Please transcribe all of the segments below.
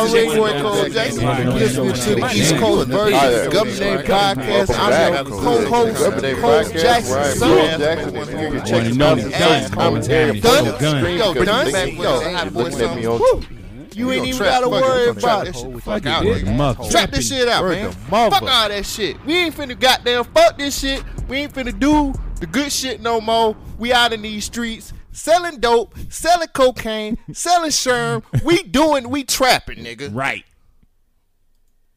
already know Cole Jackson. Listening to the East Coast version of Government Name Podcast. I'm your co-host, Cole Jackson. Son. Check his Done. commentary. Done. Done. Yo, done. Yo, Looking at me on Woo. You ain't even gotta worry about it. Fuck it, mother. Trap this shit out, man. Fuck all that shit. We ain't finna goddamn fuck this shit. We ain't finna do the good shit no more. We out in these streets selling dope, selling cocaine, selling sherm. We doing, we trapping, nigga. Right.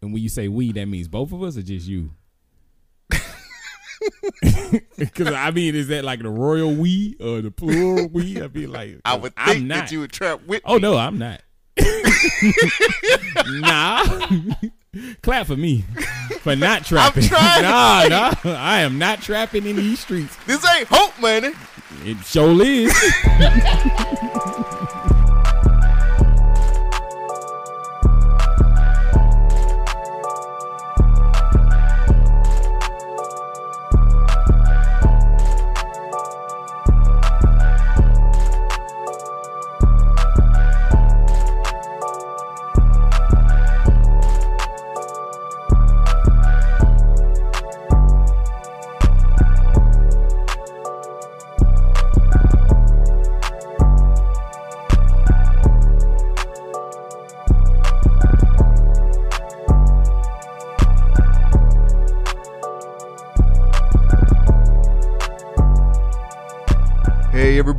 And when you say we, that means both of us or just you? Because I mean, is that like the royal we or the plural we? I mean, like I would I'm think not. that you would trap with. Oh no, I'm not. nah. Clap for me for not trapping. trying nah, nah. I am not trapping in these streets. This ain't hope money. It sure is.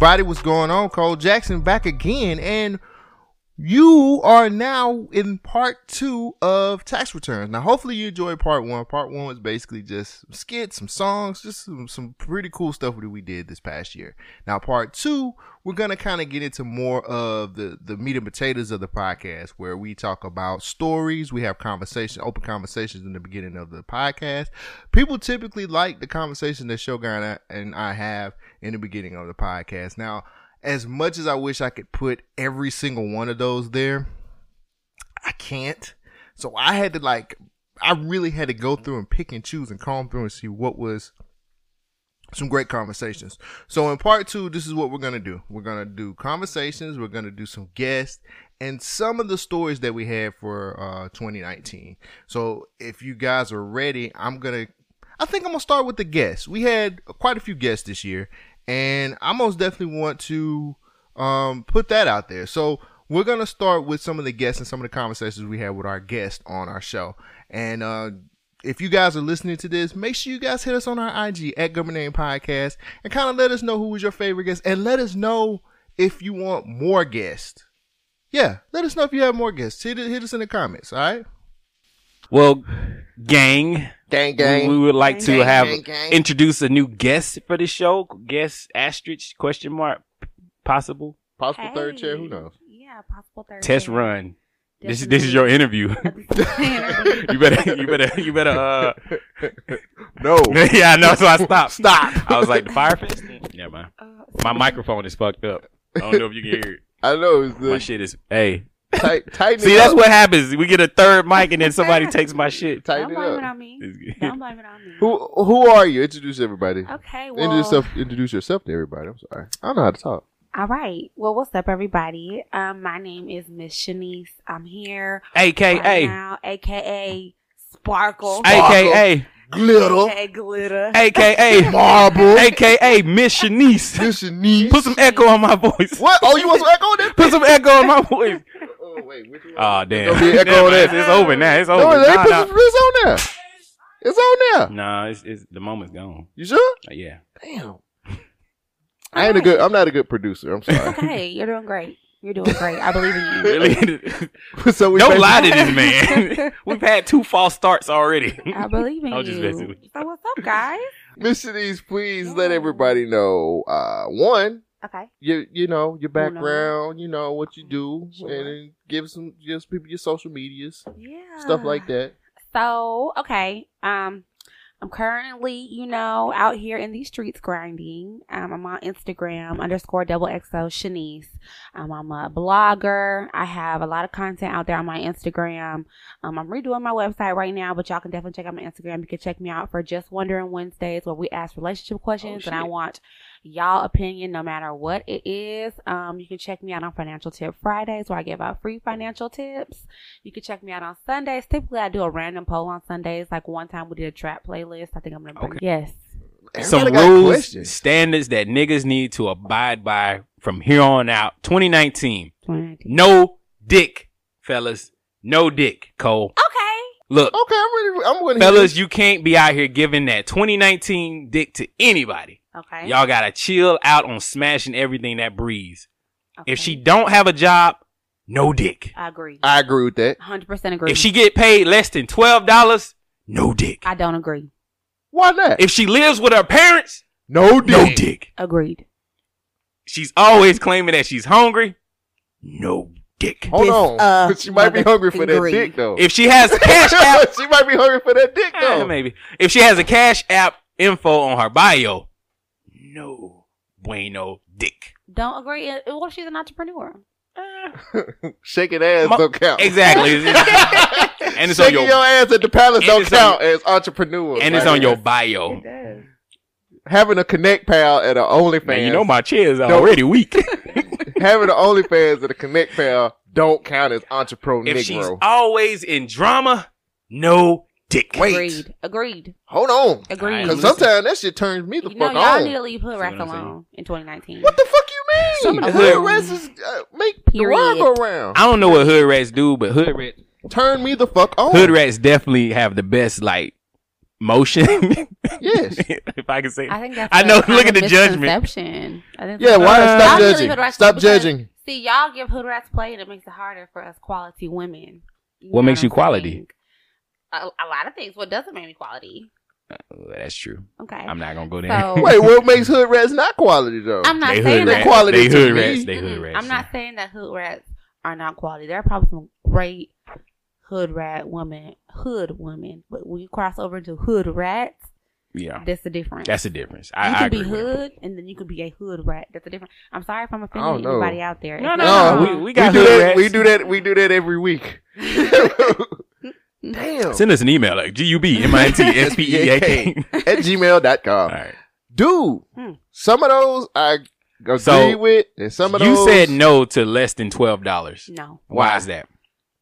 everybody, what's going on? Cole Jackson back again, and you are now in part two of tax returns. Now, hopefully, you enjoyed part one. Part one was basically just some skits, some songs, just some, some pretty cool stuff that we did this past year. Now, part two, we're gonna kind of get into more of the the meat and potatoes of the podcast, where we talk about stories. We have conversation, open conversations in the beginning of the podcast. People typically like the conversation that Shogun and I have in the beginning of the podcast. Now, as much as I wish I could put every single one of those there, I can't. So I had to like, I really had to go through and pick and choose and comb through and see what was some great conversations. So in part two, this is what we're gonna do. We're gonna do conversations. We're gonna do some guests and some of the stories that we had for uh, 2019. So if you guys are ready, I'm gonna. I think I'm gonna start with the guests. We had quite a few guests this year, and I most definitely want to um, put that out there. So we're gonna start with some of the guests and some of the conversations we had with our guests on our show. And uh, if you guys are listening to this, make sure you guys hit us on our IG at Government Name Podcast and kind of let us know who was your favorite guest, and let us know if you want more guests. Yeah, let us know if you have more guests. Hit, it- hit us in the comments. All right, Well, gang, gang, we, we would like to Gang, have gang, gang. introduce a new guest for the show. Guest asterisk question mark possible possible third chair. Who knows? Yeah, possible third. test chair. run. This is this is your interview. you better you better you better uh No, yeah I know so I stopped stop I was like the fire fest yeah man my microphone is fucked up I don't know if you can hear it I know. It's my shit is hey tight, tighten see it that's up. what happens we get a third mic and then somebody takes my shit Tighten Don't blame it up. on me. Don't blame it on me. Who who are you? Introduce everybody. Okay, well, Introduce yourself. Introduce yourself to everybody. I'm sorry. I don't know how to talk. all right. Well, what's up, everybody? Um, my name is Miss Shanice. I'm here right AKA now, aka Sparkle, AKA Glitter, aka Glitter. AKA marble, AKA Miss Shanice Mission Niece. put some echo on my voice What? Oh, you want some echo on that? put some echo on my voice Oh wait, which one? oh damn Don't be echo on mind. that. it's over now it's over No, they Nah, put nah. it's on there. It's on there. Nah, it's, it's the moment's gone. You sure? Uh, yeah. Damn. I ain't a good. I'm not a good producer. I'm sorry. Okay, you're doing great. You're doing great. I believe in you. Really? so we don't lie to this man. We've had two false starts already. I believe in I was just you. messing with. So what's up, guys? Miss Denise, please let everybody know. Uh, one, Okay. you you know your background, you know what you do, Sure. and then give some give people your social medias, Yeah. stuff like that. So, okay. Um, I'm currently, you know, out here in these streets grinding. Um, I'm on Instagram underscore double XO Shanice. Um, I'm a blogger. I have a lot of content out there on my Instagram. Um, I'm redoing my website right now, but y'all can definitely check out my Instagram. You can check me out for Just Wondering Wednesdays where we ask relationship questions and I want y'all opinion no matter what it is. Um, you can check me out on Financial Tip Fridays where I give out free financial tips. You can check me out on Sundays. Typically, I do a random poll on Sundays. Like one time we did a trap playlist. I think I'm gonna bring. Okay. Yes. Some Everybody got rules, questions. standards that niggas need to abide by from here on out. 2019. 2019. No dick, fellas. No dick, Cole. Okay. Look, Okay, I'm ready. I'm going to fellas, you can't be out here giving that 2019 dick to anybody. Okay. Y'all gotta chill out on smashing everything that breathes. Okay. If she don't have a job, no dick. I agree. I agree with that. 100% agree. If she get paid less than twelve dollars, no dick. I don't agree. Why not? If she lives with her parents, no dick. no dick. Agreed. She's always claiming that she's hungry, no dick. Hold Dis- on. uh, she might be hungry for that agree. dick though. If she has cash app, she might be hungry for that dick eh, though. maybe. If she has a cash app info on her bio, no bueno dick. Don't agree. Uh, What if she's an entrepreneur? Shaking ass Mo- don't count. Exactly. and it's on Shaking your, your ass at the palace and don't it's on- count as entrepreneur. and it's on your bio. does. having a connect pal at an OnlyFans. Man, you know my chair is already weak. having an OnlyFans at a connect pal don't count as entrepreneur if she's always in drama, no dick. Wait. Agreed. Agreed. Hold on, Agreed. Because sometimes that shit turns me the you know, fuck y'all on. need to leave hood rats what I'm saying? alone in 2019. What the fuck you mean? Some of the hood hood- rats is uh, make the world Period. go round. I don't know what hood rats do, but hood rats, Turn me the fuck on. hood rats definitely have the best like motion. Yes. if I can say. I think that's I a know, kind look of at the judgment. misconception. I think Yeah, that's- why? Uh, Stop Y'all really judging. rats Stop because- judging. See, y'all give hood rats play, and it makes it harder for us quality women. You What know makes you I'm quality? saying? A, a lot of things. What doesn't make me quality? Oh, that's true. Okay. I'm not gonna go there. So- Wait, what makes hood rats not quality though? I'm not they saying that. Quality They hood rats. They hood rats. I'm not saying that hood rats are not quality. There are probably some great hood rat women, hood women, but when you cross over into hood rats, Yeah, that's the difference. that's the difference. you I, can I be agree with that. hood, and then you can be a hood rat. That's the difference. I'm sorry if I'm offending oh, anybody out there. No, If no, no, we- we got do hood that. rats. We do that. We do that every week. Damn. Send us an email like G U B M I N T S P E A K. at gmail.com. All right. Dude, Hmm. some of those I agree So, with, and some of You those You said no to less than twelve dollars. no, Why Why? is that?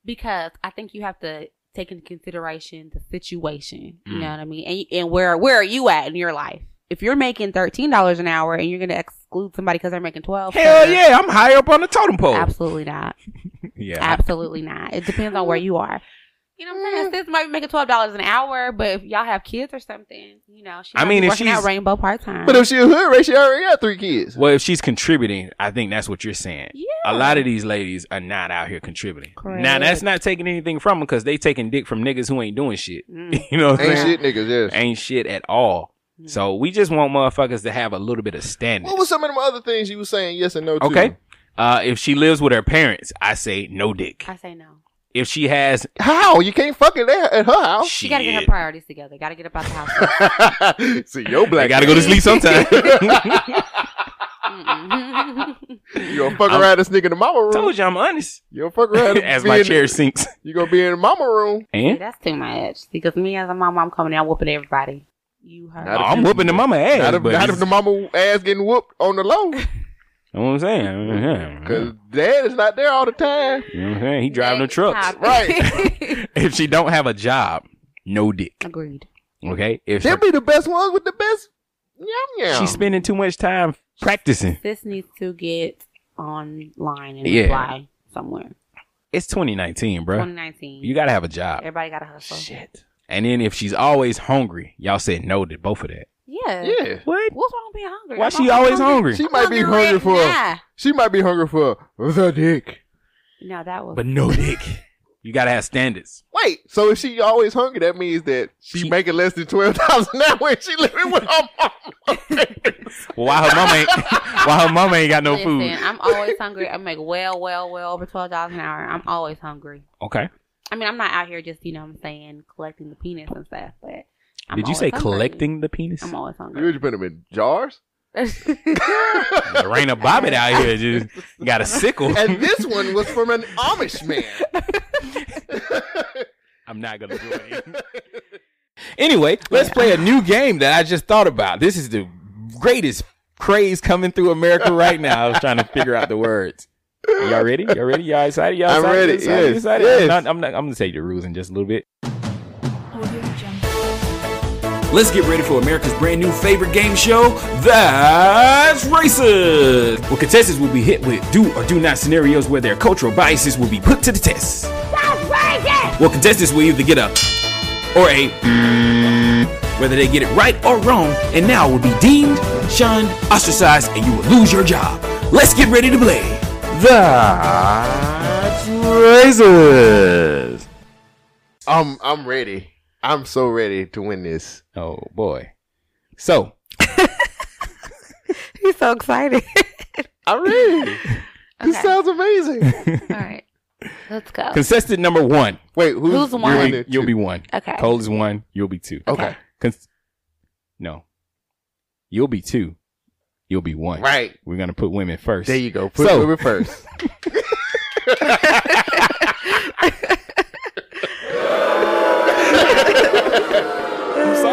because I think you have to take into consideration the situation. You Mm. know what I mean? And, and where where are you at in your life? If you're making thirteen dollars an hour and you're going to exclude somebody because they're making twelve, Hell sure. yeah, I'm high up on the totem pole. absolutely not, Yeah. absolutely not. It depends on where you are. You know what I'm saying? Sis might be making twelve dollars an hour, but if y'all have kids or something, you know, she I mean, be if working she's- at Rainbow part time. But if she a hood rat, she already got three kids. Well, if she's contributing, I think that's what you're saying. yeah, A lot of these ladies are not out here contributing. Correct. Now, that's not taking anything from them because they taking dick from niggas who ain't doing shit. Mm. you know what Ain't saying? shit niggas, yes. Ain't shit at all. Mm. So we just want motherfuckers to have a little bit of standard. What was some of them other things you were saying yes and no to? Okay. Uh, if she lives with her parents, I say no dick. I say no. If she has, How? You can't fucking there at her house. She got to get her priorities together. Got to get up out the house. See, your I black gotta go to sleep sometime. You gonna fuck I'm- around this nigga in the mama room. Told you I'm honest. You gonna fuck around As my in- chair sinks. You gonna be in the mama room. See, And that's too much. Because me as a mama, I'm coming out whooping everybody. You heard. Not Oh, I'm whooping the mama ass. Not if, not if the mama ass getting whooped on the low. You know what I'm saying? Mm-hmm. Yeah. Cause dad is not there all the time. You know what I'm saying? He driving the Next trucks. topic. Right. If she don't have a job, no dick. Agreed. Okay? If They'll be the best ones with the best yum yum. she's spending too much time practicing, This needs to get online and Yeah. apply somewhere. it's 2019, bro. 2019. You gotta have a job. Everybody got to hustle. Shit. And then if she's always hungry, y'all said no to both of that. Yeah. yeah. What? What's wrong with being hungry? Why I'm she always hungry? She might be hungry right for now. she might be hungry for the dick. No, that was. But no dick. You gotta have standards. Wait, so if she always hungry, that means that she, She- making less than twelve thousand an hour when she living with her mama. Well, why her mama ain't why her mama ain't got no Listen, food? I'm always hungry. I make well, well, well over twelve dollars an hour. I'm always hungry. Okay. I mean, I'm not out here just you know what I'm saying collecting the penis and stuff, but I'm Did you say hungry. collecting the penis? I'm always you hungry. would put them in jars. Raina Bobbitt out here just got a sickle. and this one was from an Amish man. I'm not gonna do it. Anyway, let's play a new game that I just thought about. This is the greatest craze coming through America right now. I was trying to figure out the words. Y'all ready? Y'all ready? Y'all excited? Y'all I'm excited? ready. Excited? Yes. Excited? Yes. I'm, not, I'm, not, I'm gonna say the rules in just a little bit. Let's get ready for America's brand new favorite game show, That's Racist! Where contestants will be hit with do or do not scenarios where their cultural biases will be put to the test. That's racist! Well, contestants will either get a or a whether they get it right or wrong, and now will be deemed, shunned, ostracized, and you will lose your job. Let's get ready to play. That's Racist! I'm I'm ready. I'm so ready to win this. Oh boy. So He's so excited. I'm ready. This Okay. sounds amazing. All right. Let's go. contestant number one. Wait, who's, Who's one? You'll, it you'll be one. Okay. Cole is one. You'll be two. Okay. Cons- no. You'll be two. You'll be one. Right. We're gonna put women first. There you go. Put So- so, it first.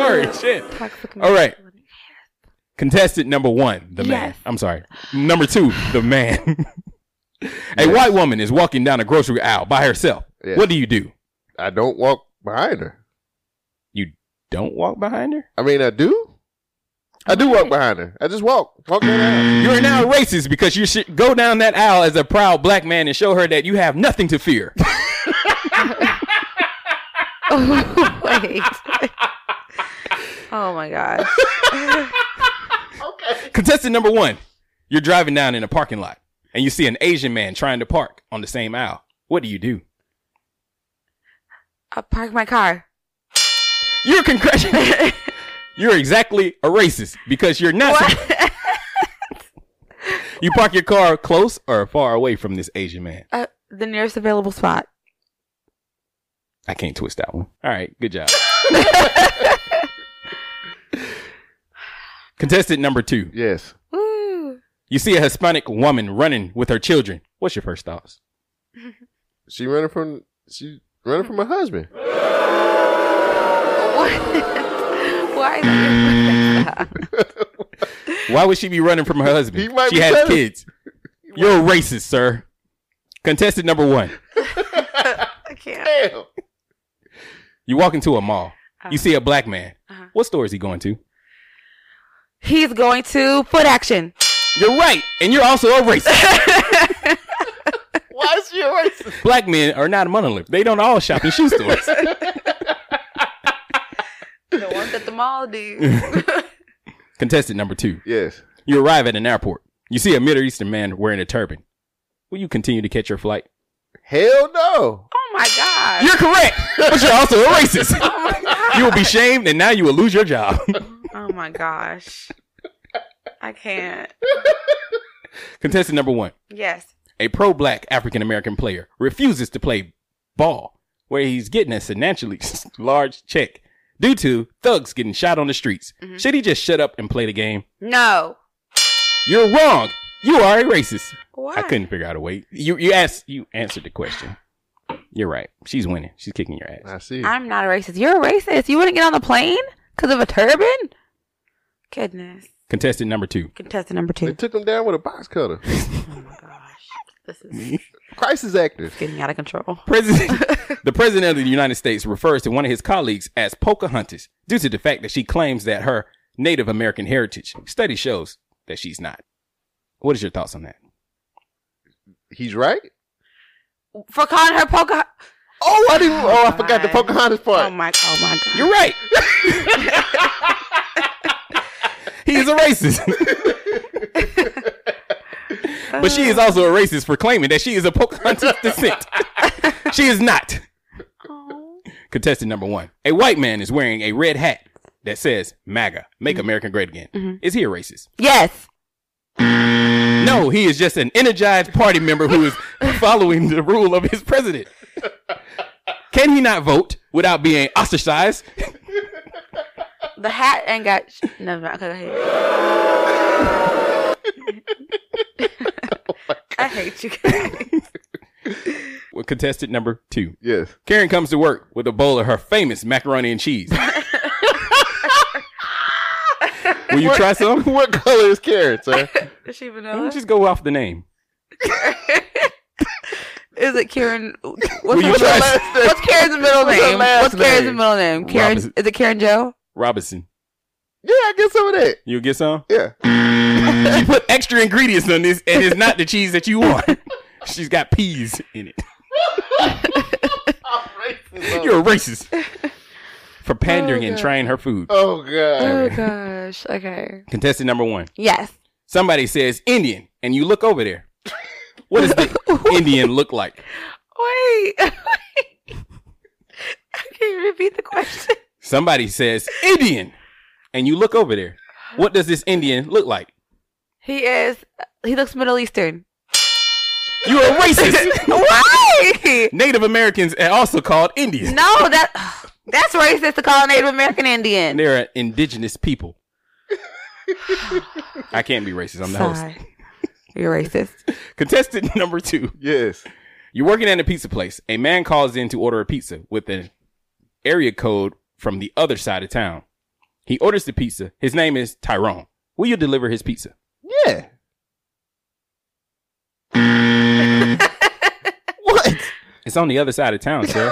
Sorry. Shit. All right. Contestant number one, the man. Yes. I'm sorry. Number two, the man. A white woman is walking down a grocery aisle by herself. Yes. What do you do? I don't walk behind her. You don't walk behind her? I mean, I do. I do walk behind her. I just walk. Walk down the aisle. You're now racist because you should go down that aisle as a proud black man and show her that you have nothing to fear. Wait. oh my gosh. Contestant number one, you're driving down in a parking lot and you see an Asian man trying to park on the same aisle. What do you do? I park my car. You're congratulated. you're exactly a racist because you're not. What? You park your car close or far away from this Asian man. uh, the nearest available spot. I can't twist that one. All right, good job. Contestant number two, Yes. Woo. you see a Hispanic woman running with her children. What's your first thoughts? She running from she running from her husband. Why Why would she be running from her husband? He might she be has telling- kids. You're a racist, sir. Contestant number one. I can't. Damn. You walk into a mall. You oh. see a black man. Uh-huh. What store is he going to? He's going to Foot Action. You're right, and you're also a racist. Why is she a racist? black men are not a monolith. They don't all shop in shoe stores. The ones at the mall do. Contestant number two. Yes. You arrive at an airport. You see a Middle Eastern man wearing a turban. Will you continue to catch your flight? Hell no. oh my god. You're correct, but you're also a racist. oh my god. You will be shamed, and now you will lose your job. Oh my gosh. I can't. Contestant number one. Yes. A pro black African American player refuses to play ball where he's getting a financially large check due to thugs getting shot on the streets. Mm-hmm. Should he just shut up and play the game? No. You're wrong. You are a racist. What? I couldn't figure out a way. You you asked you answered the question. You're right. She's winning. She's kicking your ass. I see. I'm not a racist. You're a racist. You wouldn't get on the plane because of a turban? Goodness. Contestant number two. Contestant number two. they two. took him down with a box cutter. Oh my gosh. This is Crisis actors. getting out of control. President, the president of the United States refers to one of his colleagues as Pocahontas due to the fact that she claims that her Native American heritage. Study shows that she's not. What is your thoughts on that? He's right. For calling her Poca. Oh, I didn't. Oh, I oh, forgot the. Pocahontas part. Oh my, oh my god. You're right. he is a racist. but she is uh. also a racist for claiming that she is a Pocahontas descent. she is not. Oh. Contestant number one. A white man is wearing a red hat that says MAGA, Make mm-hmm. America Great Again. Mm-hmm. Is he a racist? Yes. No, he is just an energized party member who is following the rule of his president. Can he not vote without being ostracized? The hat ain't got. Sh- Never mind. Okay, go ahead. Oh I hate you guys. Well, contestant number two. Yes. Karen comes to work with a bowl of her famous macaroni and cheese. Will you try some? what color is carrot, sir? Is she Let me vanilla? just go off the name. Is it Karen? What's, Will you her try- last name? What's Karen's middle What's her name? last What's Karen's name? middle name? Karen? Robinson. Is it Karen Joe? Robinson. yeah, I get some of that. You'll get some? Yeah. She put extra ingredients on this, and it's not the cheese that you want. She's got peas in it. You're a racist for pandering and oh, trying her food. Oh god. Oh gosh. Okay. Contestant number one. Yes. Somebody says Indian, and you look over there. What does the Indian look like? Wait. I Can you repeat the question? Somebody says Indian, and you look over there. What does this Indian look like? He is. He looks Middle Eastern. You're a racist. Why? Native Americans are also called Indians. No, that that's racist to call a Native American Indian. They're an indigenous people. I can't be racist. I'm the host. You're racist. Contestant number two. Yes. You're working at a pizza place. A man calls in to order a pizza with an area code from the other side of town. He orders the pizza. His name is Tyrone. Will you deliver his pizza? Yeah. what? It's on the other side of town, sir.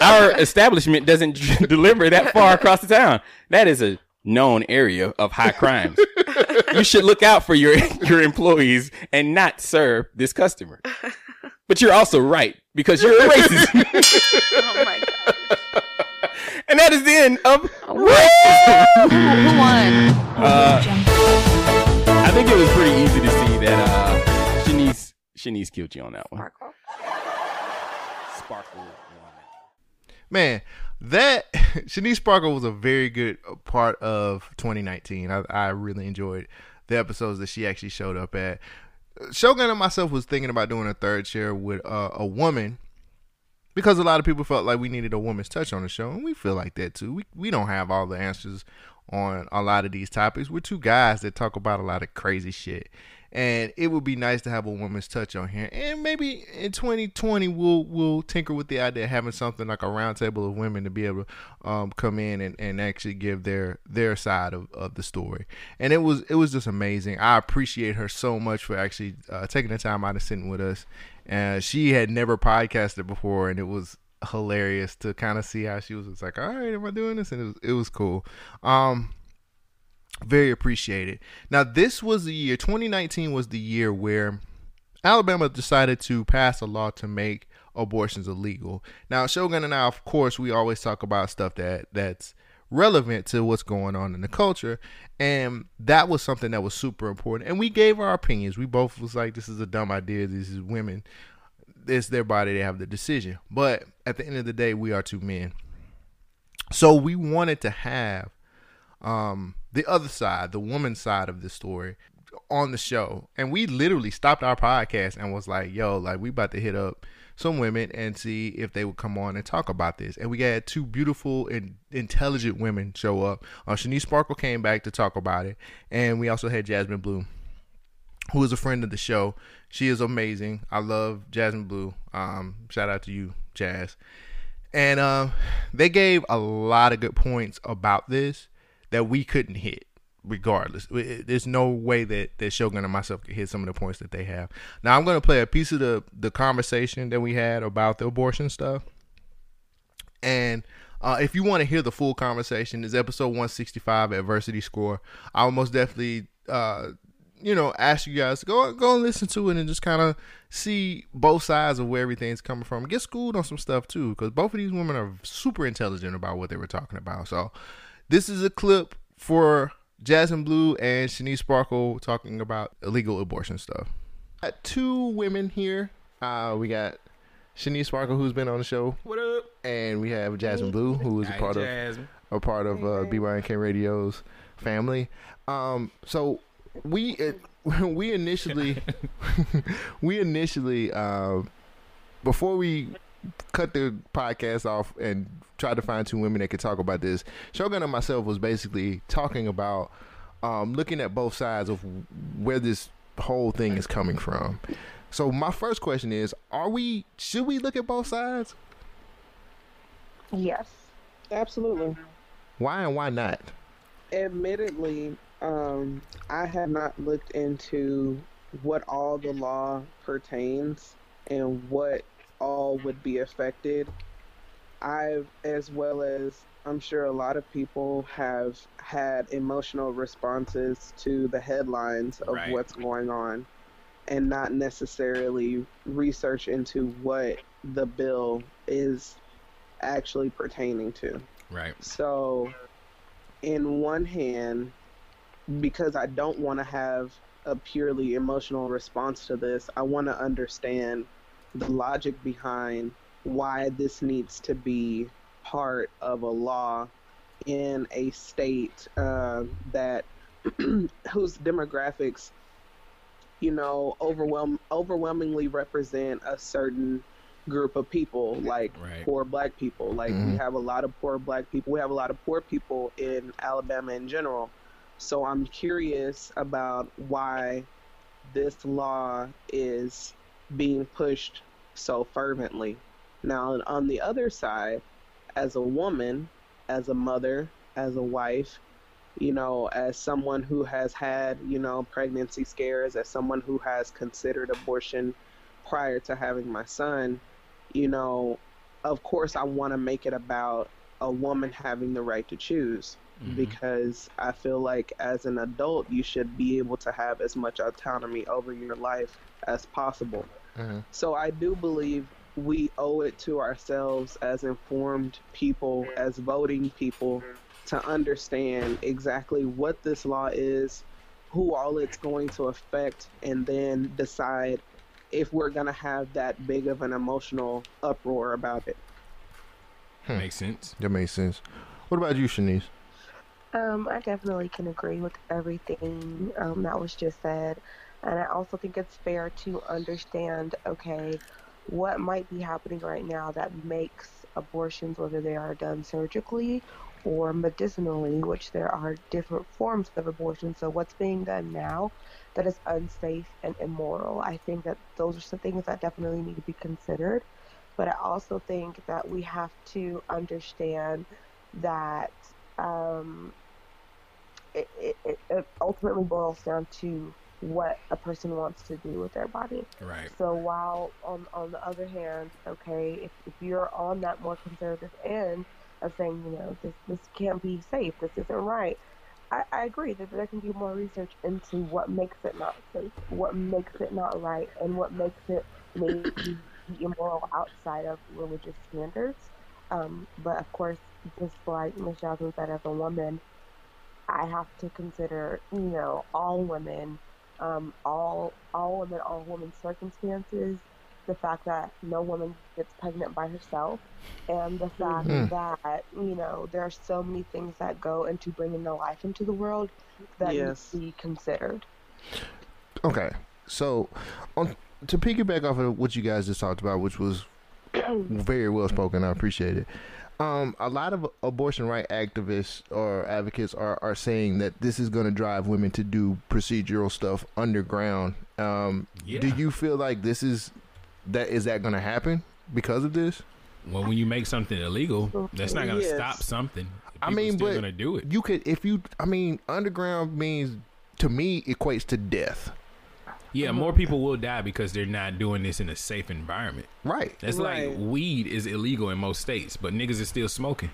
Our establishment doesn't deliver that far across the town. That is a known area of high crimes. you should look out for your your employees and not serve this customer. But you're also right because you're a racist. Oh my god. and that is the end of Who, who won? Uh, I think it was pretty easy to see that uh, Shanice Shanice killed you on that one. Man, that Shanice Sparkle was a very good part of 2019. I, I really enjoyed the episodes that she actually showed up at. Shogun and myself was thinking about doing a third share with uh, a woman because a lot of people felt like we needed a woman's touch on the show, and we feel like that too. We we don't have all the answers on a lot of these topics. We're two guys that talk about a lot of crazy shit, and it would be nice to have a woman's touch on here. And maybe in 2020 we'll we'll tinker with the idea of having something like a roundtable of women to be able to um, come in and, and actually give their their side of, of the story. And it was it was just amazing. I appreciate her so much for actually uh, taking the time out and sitting with us. And she had never podcasted before, and it was hilarious to kind of see how she was just like, "All right, am I doing this?" And it was it was cool. Um, very appreciated. Now, this was the year 2019 was the year where Alabama decided to pass a law to make abortions illegal. Now, Shogun and I, of course, we always talk about stuff that that's relevant to what's going on in the culture, and that was something that was super important. And we gave our opinions. We both was like, "This is a dumb idea. This is women. It's their body. They have the decision." But at the end of the day, we are two men. So we wanted to have um, the other side, the woman's side of the story on the show. And we literally stopped our podcast and was like, yo, like we about to hit up some women and see if they would come on and talk about this. And we had two beautiful and intelligent women show up. Uh, Shanice Sparkle came back to talk about it. And we also had Jasmine Blue, who is a friend of the show. She is amazing. I love Jasmine Blue. Um, shout out to you, Jazz. And um, they gave a lot of good points about this that we couldn't hit regardless. There's no way that, that Shogun and myself could hit some of the points that they have. Now I'm gonna play a piece of the the conversation that we had about the abortion stuff. And uh, if you want to hear the full conversation, it's episode 165 adversity score. I will most definitely uh, you know, ask you guys to go go and listen to it and just kind of see both sides of where everything's coming from. Get schooled on some stuff too, because both of these women are super intelligent about what they were talking about. So this is a clip for Jasmine Blue and Shanice Sparkle talking about illegal abortion stuff. Got two women here. Uh, we got Shanice Sparkle, who's been on the show, What up? and we have Jasmine Blue, who is a part of a part of uh, BYNK Radio's family. Um, so we uh, we initially we initially uh, before we cut the podcast off and tried to find two women that could talk about this. Shogun and myself was basically talking about um, looking at both sides of where this whole thing is coming from. So my first question is: Are we? Should we look at both sides? Yes, absolutely. Why and why not? Admittedly, Um, I have not looked into what all the law pertains and what all would be affected. I've, as well as I'm sure a lot of people have had emotional responses to the headlines of Right. what's going on and not necessarily research into what the bill is actually pertaining to. Right. So, in one hand, because I don't want to have a purely emotional response to this, I want to understand the logic behind why this needs to be part of a law in a state uh, that whose demographics, you know, overwhelm overwhelmingly represent a certain group of people, like Right. poor black people. Like we Mhm. have a lot of poor black people. We have a lot of poor people in Alabama in general. So I'm curious about why this law is being pushed so fervently. Now, on the other side, as a woman, as a mother, as a wife, you know, as someone who has had, you know, pregnancy scares, as someone who has considered abortion prior to having my son, you know, of course, I want to make it about a woman having the right to choose because I feel like as an adult, you should be able to have as much autonomy over your life as possible. Mhm. So I do believe we owe it to ourselves as informed people, as voting people, to understand exactly what this law is, who all it's going to affect, and then decide if we're going to have that big of an emotional uproar about it. Makes sense. That makes sense. What about you, Shanice? Um, I definitely can agree with everything um, that was just said. And I also think it's fair to understand okay, what might be happening right now that makes abortions, whether they are done surgically or medicinally, which there are different forms of abortion. So, what's being done now that is unsafe and immoral? I think that those are some things that definitely need to be considered. But I also think that we have to understand that um, it, it, it- it ultimately boils down to what a person wants to do with their body. Right. So while on on the other hand, okay, if, if you're on that more conservative end of saying, you know, this this can't be safe, this isn't right, I, I agree that there can be more research into what makes it not safe, what makes it not right, and what makes it maybe immoral outside of religious standards. Um, but of course, just like Michelle said, as a woman, I have to consider, you know, all women, um, all all women, all women's circumstances, the fact that no woman gets pregnant by herself, and the fact Mhm. that you know there are so many things that go into bringing the life into the world that Yes. need to be considered. Okay, so on to piggyback off of what you guys just talked about, which was very well spoken, I appreciate it. Um, a lot of abortion right activists or advocates are, are saying that this is going to drive women to do procedural stuff underground. Um, Yeah. Do you feel like this is that is that going to happen because of this? Well, when you make something illegal, that's not going to Yes. stop something. I mean, still but going to do it. You could if you. I mean, underground means to me equates to death. Yeah, more people will die because they're not doing this in a safe environment. Right. That's Right. like weed is illegal in most states, but niggas is still smoking.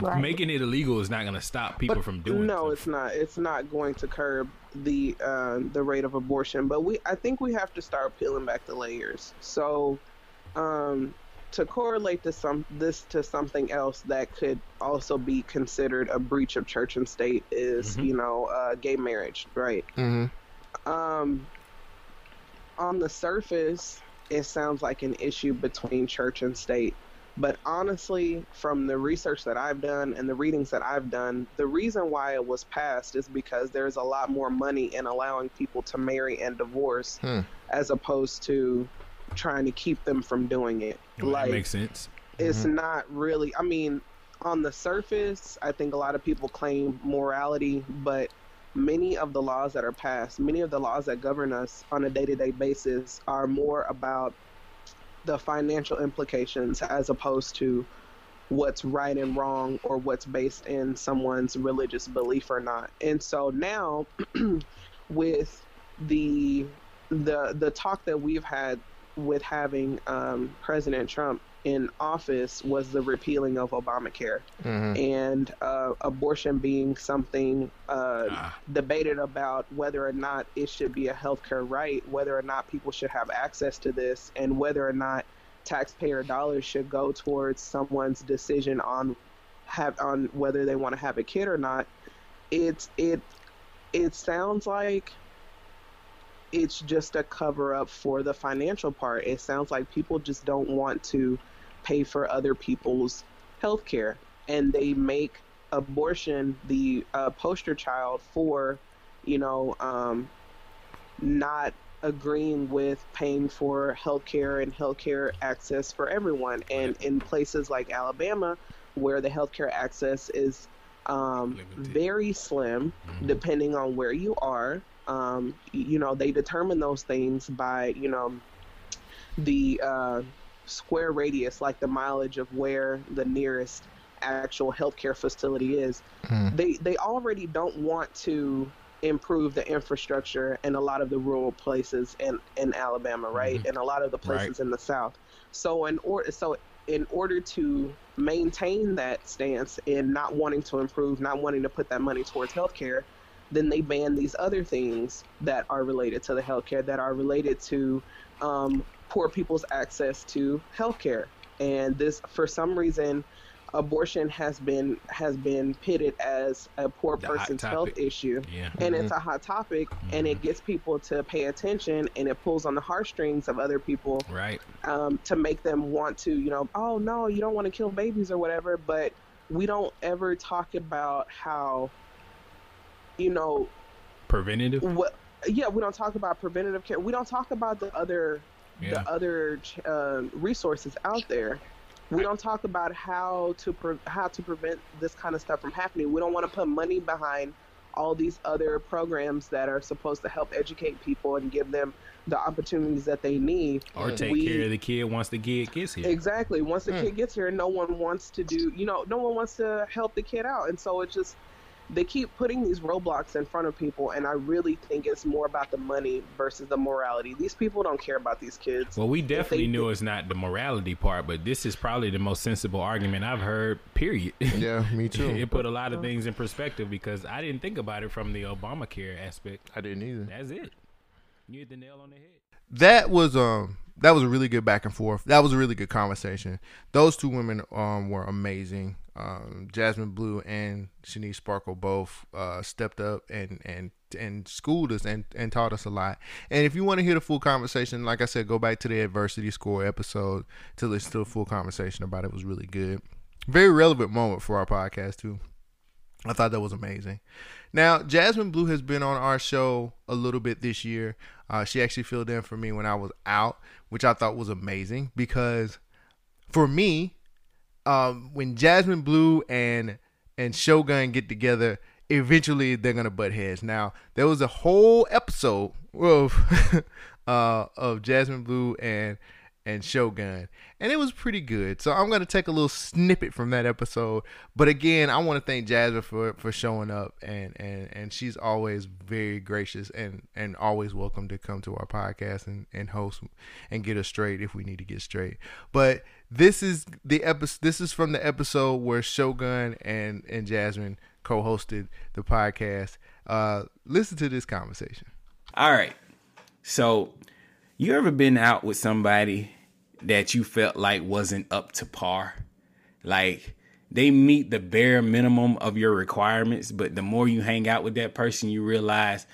Right. Making it illegal is not going to stop people from doing. no, something. it's not. It's not going to curb the uh, the rate of abortion. But we, I think, we have to start peeling back the layers. So, um, to correlate to some this to something else that could also be considered a breach of church and state is, Mhm. you know, uh, gay marriage, right? hmm Um, on the surface, it sounds like an issue between church and state. But honestly, from the research that I've done and the readings that I've done, the reason why it was passed is because there's a lot more money in allowing people to marry and divorce Hmm. as opposed to trying to keep them from doing it. Well, like, that makes sense. it's not really i mean on the surface i think a lot of people claim morality but many of the laws that are passed many of the laws that govern us on a day-to-day basis are more about the financial implications as opposed to what's right and wrong or what's based in someone's religious belief or not. And so now with the the the talk that we've had with having um, President Trump in office was the repealing of Obamacare Mhm. and uh, abortion being something uh, Ah. debated about whether or not it should be a healthcare right, whether or not people should have access to this, and whether or not taxpayer dollars should go towards someone's decision on have on whether they want to have a kid or not. It's it it sounds like it's just a cover up for the financial part. It sounds like people just don't want to pay for other people's health care and they make abortion the uh, poster child for, you know, um, not agreeing with paying for health care and healthcare access for everyone. And in places like Alabama, where the healthcare access is um, very slim, Mhm. depending on where you are. Um, you know, they determine those things by, you know, the uh, square radius, like the mileage of where the nearest actual healthcare facility is. Mhm. They they already don't want to improve the infrastructure in a lot of the rural places in in Alabama, right, and a lot of the places in the South. So in order so in order to maintain that stance and not wanting to improve, not wanting to put that money towards healthcare, then they ban these other things that are related to the healthcare that are related to um, poor people's access to healthcare. And this, for some reason, abortion has been has been pitted as a poor The person's health issue Yeah. and it's a hot topic and it gets people to pay attention and it pulls on the heartstrings of other people Right. um, to make them want to you know oh no you don't want to kill babies or whatever but we don't ever talk about how you know Preventative. what yeah we don't talk about preventative care we don't talk about the other Yeah. the other uh, resources out there we don't talk about how to pre- how to prevent this kind of stuff from happening we don't want to put money behind all these other programs that are supposed to help educate people and give them the opportunities that they need Or take We- care of the kid once the kid gets here. Exactly. Once the Hmm. kid gets here, no one wants to do, you know, no one wants to help the kid out. And so it just, they keep putting these roadblocks in front of people. And I really think it's more about the money versus the morality. These people don't care about these kids. Well, we definitely they- knew it's not the morality part, but this is probably the most sensible argument I've heard. Period. Yeah, me too. it put a lot of things in perspective because I didn't think about it from the Obamacare aspect. I didn't either. That's it. You hit the nail on the head. that was um that was a really good back and forth. That was a really good conversation. Those two women um were amazing. Um, Jasmine Blue and Shanice Sparkle both uh, stepped up and and and schooled us and, and taught us a lot. And if you want to hear the full conversation, like I said, go back to the adversity score episode to listen to the full conversation about it. It was really good. Very relevant moment for our podcast too. I thought that was amazing. Now, Jasmine Blue has been on our show a little bit this year. Uh, she actually filled in for me when I was out, which I thought was amazing because for me, um, when Jasmine Blue and and Shogun get together, eventually they're gonna butt heads. Now, there was a whole episode of uh, of Jasmine Blue and and Shogun, and it was pretty good. So I'm gonna take a little snippet from that episode. But again, I want to thank Jasmine for for showing up, and and and she's always very gracious and and always welcome to come to our podcast and and host and get us straight if we need to get straight. But this is the episode. This is from the episode where Shogun and and Jasmine co-hosted the podcast. Uh, listen to this conversation. All right. So, you ever been out with somebody that you felt like wasn't up to par? Like they meet the bare minimum of your requirements, but the more you hang out with that person, you realize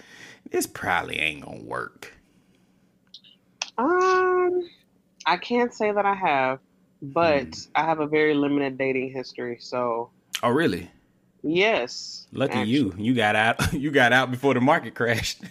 this probably ain't gonna work. Um, I can't say that I have, but Hmm. I have a very limited dating history. So, Oh, really? yes. Lucky actually. you. You got out. You got out before the market crashed.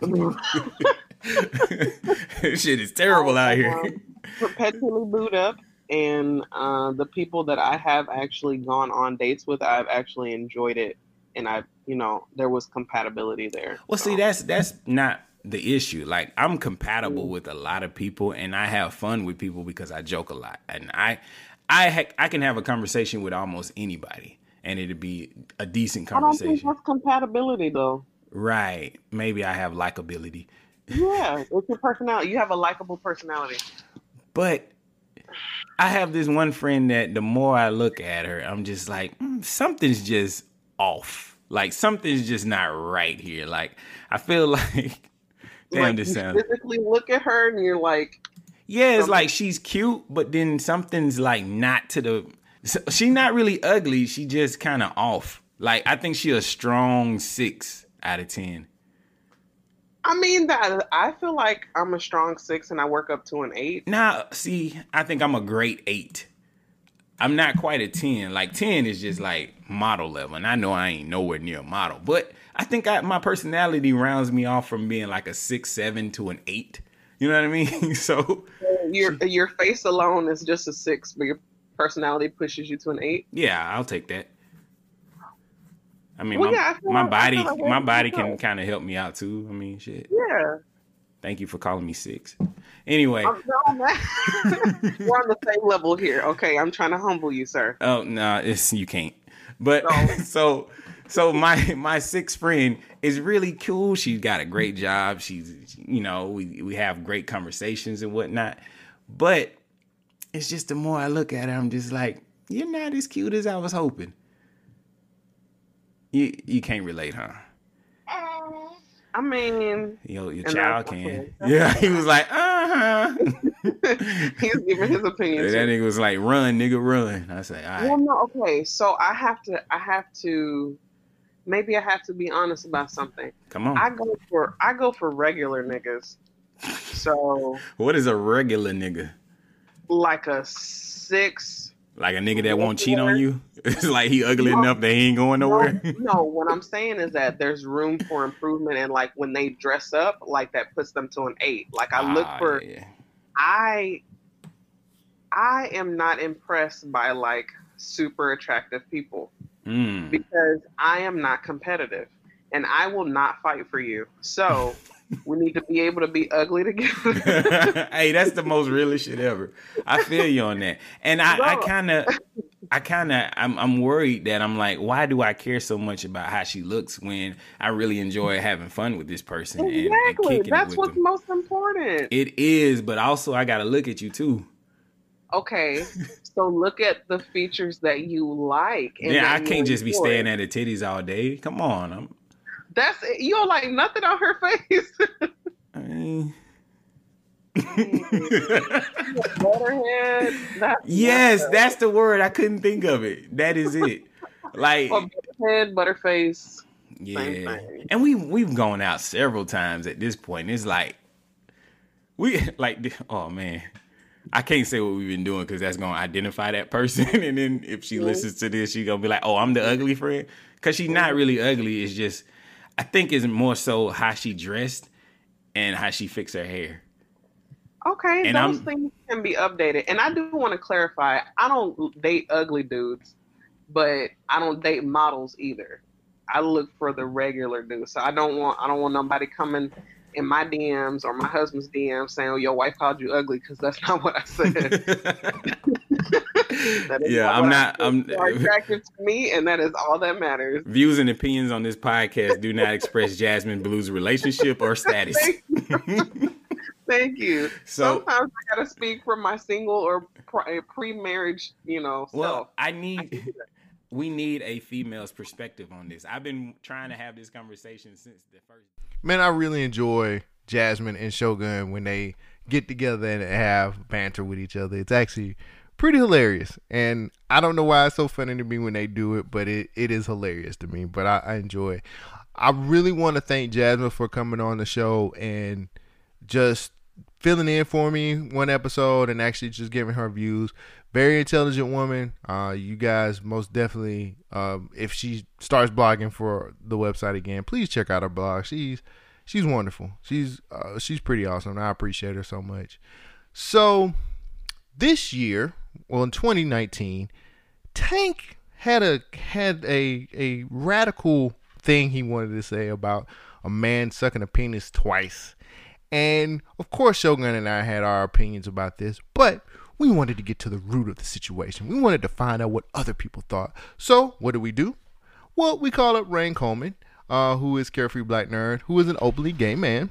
Shit is terrible out here. Um, perpetually boot up, and uh, the people that I have actually gone on dates with, I've actually enjoyed it, and I, you know, there was compatibility there. Well, see, that's that's not the issue. Like, I'm compatible with a lot of people, and I have fun with people because I joke a lot, and I I ha- I can have a conversation with almost anybody, and it'd be a decent I don't think conversation. that's compatibility though. Right? Maybe I have likability, Yeah, it's your personality. You have a likable personality. but I have this one friend that the more I look at her, I'm just like mm, something's just off. Like something's just not right here. Like I feel like damn like this you sounds physically look at her and you're like, Yeah, it's like she's cute, but then something's like not to the. She's not really ugly. She just kind of off. Like I think she a strong six out of ten. I mean that I feel like I'm a strong six and I work up to an eight. Now, see, I think I'm a great eight. I'm not quite a ten. Like ten is just like model level, and I know I ain't nowhere near a model. But I think I, my personality rounds me off from being like a six, seven to an eight. You know what I mean? so Your your face alone is just a six, but your personality pushes you to an eight. Yeah, I'll take that. I mean, Well, my, yeah, I my like- body, like my body good. can kind of help me out too. I mean, shit. Yeah. Thank you for calling me six. Anyway, no. We're on the same level here. Okay, I'm trying to humble you, sir. oh no, it's you can't. But No. so, so my my sixth friend is really cool. She's got a great job. She's, you know, we we have great conversations and whatnot. But it's just the more I look at her, I'm just like, you're not as cute as I was hoping. You you can't relate, huh? I mean, Your, your child can. Yeah, he was like, uh huh. he's giving his opinion. that too. nigga was like, run, nigga, run. I say, all Well, right. no, okay. So I have to. I have to. Maybe I have to be honest about something. Come on. I go for. I go for regular niggas. So what is a regular nigga? like a six. Like a nigga that won't cheat on you? It's like he ugly No. enough that he ain't going nowhere. No, no, what I'm saying is that there's room for improvement, and like when they dress up, like that puts them to an eight. Like I look Ah, for. yeah. I. I am not impressed by like super attractive people. Mm. because I am not competitive and I will not fight for you. So we need to be able to be ugly together. hey, that's the most realest shit ever. I feel you on that. And I, I kind of, I kind of, I'm, I'm worried that I'm like, why do I care so much about how she looks when I really enjoy having fun with this person and, and exactly. kicking That's what's them? most important. It is, but also I got to look at you too. okay. So look at the features that you like. and Yeah, I can't just be staring at the titties all day. Come on, I'm. That's it. You don't like nothing on her face. I mean, That's yes, that's the word. I couldn't think of it. That is it. Like, or butterhead, butterface. yeah, and we we've gone out several times at this point. It's like we like. Oh man, I can't say what we've been doing because that's gonna identify that person. And then if she mm-hmm. listens to this, she gonna be like, "Oh, I'm the ugly friend," because she's not mm-hmm. really ugly. It's just I think is more so how she dressed and how she fixed her hair. Okay, And those I'm- things can be updated. And I do want to clarify, I don't date ugly dudes, but I don't date models either. I look for the regular dudes. So I don't want I don't want nobody coming in my DMs or my husband's DMs saying, "Oh, your wife called you ugly," because that's not what I said. Yeah, I'm not. said. I'm attractive to me, and that is all that matters. views and opinions on this podcast do not express Jasmine Blue's relationship or status. Thank you. So- Sometimes I gotta speak from my single or pre-marriage, you know, Well, self. I need. We need a female's perspective on this. I've been trying to have this conversation since the first. Man, I really enjoy Jasmine and Shogun when they get together and have banter with each other. It's actually pretty hilarious. And I don't know why it's so funny to me when they do it, but it, it is hilarious to me. But I, I enjoy. I really want to thank Jasmine for coming on the show and just filling in for me one episode and actually just giving her views. Very intelligent woman. Uh, you guys most definitely, um, if she starts blogging for the website again, please check out her blog. She's she's wonderful. She's uh, she's pretty awesome. I appreciate her so much. So this year, well in 2019, Tank had a had a a radical thing he wanted to say about a man sucking a penis twice. And of course, Shogun and I had our opinions about this, but we wanted to get to the root of the situation. We wanted to find out what other people thought. So, what did we do? Well, we called up Rain Coleman, uh, who is Carefree Black Nerd, who is an openly gay man,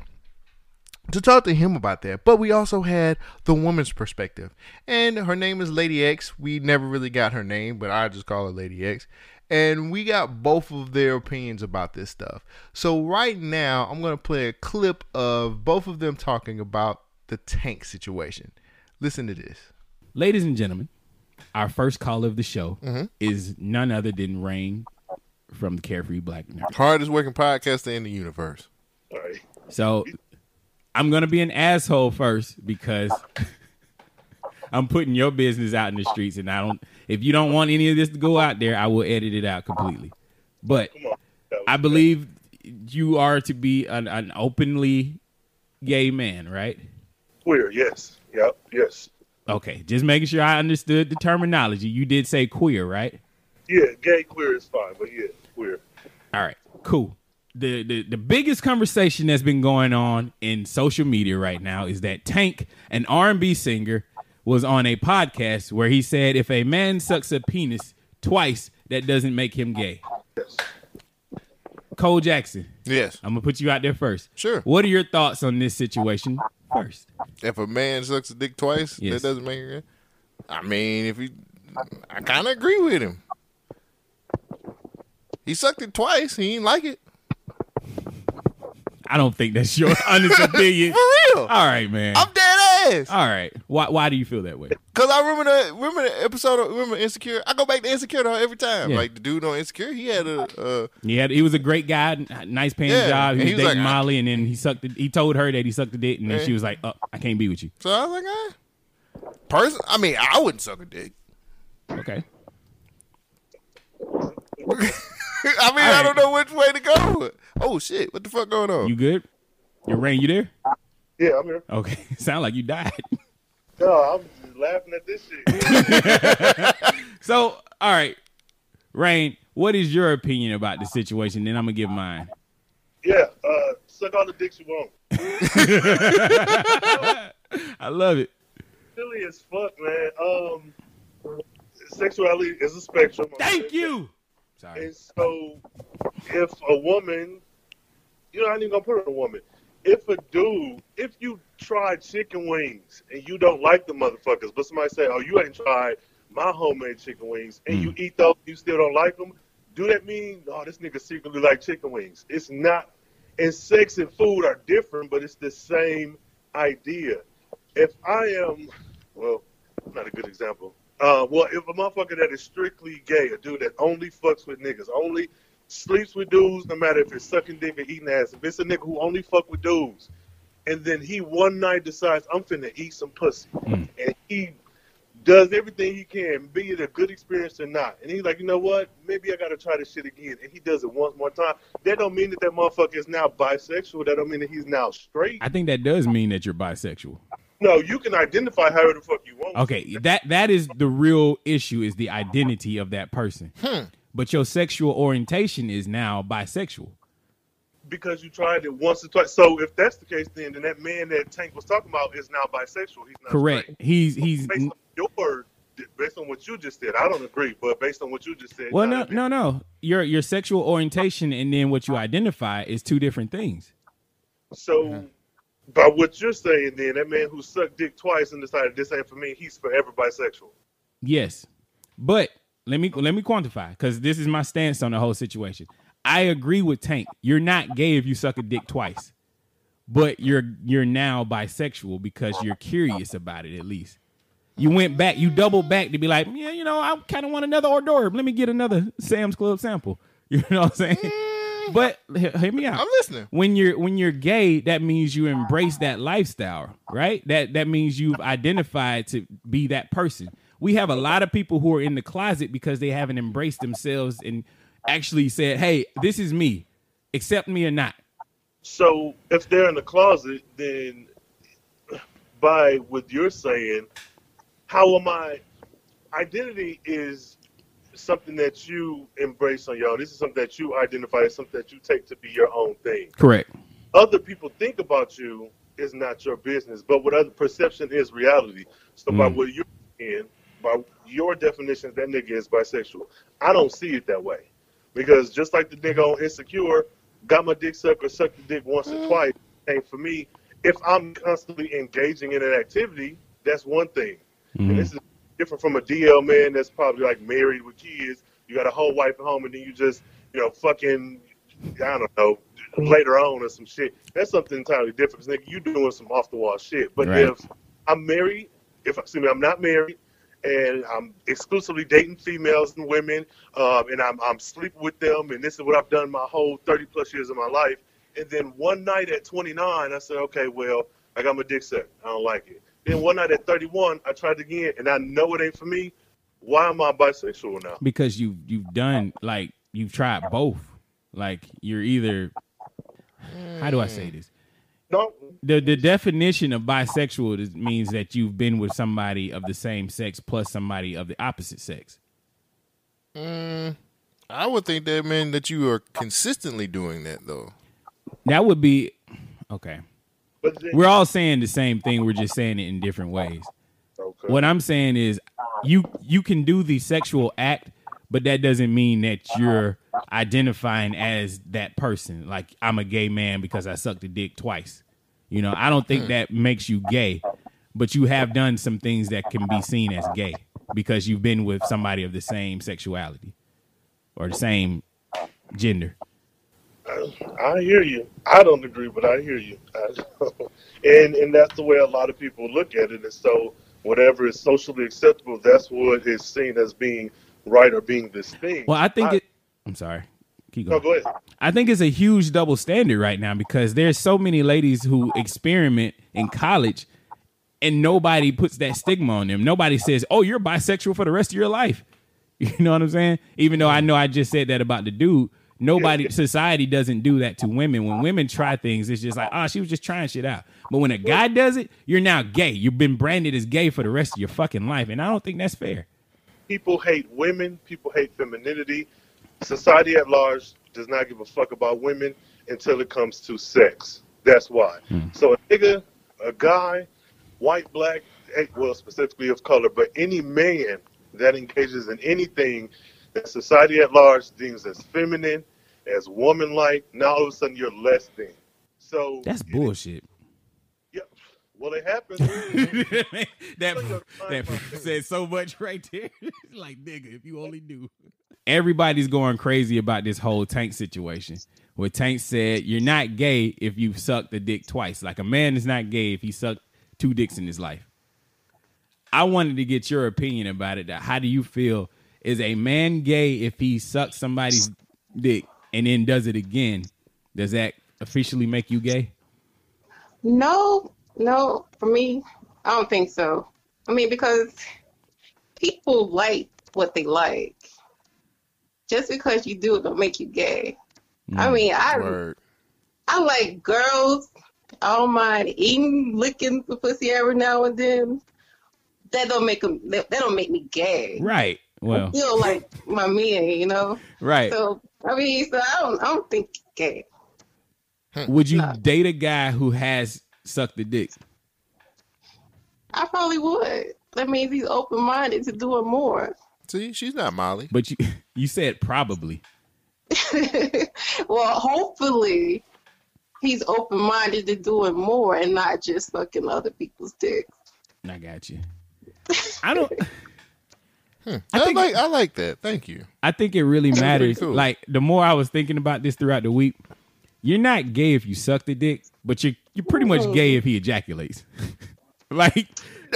to talk to him about that. But we also had the woman's perspective. And her name is Lady X. We never really got her name, but I just call her Lady X. And we got both of their opinions about this stuff. So, right now, I'm going to play a clip of both of them talking about the tank situation. Listen to this. Ladies and gentlemen, our first caller of the show Mm-hmm. is none other than Rain from the Carefree Black Nerd. Hardest working podcaster in the universe. All right. So I'm gonna be an asshole first because I'm putting your business out in the streets, and I don't. If you don't want any of this to go out there, I will edit it out completely. But Come on. That was I believe you are to be an, an openly gay man, right? queer. Yes. Yep. Yes. Okay, just making sure I understood the terminology. You did say queer, right? Yeah. Gay queer is fine, but yeah, queer. All right, cool. The, the the biggest conversation that's been going on in social media right now is that Tank, an R&B singer, was on a podcast where he said if a man sucks a penis twice, that doesn't make him gay. Cole Jackson, Yes. I'm gonna put you out there first. Sure. What are your thoughts on this situation first? If a man sucks a dick twice, Yes. that doesn't make it. I mean, if he, I kind of agree with him. He sucked it twice. He ain't like it. I don't think that's your honest opinion. For real. All right, man. I'm dead ass. All right. Why why do you feel that way? Cause I remember the remember the episode. Of, remember Insecure. I go back to Insecure though every time. Yeah. Like the dude on Insecure, he had a. Uh, He had he was a great guy, nice paying Yeah, job. and He was, he was dating like, Molly, and then he sucked. The, he told her that he sucked the dick, and then Yeah. she was like, "Oh, I can't be with you." so I was like, ah. Person, I mean, I wouldn't suck a dick. Okay. I mean, I don't know which way to go. Oh shit! What the fuck going on? You good? Your rain, you there? Yeah, I'm here. Okay. Sound like you died. No, I'm just laughing at this shit. So, all right, Rain, what is your opinion about the situation? Then I'm gonna give mine. yeah. Uh, suck all the dicks you want. I love it. Silly as fuck, man. Um, sexuality is a spectrum. Thank you. Sorry. And so, if a woman, you know, I ain't even gonna put it a woman. If a dude, if you try chicken wings and you don't like the motherfuckers, but somebody say, "Oh, you ain't tried my homemade chicken wings," and you eat those, you still don't like them. Do that mean, oh, this nigga secretly like chicken wings? It's not. And sex and food are different, but it's the same idea. If I am, well, not a good example. Uh, well, if a motherfucker that is strictly gay, a dude that only fucks with niggas, only sleeps with dudes, no matter if it's sucking dick or eating ass, if it's a nigga who only fuck with dudes, and then he one night decides I'm finna eat some pussy, Mm. and he does everything he can, be it a good experience or not, and he's like, you know what, maybe I gotta try this shit again, and he does it once more time. That don't mean that that motherfucker is now bisexual. That don't mean that he's now straight. I think that does mean that you're bisexual. No, you can identify however the fuck you want. Okay, that that is the real issue is the identity of that person. But your sexual orientation is now bisexual. because you tried it once or twice. So if that's the case, then then that man that Tank was talking about is now bisexual. He's not Correct. straight. He's he's Based on your, based on what you just said, I don't agree. But based on what you just said, well, no, no, no. Your your sexual orientation and then what you identify is two different things. So uh-huh. by what you're saying, then that man who sucked dick twice and decided this ain't for me, he's forever bisexual. Yes, but let me let me quantify because this is my stance on the whole situation. I agree with Tank. You're not gay if you suck a dick twice, but you're you're now bisexual because you're curious about it. At least you went back, you doubled back to be like, yeah, you know, I kind of want another hors d'oeuvre. Let me get another Sam's Club sample. You know what I'm saying? Mm. But he- hear me out I'm listening. when you're when you're gay, that means you embrace that lifestyle, right? That that means you've identified to be that person. We have a lot of people who are in the closet because they haven't embraced themselves and actually said, "Hey, this is me. Accept me or not." So if they're in the closet, then by what you're saying, how am I? Identity is something that you embrace on your own. This is something that you identify as something that you take to be your own thing. Correct. Other people think about you is not your business, but what other perception is reality. So by Mm. what you're in, by your definition, that nigga is bisexual. I don't see it that way. Because just like the nigga on Insecure, got my dick sucked or sucked the dick once or mm. twice, and for me, if I'm constantly engaging in an activity, that's one thing. And mm-hmm. this is different from a DL man that's probably like married with kids. You got a whole wife at home, and then you just, you know, fucking, I don't know, mm. later on or some shit. That's something entirely different. 'Cause, Nigga, you doing some off the wall shit. But Right. if I'm married, if excuse me, I'm not married, and I'm exclusively dating females and women, um, and I'm I'm sleeping with them, and this is what I've done my whole 30 plus years of my life. And then one night at 29, I said, okay, well, I got my dick sucked. I don't like it. Then one night at 31, I tried again, and I know it ain't for me. Why am I bisexual now? because you you've done like you've tried both. Like you're either how do I say this? No, The the definition of bisexual is, means that you've been with somebody of the same sex plus somebody of the opposite sex. Mm, I would think that meant that you are consistently doing that though. That would be okay. then, We're all saying the same thing. We're just saying it in different ways. okay. What I'm saying is you you can do the sexual act, but that doesn't mean that uh-huh. you're identifying as that person. Like I'm a gay man because I sucked a dick twice. You know, I don't think mm. that makes you gay, but you have done some things that can be seen as gay because you've been with somebody of the same sexuality or the same gender. I hear you. I don't agree, but I hear you. I, and and that's the way a lot of people look at it. And so whatever is socially acceptable, that's what is seen as being right or being this thing. Well, I think I- it. I'm sorry. Keep No, going. go ahead. I think it's a huge double standard right now because there's so many ladies who experiment in college and nobody puts that stigma on them. Nobody says, "Oh, you're bisexual for the rest of your life." You know what I'm saying? Even though I know I just said that about the dude, nobody society doesn't do that to women. When women try things, it's just like, "Oh, she was just trying shit out." But when a guy does it, you're now gay. You've been branded as gay for the rest of your fucking life, and I don't think that's fair. People hate women. People hate femininity. Society at large does not give a fuck about women until it comes to sex. That's why. So a nigga, a guy, white, black, eh, well, specifically of color, but any man that engages in anything that society at large deems as feminine, as woman-like, now all of a sudden you're less than. So That's bullshit. Yeah, well, it happened. that that said so much right there. like nigga, if you only knew. Everybody's going crazy about this whole Tank situation. Where Tank said you're not gay if you've sucked a dick twice. Like a man is not gay if he sucked two dicks in his life. I wanted to get your opinion about it. How do you feel? Is a man gay if he sucks somebody's dick and then does it again? Does that officially make you gay? No, no, for me, I don't think so. I mean, because people like what they like. Just because you do it don't make you gay. I mm, mean, I Word. I like girls. I don't mind eating, licking the pussy every now and then. That don't make them. That, that don't make me gay. Right. Well, Feel like my man, you know. right. So I mean, so I don't. I don't think gay. Hmm. Would you No. date a guy who has sucked the dick? I probably would. That means he's open minded to doing more. See, she's not Molly. But you you said probably. well, hopefully, he's open minded to doing more and not just sucking other people's dicks. I got you. I don't. Hmm. I, think- like I like that. Thank you. I think it really matters. cool. Like the more I was thinking about this throughout the week, you're not gay if you suck the dick, but you're you're pretty much gay if he ejaculates. like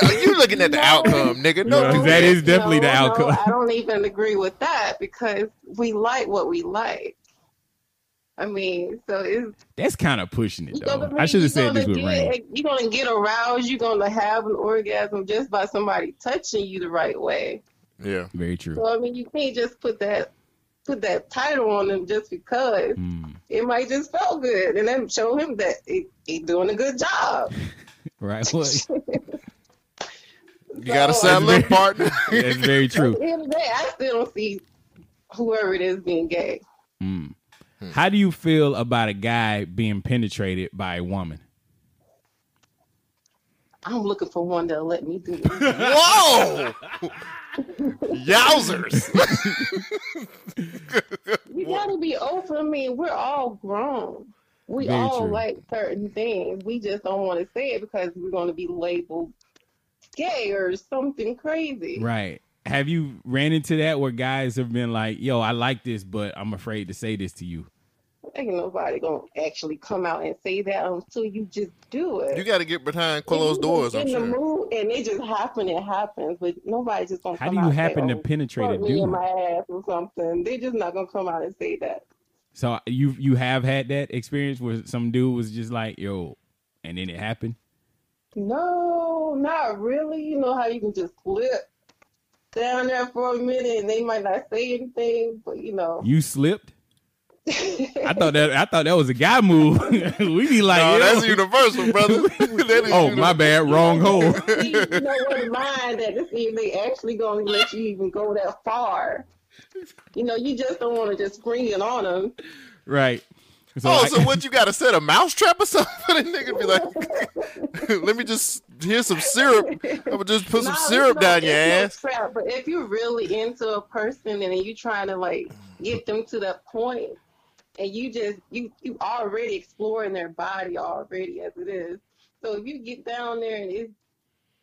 No, you looking at the outcome, nigga. No, No, that is definitely the No, no, outcome. I don't even agree with that because we like what we like. I mean, so it's that's kind of pushing it though. gonna, I should have said this gonna with Rain. You're gonna get aroused. You're gonna have an orgasm just by somebody touching you the right way. Yeah. Very true. So I mean, you can't just put that put that title on him just because Mm, it might just feel good, and then show him that he, he doing a good job. right. Well, You gotta So, settle partner. that's very At true. the end of the day, I still don't see whoever it is being gay. Mm. How do you feel about a guy being penetrated by a woman? I'm looking for one that'll let me do it. Whoa! Yowzers! You gotta be open. I mean, we're all grown. We Very all true. like certain things. We just don't want to say it because we're going to be labeled gay or something crazy. Right. Have you ran into that where guys have been like, "Yo, I like this, but I'm afraid to say this to you." Ain't nobody gonna actually come out and say that until you just do it. you got to get behind If closed doors. get I'm in the sure. mood and it just happen, it happens. But nobody just gonna How come do you out happen say, to "Oh, penetrate a fuck me in dude? my ass or something. They just not gonna come out and say that. So you you have had that experience where some dude was just like, "Yo," and then it happened. No, not really. You know how you can just slip down there for a minute and they might not say anything, but you know. You slipped. I thought that I thought that was a guy move. we be like, No, that's universal, brother. That is oh my bad, wrong hole. you know what mind that to see if they actually gonna let you even go that far. You know, you just don't want to just spring it on them. right. So oh, I- so what? You got to set a mousetrap or something for the nigga? to Be like, let me just here's some syrup. I'm gonna just put some syrup it's down your ass. no trap, but if you're really into a person and you're trying to like get them to that point, and you just you you already exploring their body already as it is. So if you get down there and it's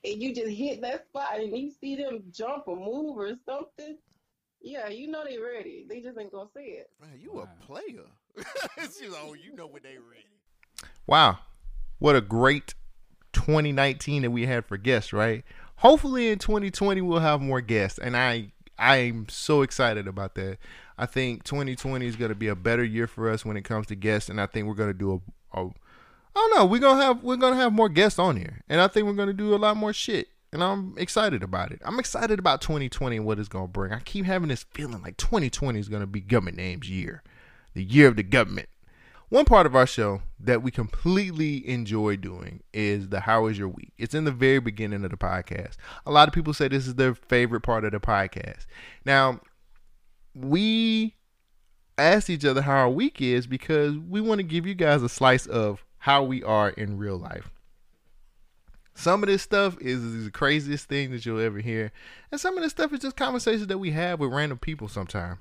and you just hit that spot and you see them jump or move or something, yeah, you know they ready. They just ain't gonna say it. Man, you a player. It's just, oh, you know when they ready. Wow, what a great 2019 that we had for guests, right? Hopefully in 2020 we'll have more guests, and I I'm so excited about that. I think 2020 is going to be a better year for us when it comes to guests, and I think we're going to do a, a I don't know. We're gonna have we're gonna have more guests on here, and I think we're gonna do a lot more shit. And I'm excited about it. I'm excited about 2020 and what it's gonna bring. I keep having this feeling like 2020 is gonna be government names year, the year of the government. One part of our show that we completely enjoy doing is the How is Your Week. It's in the very beginning of the podcast. A lot of people say this is their favorite part of the podcast. Now, we asked each other how our week is because we want to give you guys a slice of how we are in real life. Some of this stuff is the craziest thing that you'll ever hear, and some of this stuff is just conversations that we have with random people sometimes.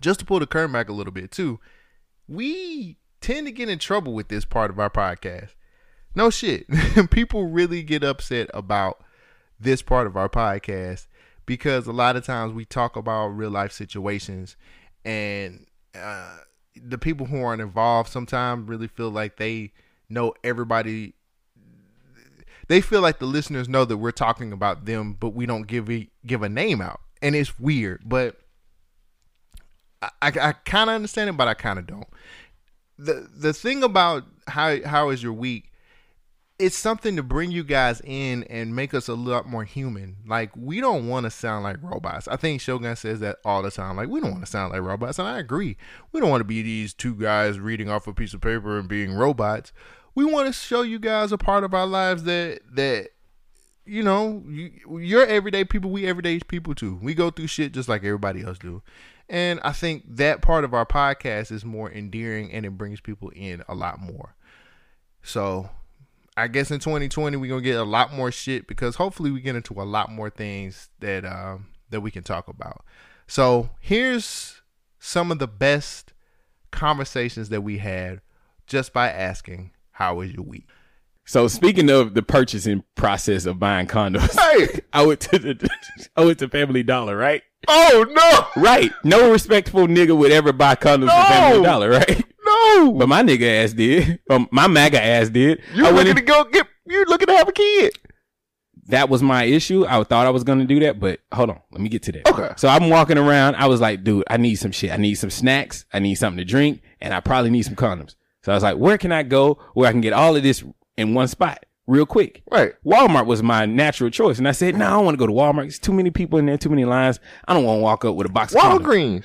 Just to pull the curtain back a little bit, too, we tend to get in trouble with this part of our podcast. No shit. people really get upset about this part of our podcast because a lot of times we talk about real life situations and uh, the people who aren't involved sometimes really feel like they know everybody they feel like the listeners know that we're talking about them but we don't give a, give a name out. And it's weird but i, I, I kind of understand it but i kind of don't. The the thing about how how is your week it's something to bring you guys in and make us a lot more human. Like we don't want to sound like robots. I think Shogun says that all the time. Like we don't want to sound like robots, and I agree. We don't want to be these two guys reading off a piece of paper and being robots. We want to show you guys a part of our lives that that you know you, you're everyday people. We everyday people too. We go through shit just like everybody else do. And I think that part of our podcast is more endearing and it brings people in a lot more. So I guess in 2020 we're gonna get a lot more shit because hopefully we get into a lot more things that um, that we can talk about. So here's some of the best conversations that we had just by asking, "How was your week?" So speaking of the purchasing process of buying condos, Hey, I went to the I went to Family Dollar, right? oh no, Right. No respectful nigga would ever buy condos No. from Family Dollar, right? But my nigga ass did. Um, my MAGA ass did. you I looking in- to go get? You looking to have a kid? that was my issue. I thought I was gonna do that, but hold on, let me get to that. Okay. So I'm walking around. I was like, dude, I need some shit. I need some snacks. I need something to drink, and I probably need some condoms. So I was like, where can I go where I can get all of this in one spot real quick? Right. Walmart was my natural choice, and I said, no, I don't want to go to Walmart. There's too many people in there, too many lines. I don't want to walk up with a box of condoms. Walgreens.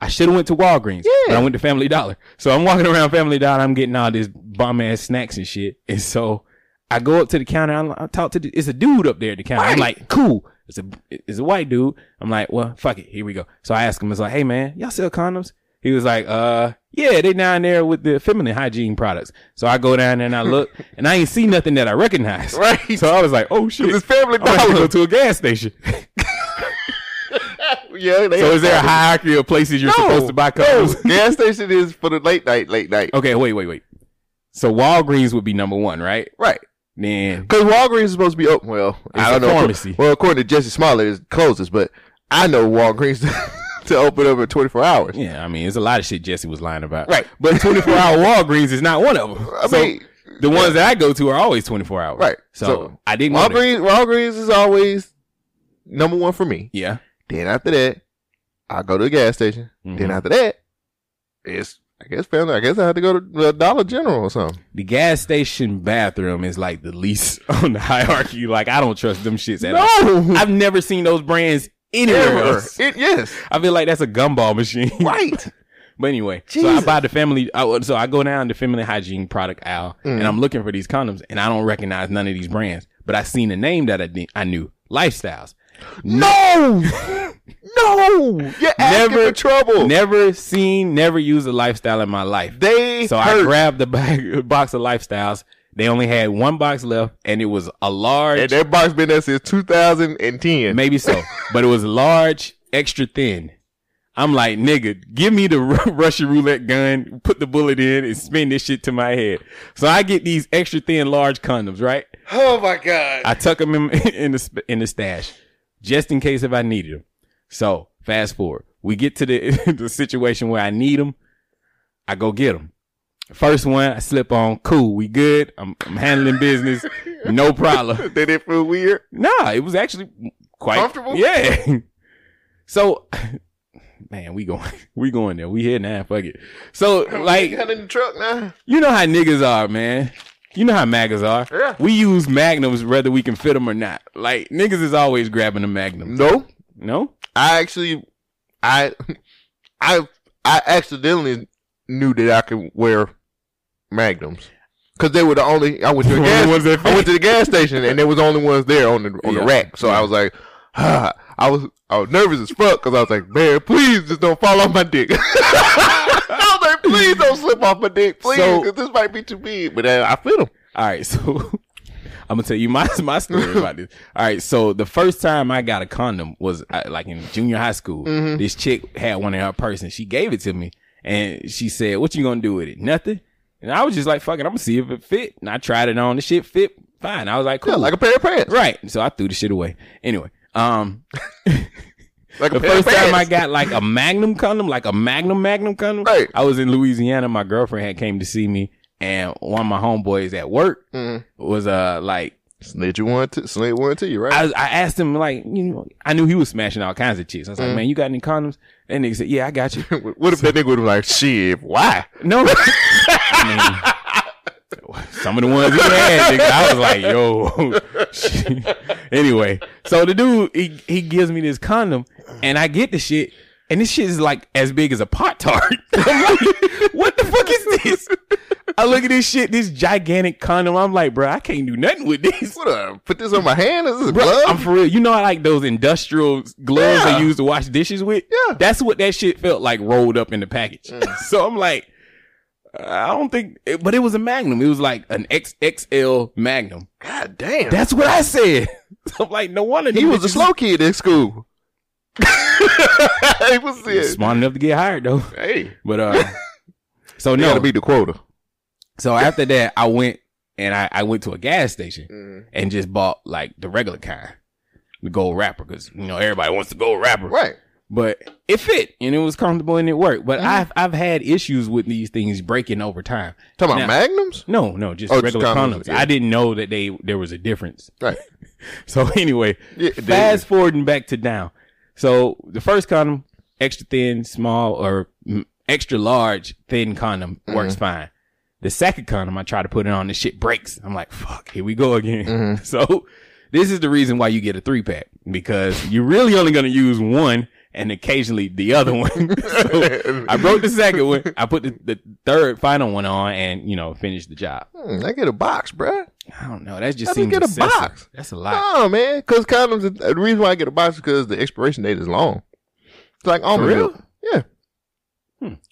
I should have went to Walgreens, Yeah. but I went to Family Dollar. So I'm walking around Family Dollar. I'm getting all this bomb ass snacks and shit. And so I go up to the counter. I, I talk to the, it's a dude up there at the counter. I'm like, cool. It's a it's a white dude. I'm like, well, fuck it. Here we go. So I ask him. It's like, hey man, y'all sell condoms? He was like, uh, Yeah, they down there with the feminine hygiene products. So I go down there and I look, and I ain't see nothing that I recognize. Right. So I was like, oh shit, it's Family I'm gonna go to a gas station. Yeah, they So is there a hierarchy of places you're No, supposed to buy no. Gas station is for the late night, late night. Okay, wait, wait, wait. So Walgreens would be number one, right? Right. Then Because Walgreens is supposed to be open. Well, It's I don't a know. pharmacy. Well, according to Jesse Smollett, it closes, but I know Walgreens to open up at 24 hours. yeah, I mean, there's a lot of shit Jesse was lying about. Right. But 24 hour Walgreens is not one of them. I so mean, the ones that I go to are always 24 hours. Right. So, So, I didn't. Walgreens, Walgreens is always number one for me. Yeah. Then after that, I go to the gas station. Mhm. Then after that, it's I guess family. I guess I have to go to Dollar General or something. The gas station bathroom is like the least on the hierarchy. Like I don't trust them shits at all. No, I've never seen those brands anywhere Ever. else. It, yes, I feel like that's a gumball machine. right. But anyway, so I buy the family. I, so I go down the feminine hygiene product aisle, Mm. and I'm looking for these condoms, and I don't recognize none of these brands. But I seen a name that I, I knew, Lifestyles. No, no, you're asking Never- for trouble. Never seen, never used a lifestyle in my life. They So hurt. I grabbed the bag, box of Lifestyles. They only had one box left, and it was a large, and that box been there since 2010. maybe so, but it was large, extra thin. I'm like, nigga, give me the Russian roulette gun, put the bullet in, and spin this shit to my head. So I get these extra thin, large condoms, right? Oh my god. I tuck them in, in the in the stash, just in case if I needed them. So fast forward, we get to the the situation where I need them. I go get them. First one, I slip on. Cool, we good. I'm, I'm handling business, no problem. Did it feel weird? Nah, it was actually quite Comfortable? Yeah. so, man, we going, we going there. We here now. Fuck it. So, like, got in the truck now. you know how niggas are, man. You know how magas are. Yeah. We use magnums whether we can fit them or not. Like niggas is always grabbing a magnum. No, No. I actually, I, I, I accidentally knew that I could wear magnums because they were the only. I went to the gas. I went to the gas station and there was the only ones there on the on Yeah. the rack. So I was like, ah, I was I was nervous as fuck because I was like, man, please just don't fall off my dick. I was like, please don't slip off my dick, please, So- because this might be too big. But uh, I fit them. All right, so I'm gonna tell you my my story about this. All right, so the first time I got a condom was uh, like in junior high school. Mm-hmm. This chick had one in her purse and she gave it to me, and she said, "What you gonna do with it? Nothing." And I was just like, "Fucking, I'm gonna see if it fit." And I tried it on. The shit fit fine. I was like, "Cool." Yeah, like a pair of pants. right. So I threw the shit away. Anyway, um, Like the first time I got like a Magnum condom, like a Magnum Magnum condom, Right. I was in Louisiana. My girlfriend had came to see me, and one of my homeboys at work Mhm. was uh like Slid you one to slid one to you, right? I, was- I asked him like you know I knew he was smashing all kinds of chicks. I was like, man, you got any condoms? And nigga said, yeah, I got you. what if that nigga would have like, shit, why? No, I mean, some of the ones he had, nigga, I was like, yo. anyway, so the dude he he gives me this condom, and I get the shit. And this shit is like as big as a Pop-Tart. I'm like, what the fuck is this? I look at this shit, this gigantic condom. I'm like, bro, I can't do nothing with this. What put this on my hand? Is this a Bro, glove? I'm for real. You know, I like those industrial gloves Yeah. they use to wash dishes with. Yeah. Mm. that's what that shit felt like rolled up in the package. so I'm like, I don't think, but it was a Magnum. It was like an XXL Magnum. God damn. That's what I said. I'm like, no wonder he was a slow kid in school. he was smart enough to get hired though. Hey, But uh, so you no. gotta beat the quota. so after that, I went and I, I went to a gas station Mm-hmm. and just bought like the regular kind, the gold wrapper, because you know everybody wants the gold wrapper. Right. But it fit and it was comfortable and it worked. But Mm-hmm. I've I've had issues with these things breaking over time. Talking about magnums? No, no, just Oh, just regular condoms, condoms. yeah. I didn't know that they there was a difference. Right. So anyway, Yeah, fast forwarding back to now. So the first condom, extra thin, small, or extra large, thin condom Mm-hmm. works fine. The second condom, I try to put it on, the shit breaks. I'm like, fuck, here we go again. Mm-hmm. So this is the reason why you get a three pack because you're really only going to use one and occasionally the other one. so I broke the second one. I put the, the third final one on and, you know, finished the job. Hmm, I get a box, bruh. I don't know. That just you seems get a excessive. box? That's a lot. No, man. Because condoms, the reason why I get a box is because the expiration date is long. It's like almond milk. Yeah.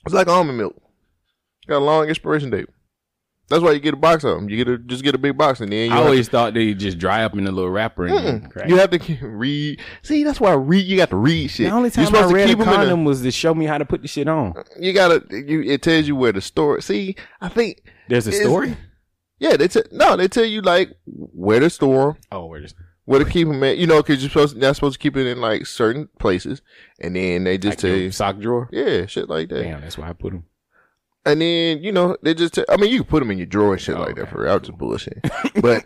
It's like almond milk. Got a long expiration date. That's why you get a box of them. You get a just get a big box and then you I always thought they just dry up in a little wrapper and. You have to read. See, that's why I read. You got to read shit. The only time You're I supposed to read a in a- was to show me how to put the shit on. You gotta. You, it tells you where the store. See, I think There's a story. Yeah, they tell no. They tell you like where to store Oh, where just where to keep them at. You know, because you're supposed not supposed to keep it in like certain places, and then they just like tell you, sock drawer. yeah, shit like that. Damn, that's why I put them. And then you know they just. Tell, I mean, you can put them in your drawer and shit Oh, like that. For real. I was just bullshit, but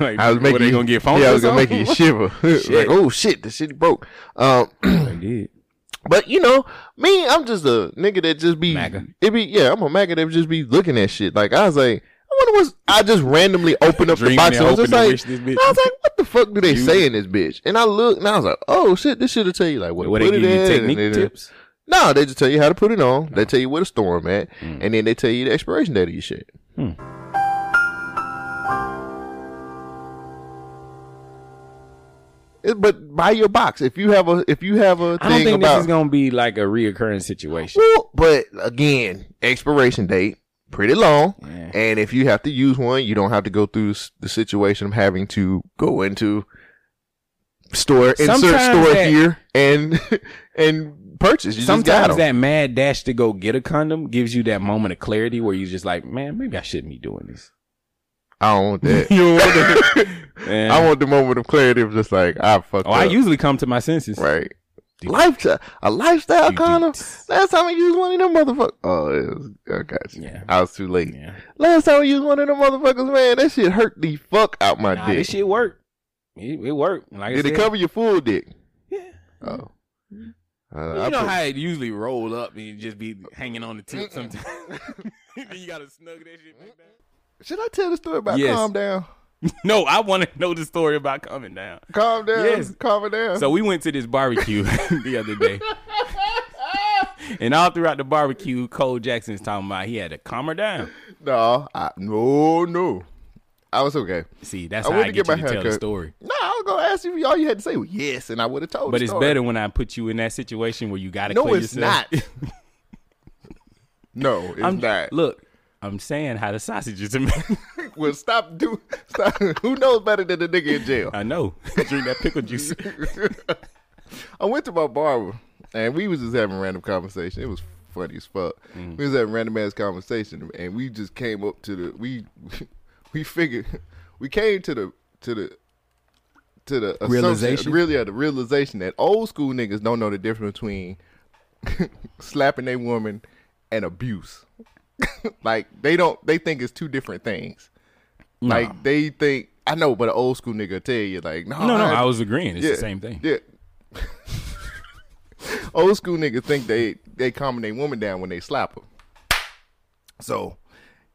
Like, I was making you- gonna get phone Yeah, I was gonna make you shiver. Shit. like, oh shit, the shit broke. Um, I did. But you know, me, I'm just a nigga that just be MAGA. It be yeah, I'm a MAGA that just be looking at shit. Like I was like, I wonder what's. I just randomly opened up the box and and I was just like, wish this bitch- I was like, what the fuck do they You- say in this bitch? And I looked and I was like, oh shit, this shit'll tell you like what, What put give it you in. technique and tips? No, they just tell you how to put it on. They tell you where the store them at, Mm. and then they tell you the expiration date of your shit. Hmm. It- But buy your box if you have a if you have a I don't think about this is gonna be like a reoccurring situation. Well, but again, expiration date pretty long, Yeah. and if you have to use one, you don't have to go through the situation of having to go into store insert Sometimes store that- here and and purchase. You Sometimes that mad dash to go get a condom gives you that moment of clarity where you're just like, man, maybe I shouldn't be doing this. I don't want that. You want that? I want the moment of clarity of just like I fucked Oh, up. I usually come to my senses. right. Lifestyle, a lifestyle You condom. do. Last time I used one of them motherfuckers. Oh, it was, I got you. Yeah. I was too late. Yeah. Last time I used one of them motherfuckers, man, that shit hurt the fuck out my Nah, dick. this shit worked. It, it worked. Like I Did it cover your full dick? Yeah. Oh. Mm-hmm. Uh, You I know put- how it usually roll up and you just be hanging on the tip sometimes. you gotta snug that shit back down. Should I tell the story about Yes. calm down? No, I want to know the story about coming down. Calm down. Yes. Calm down. So we went to this barbecue the other day. and all throughout the barbecue, Cole Jackson's talking about he had to calm her down. no, I, no, no. I was okay. See, that's I how I get, get you my to tell the story. No, I was gonna ask you if all you had to say was yes, and I would have told. You. But it's story. better when I put you in that situation where you got to No, it's yourself. not. No, it's I'm, not. Look, I'm saying how the sausages are made. Well, stop. doing. stop. Who knows better than the nigga in jail? I know. Drink that pickle juice. I went to my barber and we was just having random conversation. It was funny as fuck. Mm. We was having random ass conversation and we just came up to the we we figured we came to the to the to the Realization? really uh, the realization that old school niggas don't know the difference between slapping a woman and abuse. like they don't they think it's two different things. Like they think I know, but an old school nigga tell you like no no, no, I- I was agreeing. It's yeah, the same thing. Yeah. Old school niggas think they they calm their woman down when they slap her. So,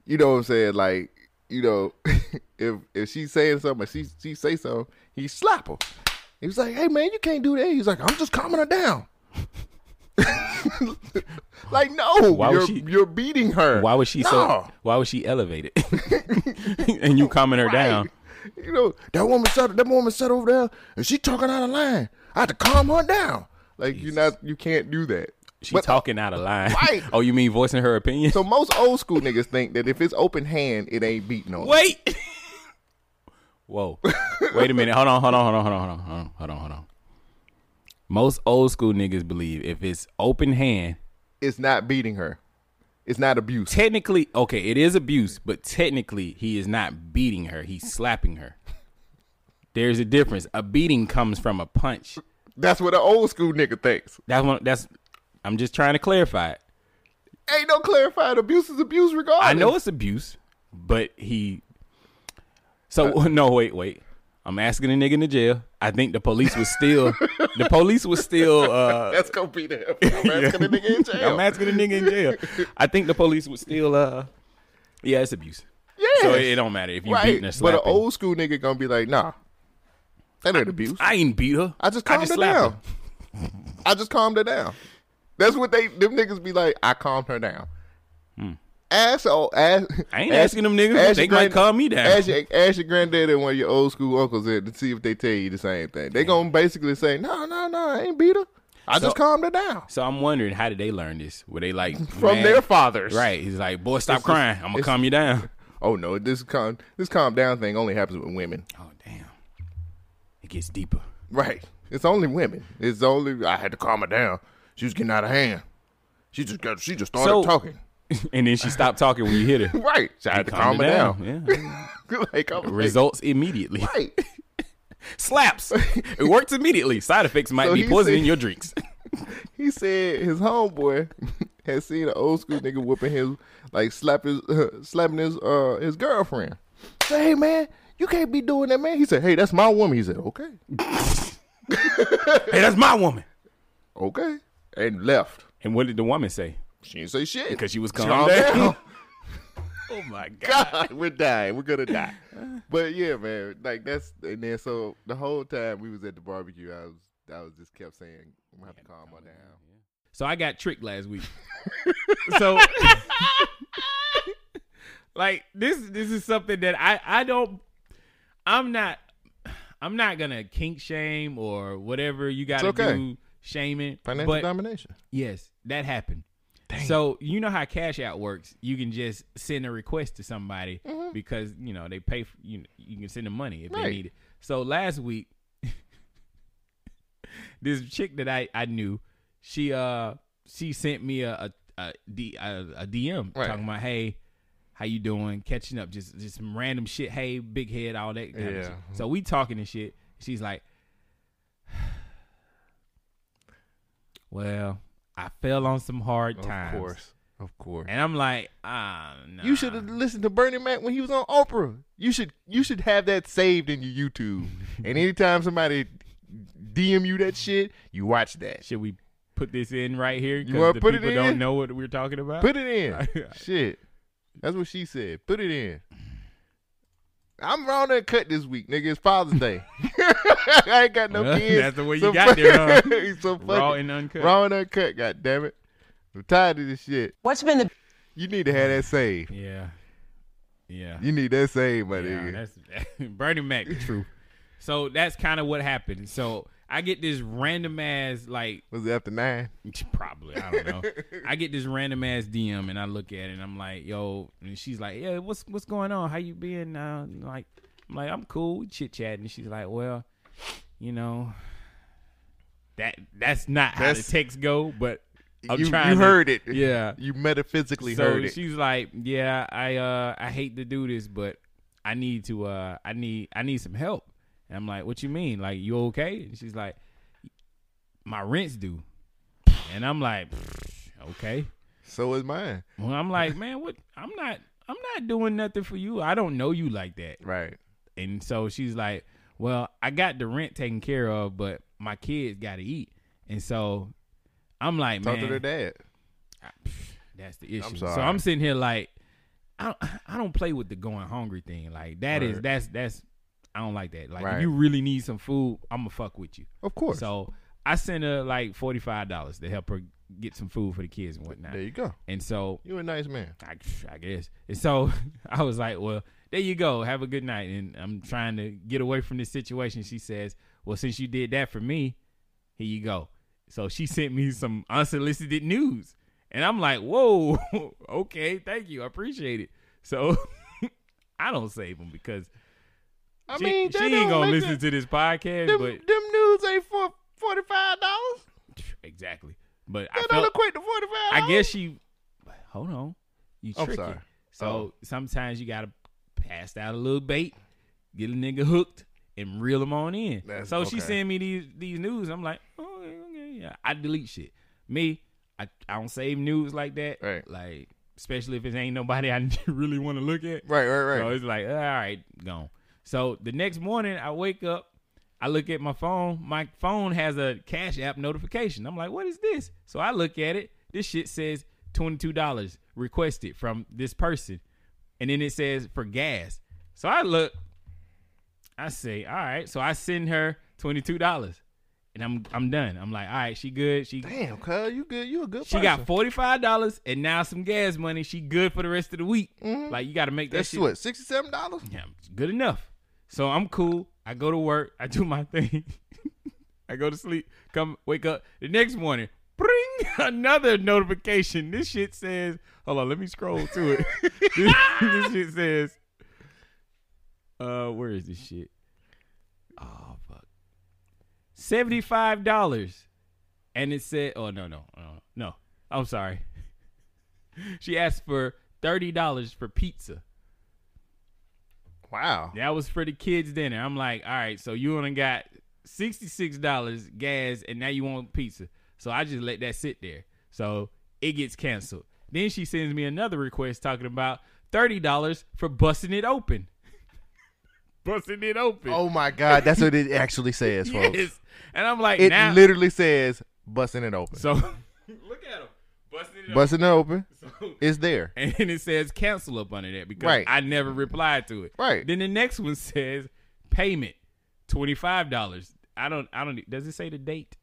you know what I'm saying? Like, you know, if if she's saying something, she she say something, he slap her. He was like, "Hey man, you can't do that." He's like, "I'm just calming her down." like, no, Why you're was she- you're beating her. Why was she No. so? Why was she elevated? and you calming her down. You know, that woman sat that woman sat over there and she talking out of line. I had to calm her down. Like you not you can't do that. She But- talking out of line. Right. Oh, you mean voicing her opinion? So most old school niggas think that if it's open hand, it ain't beating on. Wait. Whoa. Wait a minute. Hold on. Hold on. Hold on. Hold on. Hold on. Hold on. Hold on. Hold on. Most old school niggas believe if it's open hand, It's not beating her. It's not abuse. technically, okay, it is abuse, but technically he is not beating her. He's slapping her. There's a difference. A beating comes from a punch. That's what an old school nigga thinks. That's one. That's. I'm just trying to clarify it. Ain't no clarifying abuse is abuse regardless. I know it's abuse, but he. So no, wait, wait. I'm asking the nigga in the jail. I think the police was still. the police was still. uh That's gonna be there. I'm asking the nigga in jail. I'm asking the nigga in jail. I think the police was still. uh Yeah, it's abuse. Yeah. So it, it don't matter if you right. beating or But an old school nigga gonna be like, nah, that ain't abuse. I ain't beat her. I just calmed her slapped down. I just calmed her down. That's what they them niggas be like. I calmed her down. Ask oh ask. Hmm. I ain't ask- asking them niggas. ask They might calm me down. Ask your, ask your granddad and one of your old school uncles to see if they tell you the same thing. They gonna basically say, no, no, no, I ain't beat her. I just calmed her down So I'm wondering, how did they learn this? Were they like from man- their fathers. Right. He's like, boy, stop It's just- crying. I'm gonna calm you down. Oh no, this calm this calm down thing only happens with women. Oh damn. It gets deeper. Right. It's only women. It's only I had to calm her down. She was getting out of hand. She just got she just started So- talking. and then she stopped talking when you hit her. Right. So I had to calm her down. Yeah. like, I'm like, Results immediately. right. Slaps. It works immediately. Side effects might So be he poison said- in your drinks. He said his homeboy had seen an old school nigga whooping his like slap his slapping his uh his girlfriend. Say, hey man, you can't be doing that, man. He said, hey, that's my woman. He said, okay, hey, that's my woman. okay, and left. And what did the woman say? She didn't say shit Because she was Calm down. down. oh my god. God, we're dying. We're gonna die. But yeah, man, like that's and then so the whole time we was at the barbecue, I was I was just kept saying I'm gonna have to calm her down. So I got tricked last week. so like this this is something that I I don't I'm not I'm not gonna kink shame or whatever you gotta okay. do shaming. Financial but domination. yes, that happened. So you know how Cash App works. You can just send a request to somebody because you know they pay. For, you you can send them money if they Mm-hmm. Need it. So last week, this chick that I I knew, she uh she sent me a a a, D, a, a DM Right. talking about hey. How you doing? Catching up, just just some random shit. Hey, big head, all that kind of Yeah. shit. So we talking and shit. She's like, "Well, I fell on some hard Of times." Of course, of course. And I'm like, ah, nah. You should have listened to Bernie Mac when he was on Oprah. You should you should have that saved in your YouTube. and anytime somebody DM you that shit, you watch that. Should we put this in right here? You wanna the put it people in? don't know what we're talking about. Put it in. shit. That's what she said. Put it in. I'm raw and cut this week, nigga. It's Father's Day. I ain't got no Well, kids. that's the way you so got there, huh? so Raw and uncut. Raw and uncut. God damn it. I'm tired of this shit. What's been the You need to have that saved. Yeah, yeah. You need that saved, my yeah nigga. that's Bernie Mac, the truth. So that's kind of what happened. So I get this random ass like Was it after nine? Probably. I don't know. I get this random ass DM and I look at it and I'm like, yo, and she's like, yeah, what's what's going on? How you been? Uh, like, I'm like, I'm cool. Chit chatting. She's like, well, you know, that that's not how That's- the text go, but I'm you, trying. you to- heard it. Yeah. You metaphysically so heard it. she's like, yeah, I uh I hate to do this, but I need to uh I need I need some help. And I'm like, what you mean? Like, you okay? And she's like, my rent's due. And I'm like, okay. So is mine. Well, I'm like, man, what? I'm not. I'm not doing nothing for you. I don't know you like that. Right. And so she's like, well, I got the rent taken care of, but my kids got to eat. And so I'm like, Talk man, to their dad. that's the issue. I'm So. I'm sitting here like, I don't, I don't play with the going hungry thing. Like that is Right. that's that's I don't like that. Like Right. if you really need some food, I'm gonna fuck with you. Of course. So I sent her like forty five dollars to help her get some food for the kids and whatnot. There you go. And so You a nice man. I, I guess. And so I was like, well, there you go. Have a good night. And I'm trying to get away from this situation. She says, well, since you did that for me, here you go. So she sent me some unsolicited news. And I'm like, whoa, okay, thank you. I appreciate it. So I don't save them because I she, mean, she ain't going to listen it- to this podcast, Them, but them news ain't for forty five dollars. exactly. But I don't felt, equate to forty five. I guess she. Hold on, you I'm tricky. sorry. So Oh. sometimes you gotta pass out a little bait, get a nigga hooked, and reel them on in. That's- so she okay. send me these these news. I'm like, oh, okay, okay, yeah. I delete shit. Me, I, I don't save news like that. Right. Like especially if it ain't nobody I really want to look at. Right, right, right. So it's like, all right, gone. So the next morning, I wake up, I look at my phone. My phone has a Cash App notification. I'm like, what is this? So I look at it. This shit says $22 requested from this person. And then it says for gas. So I look, I say, all right. So I send her $22. And I'm I'm done. I'm like, all right, she good. She Damn, cuz you good. You a good. Person. She person. got forty five dollars and now some gas money. She good for the rest of the week. Mm-hmm. Like you got to make that That's shit what sixty seven dollars. yeah, good enough. So I'm cool. I go to work. I do my thing. I go to sleep, come wake up the next morning, bring another notification. This shit says, hold on, let me scroll to it. this, this shit says, uh, where is this shit? Oh fuck, seventy five dollars, and it said, oh no no no no, I'm sorry. she asked for thirty dollars for pizza. Wow. That was for the kids' dinner. I'm like, all right, so you only got sixty six dollars gas, and now you want pizza. So I just let that sit there. So it gets canceled. Then she sends me another request talking about thirty dollars for busting it open. busting it open. Oh my God, that's what it actually says, folks. yes. And I'm like, It now. literally says busting it open. so look at him busting it busting it open. So It's there. and it says cancel up under that because Right. I never replied to it. Right. Then the next one says payment twenty five dollars. I don't. I don't. Does it say the date?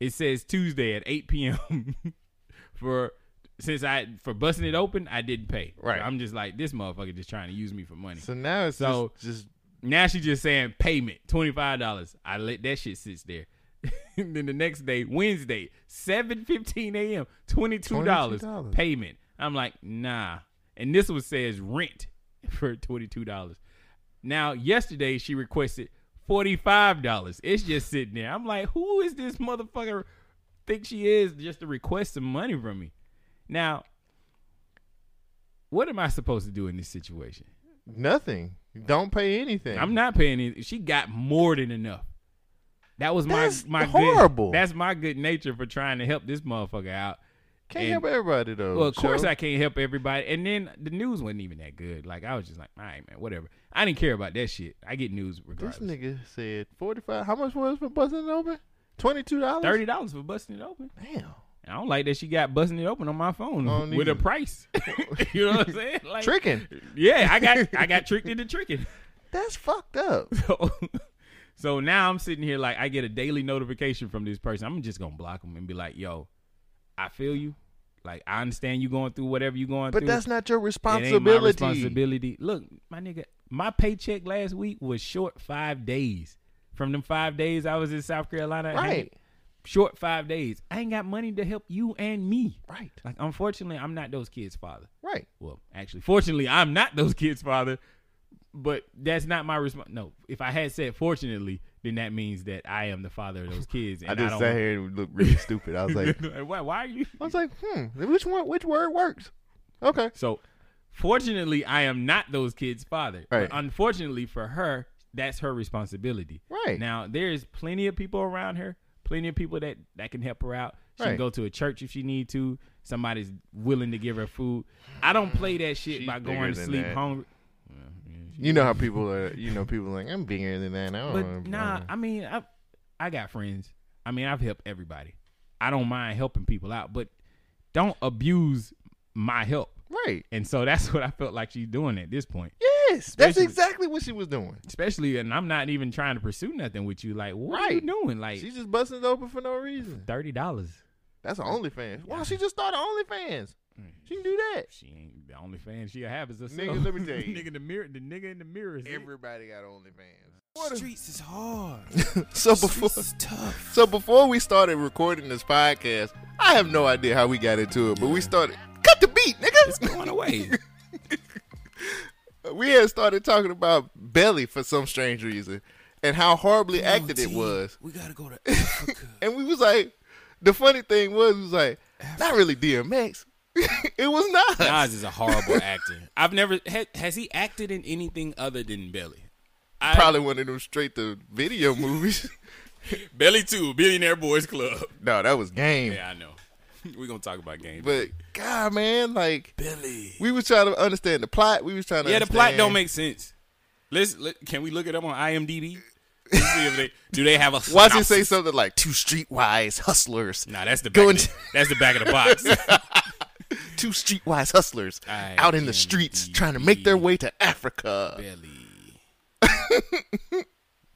It says Tuesday at eight p.m. for since I for busting it open, I didn't pay. Right. I'm just like this motherfucker just trying to use me for money. So now it's So- just, just Now she's just saying payment twenty five dollars. I let that shit sit there. and then the next day, Wednesday, seven fifteen a.m. twenty two dollars $22. payment. I'm like, nah. And this one says rent for twenty two dollars. Now yesterday she requested forty five dollars. It's just sitting there. I'm like, who is this motherfucker? Think she is just to request some money from me? Now, what am I supposed to do in this situation? nothing. Don't pay anything. I'm not paying anything. She got more than enough. That was my That's my horrible. Good, that's my good nature for trying to help this motherfucker out. Can't And- help everybody though. Well, of course I can't help everybody. And then the news wasn't even that good. Like I was just like, all right, man, whatever. I didn't care about that shit. I get news This nigga said forty five. How much was for busting it open? Twenty two dollars. Thirty dollars for busting it open. Damn. I don't like that she got busting it open on my phone with a price. you know what I'm saying? Like, Tricking. Yeah, I got I got tricked into tricking. That's fucked up. So, so now I'm sitting here like I get a daily notification from this person. I'm just gonna block them and be like, "Yo, I feel you. Like I understand you going through whatever you going But through. But that's not your It responsibility. ain't my responsibility. Look, my nigga, my paycheck last week was short five days. From them five days I was in South Carolina, Right. Short five days. I ain't got money to help you and me. Right. Like, unfortunately, I'm not those kids' father. Right. Well, actually, fortunately, I'm not those kids' father. But that's not my response. No, if I had said fortunately, then that means that I am the father of those kids. And I just don't sat here and looked really stupid. I was like, why, why are you? I was like, hmm, which one? Which word works? Okay. So, fortunately, I am not those kids' father. Right. But unfortunately for her, that's her responsibility. Right. Now, there's plenty of people around her, plenty of people that that can help her out. She can go to a church if she need to. Somebody's willing to give her food. I don't play that shit She's by going to sleep hungry. You know how people are. You know people are like I'm bigger than that. I don't But know. nah, I mean, I I got friends. I mean, I've helped everybody. I don't mind helping people out, but don't abuse my help. Right. And so that's what I felt like she's doing at this point. Yes, that's exactly what she was doing. Especially, and I'm not even trying to pursue nothing with you. Like, what are you Right. doing? Like, She's just busting it open for no reason. thirty dollars. That's an OnlyFans. Why don't she just started an OnlyFans? Mm. She can do that. She ain't the only fan she'll have is herself. Nigga, let me tell you. nigga, in the mirror, the nigga in the mirror. Is it. Everybody got OnlyFans. Streets is hard. So before, Streets is tough. so before we started recording this podcast, I have no idea how we got into it, but we started. Cut the beat, nigga. It's going away. we had started talking about belly for some strange reason and how horribly Come on, acted it was. We gotta go to Africa. And we was like, the funny thing was, we was like, not really DMX. it was not. Nas is a horrible actor. I've never ha, has he acted in anything other than Belly. I, Probably one of them straight to video movies. Belly Two, Billionaire Boys Club. no, that was game. Yeah, I know. We're gonna talk about Game, But God, man, like Belly. we was trying to understand the plot. We was trying to yeah, the plot don't make sense. Let's let, can we look it up on IMDb? See if they do they have a Why does he say something like two streetwise hustlers? Nah, that's the back Going of the, that's the back of the box. Two streetwise hustlers I out in the streets trying to make their way to Africa. Belly.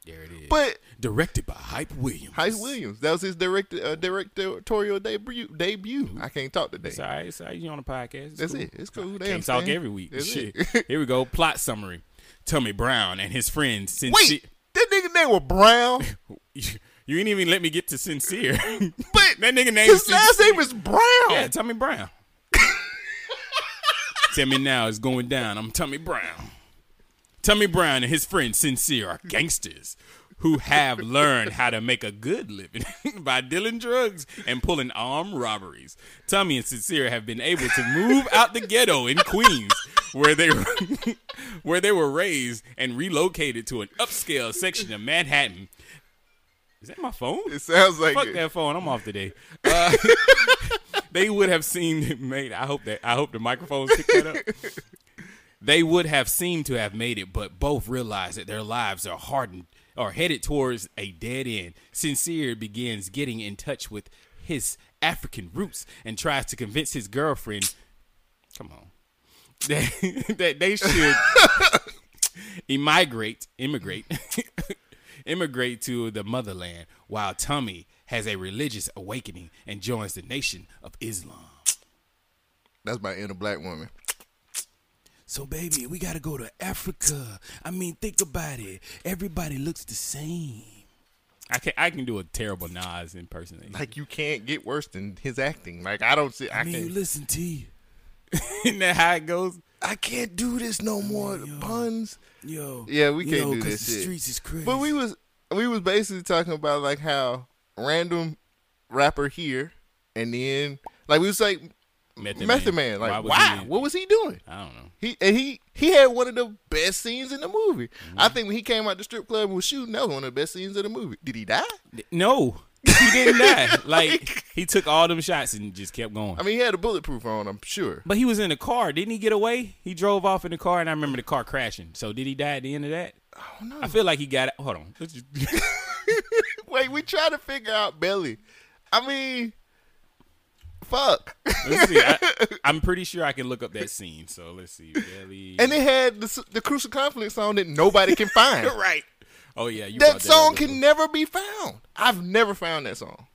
there it is. But directed by Hype Williams. Hype Williams, that was his direct uh, directorial debut. Debut. I can't talk today. It's all right. It's all right. You on the podcast. It's That's cool. it. It's cool. They Can't talk every week. That's Shit. it. Here we go. Plot summary. Tommy Brown and his friends. Wait, that nigga name was Brown. You ain't even let me get to sincere. But that nigga name his is last name is Brown. Yeah, Tommy Brown. Tell me now it's going down. I'm Tommy Brown. Tommy Brown and his friend Sincere are gangsters who have learned how to make a good living by dealing drugs and pulling armed robberies. Tommy and Sincere have been able to move out the ghetto in Queens, where they were, where they were raised and relocated to an upscale section of Manhattan. Is that my phone? It sounds like Fuck it. that phone. I'm off today. Uh, they would have seemed made. I hope that I hope the microphones pick that up. They would have seemed to have made it, but both realized that their lives are hardened or headed towards a dead end. Sincere begins getting in touch with his African roots and tries to convince his girlfriend. Come on. That, that they should immigrate, immigrate, immigrate to the motherland, while Tommy has a religious awakening and joins the nation of Islam. That's my inner black woman. So, baby, we gotta go to Africa. I mean, think about it. Everybody looks the same. I can I can do a terrible Nas impersonation. Like you can't get worse than his acting. Like I don't see. I, I mean, can. listen, T. Isn't that how it goes? I can't do this no more. puns. Yo. Yeah, we can't know, do 'cause this the shit. streets is crazy. But we was we was basically talking about like how random rapper here, and then like we was like Method, Method Man. Man. Like Why why? What was he doing? I don't know. He and he he had one of the best scenes in the movie. Mm-hmm. I think when he came out the strip club and was shooting, that was one of the best scenes of the movie. Did he die? No, he didn't die. Like he took all them shots and just kept going. I mean, he had a bulletproof on. I'm sure. But he was in the car. Didn't he get away? He drove off in the car, and I remember the car crashing. So did he die at the end of that? I don't know. I feel like he got it. Hold on. Wait, we try to figure out Belly. I mean, fuck. let's see. I, I'm pretty sure I can look up that scene. So let's see. Belly. and it had the, the Crucial Conflict song that nobody can find. right. Oh yeah, that song can never be found. I've never found that song.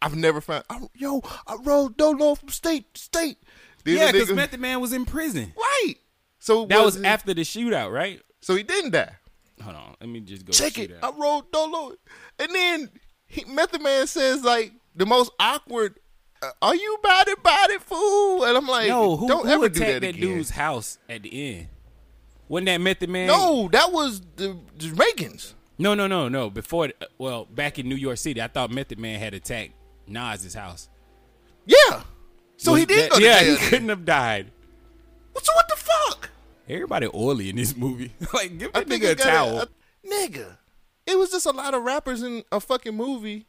I've never found. I, yo, I rode Dolo from state to state. Then Yeah, because Method Man was in prison. right. So That was it- after the shootout, right? So he didn't die. Hold on. Let me just go Check it. shootout. I rode Dolo, and then he, Method Man says like the most awkward. Uh, Are you about it, about it, fool? And I'm like, No, who, don't who ever attacked do that, that, again. dude's house at the end? Wasn't that Method Man? No, that was the Jamaicans. no, no, no, no. Before, uh, well, back in New York City, I thought Method Man had attacked Nas's house. Yeah. So Was he did that- go to Yeah, jail. he then. couldn't have died. So what the fuck? Everybody oily in this movie. like, give I that think nigga a towel. a- nigga, it was just a lot of rappers in a fucking movie,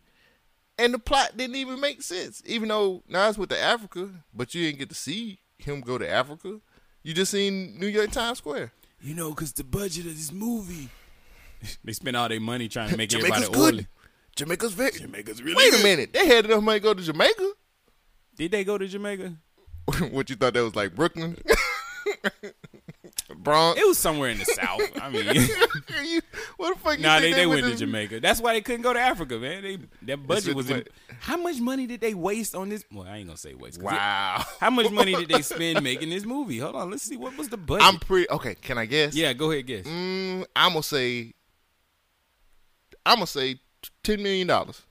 and the plot didn't even make sense. Even though Nas went to Africa, but you didn't get to see him go to Africa. You just seen New York Times Square. You know, because the budget of this movie. they spent all their money trying to make Jamaica's everybody good. oily. Jamaica's very. Jamaica's really Wait a good. minute, they had enough money to go to Jamaica. Did they go to Jamaica? what you thought that was like Brooklyn, Bronx? It was somewhere in the South. I mean, you, what the fuck? Nah, think they, they went to Jamaica. That's why they couldn't go to Africa, man. They that budget was. In, how much money did they waste on this? Well, I ain't gonna say waste. 'cause it- Wow. How much money did they spend making this movie? Hold on, let's see. What was the budget? I'm pretty okay. Can I guess? yeah, go ahead, guess. Mm, I'm gonna say. I'm gonna say ten million dollars.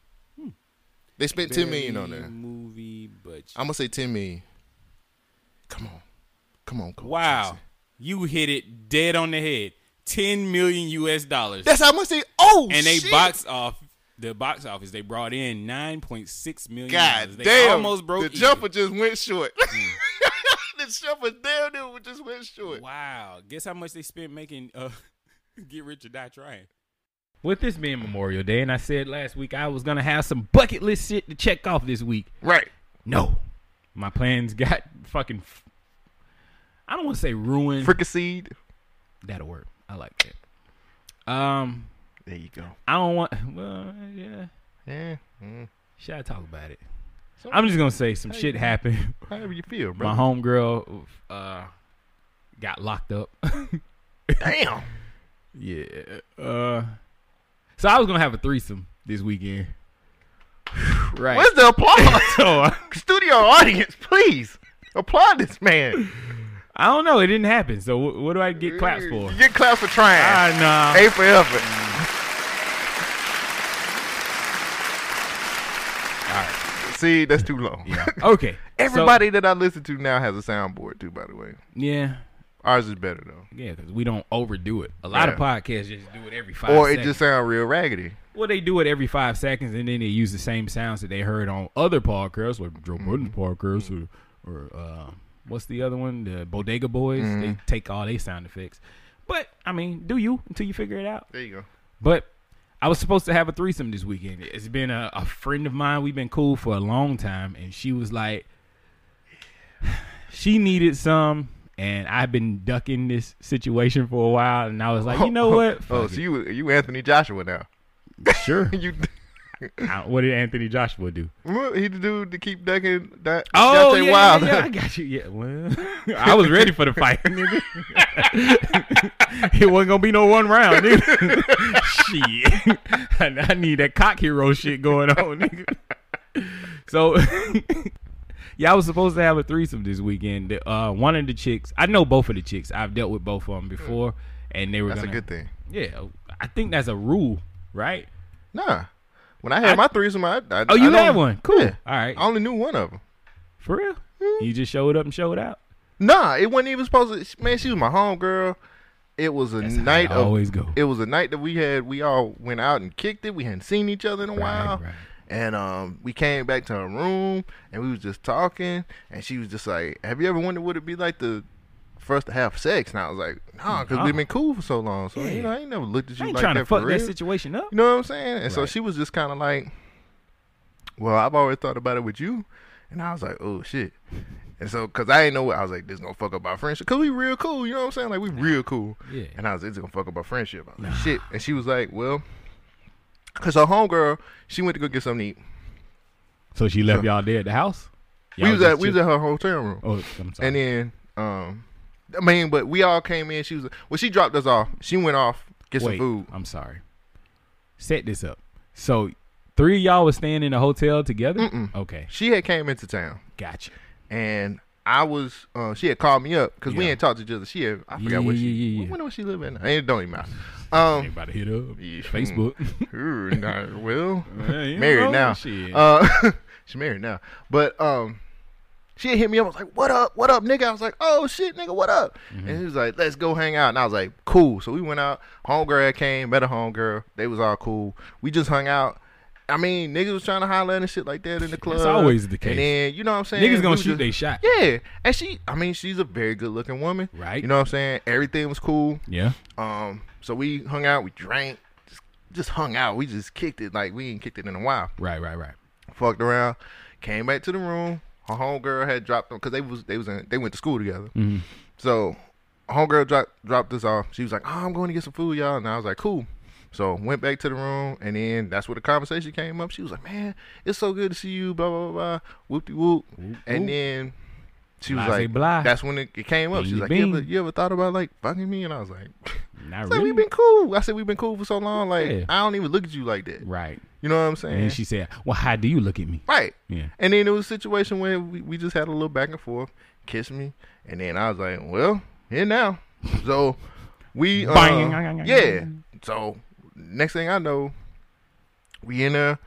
They spent ten million on there. Movie budget. I'm gonna say ten million. Come on, come on, come on. Wow, Jackson. You hit it dead on the head. Ten million U.S. dollars. That's how much they. Oh, and they shit. box off the box office. They brought in nine point six million. God dollars. They damn! almost broke. the even. jumper just went short. the jumper damn near just went short. Wow. Guess how much they spent making uh Get Rich or Die Trying. With this being Memorial Day, and I said last week I was gonna have some bucket list shit to check off this week. Right. No. My plans got fucking f- I don't want to say ruined. Fricasseed. That'll work. I like that. Um There you go. I don't want well yeah. Yeah. Mm. Should I talk about it? I'm just gonna say some shit happened. However you feel, bro. My homegirl uh got locked up. Damn. Yeah. Uh so I was gonna have a threesome this weekend. right. Where's the applause? uh, Studio audience, please applaud this man. I don't know. It didn't happen. So wh- what do I get claps for? You get claps for trying. Ah, nah. A for effort. All right. See, that's too long. Yeah. Okay. Everybody that I listen to now has a soundboard too. By the way, Yeah. ours is better though. Yeah, because we don't overdo it. A lot of podcasts just do it every five. Or it seconds. just sound real raggedy. well, they do it every five seconds, and then they use the same sounds that they heard on other podcasts, like Joe Budden's Mm-hmm. podcast, or, or uh, what's the other one, the Bodega Boys. Mm-hmm. They take all their sound effects. But I mean, do you until you figure it out? There you go. But I was supposed to have a threesome this weekend. It's been a, a friend of mine. We've been cool for a long time, and she was like, she needed some, and I've been ducking this situation for a while, and I was like, you know what? Oh, so it. you you Anthony Joshua now? sure. you what did Anthony Joshua do? what, he the dude to keep ducking that Oh Deontay yeah, Wilder. yeah, I got you. Yeah, well, I was ready for the fight. nigga. it wasn't gonna be no one round. Nigga. shit, I, I need that cock hero shit going on. Nigga. So, yeah, I was supposed to have a threesome this weekend. Uh, one of the chicks, I know both of the chicks. I've dealt with both of them before, and they were. That's a gonna, good thing. Yeah, I think that's a rule, right? Nah, when I had I- my threesome, I, I Oh, you I had one. Cool. Yeah. All right. I only knew one of them. For real? You just showed up and showed out. Nah, it wasn't even supposed to. Man, she was my home girl. It was a That's night it of. always go. It was a night that we had. We all went out and kicked it. We hadn't seen each other in a Right, while. right. And um, we came back to her room and we was just talking. And she was just like, "Have you ever wondered what it'd be like to for us to have sex?" And I was like, "Nah, because we've been cool for so long. So you know, I ain't never looked at you I ain't like trying that to fuck for that real. situation up. You know what I'm saying? And so Right. she was just kind of like, "Well, I've always thought about it with you," and I was like, "Oh shit." And so, cause I didn't know what I was like, this gonna fuck up our friendship. Cause we real cool, you know what I'm saying? Like we real cool. Yeah. And I was, it's gonna fuck up our friendship. I was like, shit. And she was like, well, cause her homegirl, she went to go get something to eat. So she left y'all there at the house. we Y'all was just at we was at her hotel room. Oh, I'm sorry. And then, um, I mean, but we all came in. She was well, she dropped us off. She went off get Wait, some food. I'm sorry. Set this up. So three of y'all was staying in a hotel together. Mm-mm. Okay, She had came into town, gotcha. and I was. Uh, she had called me up because we Yeah. ain't talked to each other. She had. I forgot Yeah, where she. yeah, yeah. When was she living? It don't even matter. Um, Everybody hit up Yeah. Facebook. Ooh, well, married now. She. Uh, she's married now. But um, she hit me up. I was like, "What up? What up, nigga?" I was like, "Oh shit, nigga, what up?" Mm-hmm. And he was like, "Let's go hang out." And I was like, "Cool." So we went out. Homegirl came, met a homegirl. They was all cool. We just hung out. I mean, niggas was trying to holler and shit like that in the club. It's always the case. And then you know what I'm saying? Niggas gonna shoot just- they shot. Yeah, and she, I mean, she's a very good looking woman, Right. You know what I'm saying? Everything was cool. Yeah. Um, so we hung out, we drank, just just hung out. We just kicked it like we ain't kicked it in a while. Right. Right. Right. Fucked around, came back to the room. Her homegirl had dropped them because they was they was in, they went to school together. Mhm. So homegirl dropped dropped us off. She was like, "Oh, I'm going to get some food, y'all," and I was like, "Cool." So went back to the room, and then that's where the conversation came up. She was like, "Man, it's so good to see you." Blah blah blah. blah. Whoop de whoop. And then she was Blase like, blah. "That's when it, it came up." She's like, you ever, "You ever thought about like fucking me?" And I was like, Not "It's like really. we've been cool." I said, "We've been cool for so long. Like Yeah. I don't even look at you like that." right. You know what I'm saying? And she said, "Well, how do you look at me?" Right. Yeah. And then it was a situation where we, we just had a little back and forth, kissed me, and then I was like, well, here now. So we, uh, yeah. So next thing I know, we in there,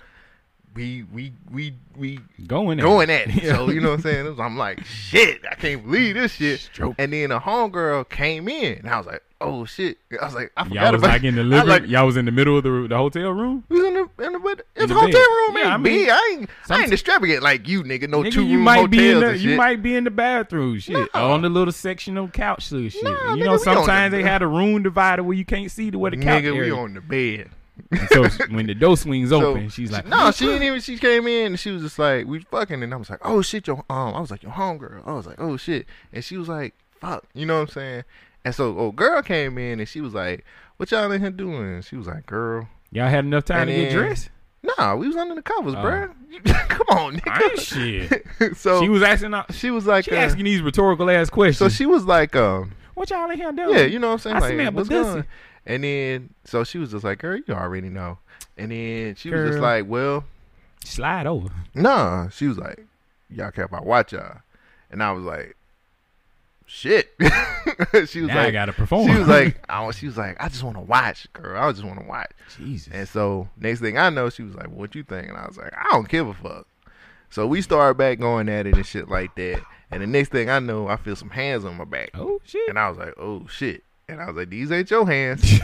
we we we we Going. going at it. So you know what I'm saying? Was- I'm like, shit, I can't believe this shit. Stroke. And then a homegirl came in, and I was like, oh shit. I was like, I forgot Y'all was about like in the living. like, y'all was in the middle of the the hotel room. we was in the in the, In it's the hotel bed. room, Yeah, man. I mean, me, I ain't, I ain't extravagant like you, nigga. No Nigga, two you might hotels be in the you might be in the bathroom, shit, on the little sectional couch, shit. Nah, you nigga, know, sometimes the- they had a room divider where you can't see to where the couch nigga, we on the bed. And so when the door swings So, open, she's like, no, she didn't even. She came in and she was just like, we fucking, and I was like, oh shit, your um, I was like, your homegirl. I was like, oh shit, and she was like, fuck, you know what I'm saying? And so, oh, girl came in and she was like, what y'all in here doing? She was like, girl, y'all had enough time And to get dressed. nah, we was under the covers, Oh. bruh. Come on, I ain't nigga. shit. so she was asking, uh, she was like, she uh, asking these rhetorical ass questions. so she was like, um. what y'all in here doing? Yeah, you know what I'm saying? I like, what's pussy. going on? And then, so she was just like, girl, you already know. And then she was just like, well, Slide over. nah. She was like, y'all care about watch y'all. And I was like, shit. she was Now I gotta perform. she was like, I was, she was like, I just want to watch, girl. I just want to watch. Jesus. And so next thing I know, she was like, what you think? And I was like, I don't give a fuck. So we started back going at it and shit like that. And the next thing I know, I feel some hands on my back. Oh shit! And I was like, oh shit. And I was like, these ain't your hands.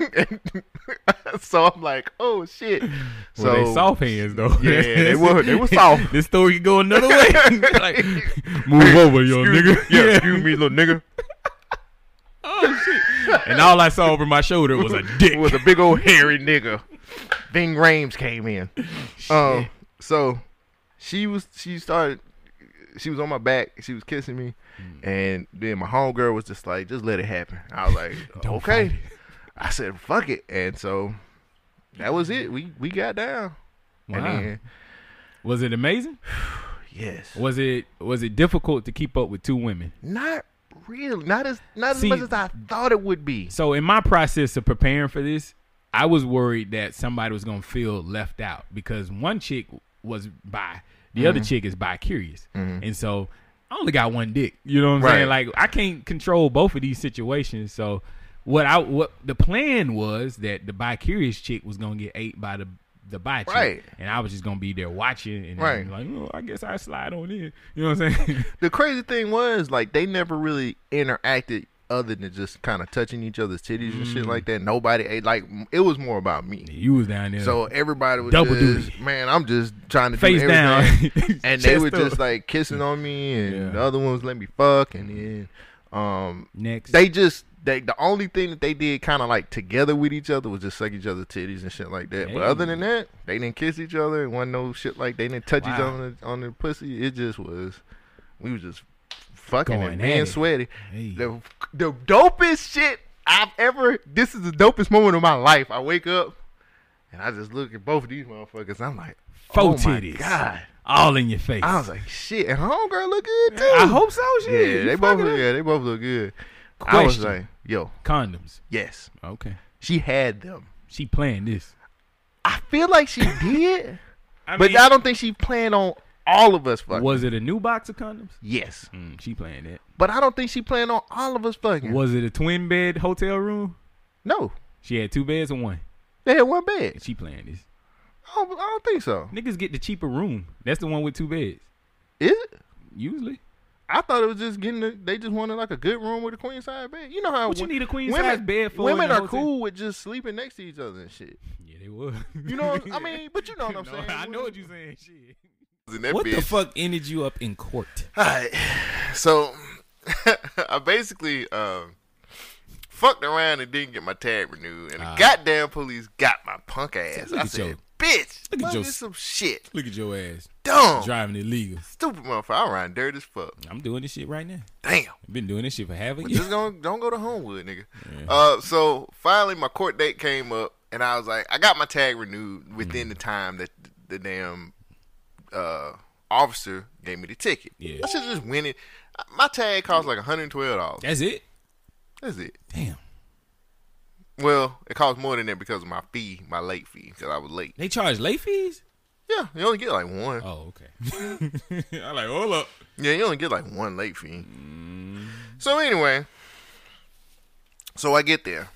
so I'm like, oh shit. So Well, they soft hands though. Yeah, they were they were soft. this story could go another way. like, move over, Excuse nigga. Yeah, excuse me, little nigga. oh shit! And all I saw over my shoulder was a dick. was a big old hairy nigga. Ving Rhames came in. Um, so she was she started she was on my back, she was kissing me, Mm. and then my homegirl was just like, just let it happen. I was like, okay. I said, fuck it. And so that was it. We we got down. And Wow. then Was it amazing? yes. Was it was it difficult to keep up with two women? Not really. Not as not as much as I thought it would be. So in my process of preparing for this, I was worried that somebody was gonna feel left out because one chick was bi, the other Mhm. chick is bi curious, Mhm. and so I only got one dick. You know what I'm Right. saying? Like I can't control both of these situations. So what I what the plan was that the bi curious chick was gonna get ate by the the bi chick, Right. and I was just gonna be there watching and Right. like, oh, I guess I slide on in. You know what I'm saying? The crazy thing was like they never really interacted other than just kind of touching each other's titties and shit Mm. like that. Nobody ate like it was more about me. you was down there. So everybody was Double just, duty. man. I'm just trying to Face do down. everything. and they were just like kissing on me, and Yeah. the other ones let me fuck, and then um Next. they just they the only thing that they did kind of like together with each other was just suck each other's titties and shit like that. But other than that, they didn't kiss each other and wasn't no shit like they didn't touch each other on the, on the pussy. It just was we was just fucking and being sweaty. Hey. The the dopest shit I've ever. This is the dopest moment of my life. I wake up and I just look at both of these motherfuckers. I'm like, Faux oh titties. god. all in your face. I was like, shit. And homegirl look good too. I hope so. Shit. Yeah, they both look. Yeah, they both look good. I was like, yo, Condoms. yes. Okay. She had them. She planned this. I feel like she did, I but mean- I don't think she planned on all of us fucking. Was it a new box of condoms? yes, Mm, she playing it. but I don't think she planned on all of us fucking. Was it a twin bed hotel room? No, She had two beds or one. they had one bed. She playing this. I don't, I don't think so. Niggas get the cheaper room. That's the one with two beds. Is it? Usually. I thought it was just getting. The, they just wanted like a good room with a queen size bed. You know how What you need a queen women, size bed for? Women are cool with just sleeping next to each other and shit. Yeah, they would. You know, what, I mean, but you know what I'm No, saying. I know what you're saying. Shit. In that What the fuck ended you up in court? Alright, so I basically um, fucked around and didn't get my tag renewed, and the goddamn police got my punk ass. I said, your- "Bitch, look at your- some shit, Look at your ass dumb, driving illegal. stupid motherfucker. I ran dirty as fuck. I'm doing this shit right now. Damn." I've been doing this shit for half a year. just don't don't go to Homewood, nigga. Uh, so finally my court date came up, and I was like, I got my tag renewed within the time that the damn uh officer gave me the ticket. Yeah. I should just win it. My tag cost like hundred and twelve dollars. That's it. That's it. Damn. Well, it cost more than that because of my fee, my late fee, because I was late. They charge late fees? Yeah, you only get like one. Oh, okay. I like, hold up. Yeah, you only get like one late fee. So anyway, so I get there.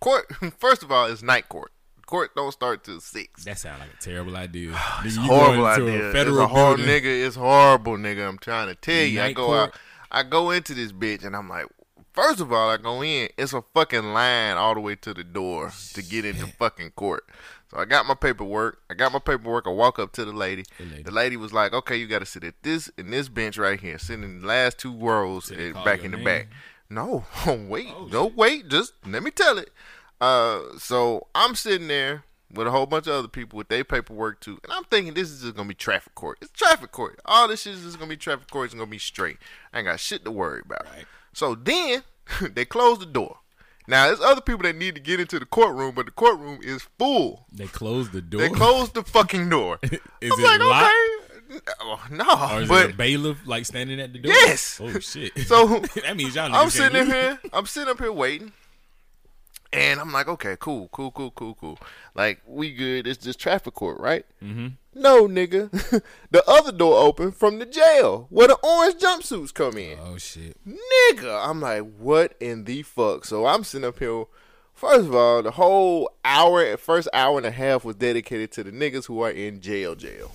Court. First of all, it's night court. Court don't start till six. That sounds like a terrible idea. It's you horrible idea. A federal it's a horrible nigga. It's horrible, nigga. I'm trying to tell you. I go court. out. I go into this bitch and I'm like, first of all, I go in. It's a fucking line all the way to the door to get into fucking court. So I got my paperwork. I got my paperwork. I walk up to the lady. lady. The lady was like, "Okay, you got to sit at this in this bench right here. Sit in the last two rows and back in the name? back." No, wait, oh, no, wait. Just let me tell it. Uh, so I'm sitting there with a whole bunch of other people with their paperwork too, and I'm thinking this is just gonna be traffic court. It's traffic court. All this shit is just gonna be traffic court. It's gonna be straight. I ain't got shit to worry about. So then they close the door. Now there's other people that need to get into the courtroom, but the courtroom is full. They closed the door. They closed the fucking door. Is I'm it like, locked? okay, Oh, no, Or is but it a bailiff like standing at the door? Yes. Oh shit. So that means y'all. I'm sitting leave. here. I'm sitting up here waiting, and I'm like, okay, cool, cool, cool, cool, cool. Like we good. It's just traffic court, right? Mm-hmm. No, nigga. the other door open from the jail where the orange jumpsuits come in. Oh shit. Nigga, I'm like, what in the fuck? So I'm sitting up here. First of all, the whole hour, first hour and a half was dedicated to the niggas who are in jail, jail.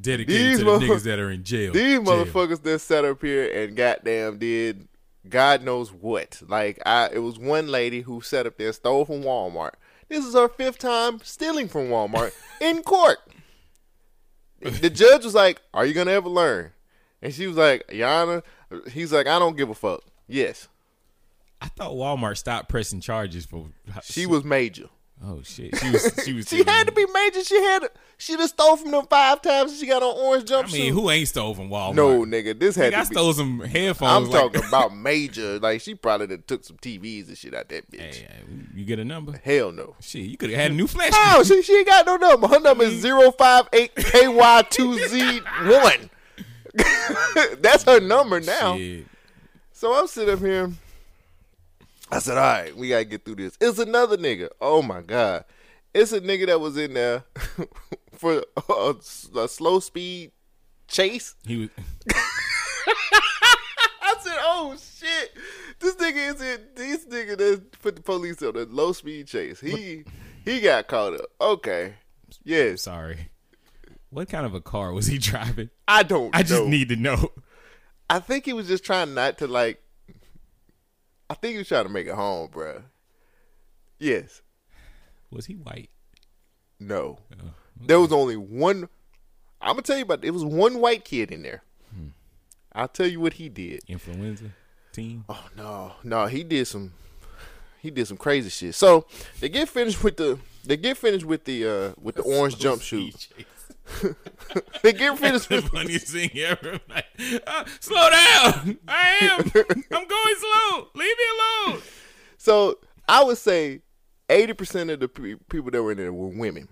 Dedicated These to the niggas that are in jail. These Jail. motherfuckers that sat up here and goddamn did God knows what. Like I, it was one lady who sat up there stole from Walmart. This is her fifth time stealing from Walmart in court. The judge was like, "Are you gonna ever learn?" And she was like, "Yana." He's like, "I don't give a fuck." Yes, I thought Walmart stopped pressing charges for. she was major. Oh shit, she was. She was. She had to be major. She had. She just stole from them five times. and She got on orange jumpsuit. I mean, who ain't stole from Walmart? No, nigga, this had Nigga, I to be. stole some headphones. I'm like- talking about major. Like she probably done took some TVs and shit out that bitch. Hey, hey, you get a number? Hell no. Shit, you could have had a new flash. How? She, she ain't got no number. Her number is 058KY2Z1. That's her number now. Shit. So I'm sitting up here. I said, all right, we got to get through this. It's another nigga. Oh my God. It's a nigga that was in there for a, a slow speed chase. He was. I said, "Oh shit, this nigga is in. This nigga that put the police on a low speed chase. He he got caught up. Okay, yes. Sorry. What kind of a car was he driving? I don't. I just need to know. I think he was just trying not to like. I think he was trying to make it home, bruh. Yes. Was he white? No. There was only one. I'm gonna tell you about. It was one white kid in there. I'll tell you what he did. Influenza team. Oh no, no, he did some he did some crazy shit. So they get finished with the they get finished with the uh with the orange jump jumpsuit. They get That's finished the funniest thing ever. Like, uh, slow down. I am. I'm going slow. Leave me alone. so I would say eighty percent of the pe- people that were in there were women,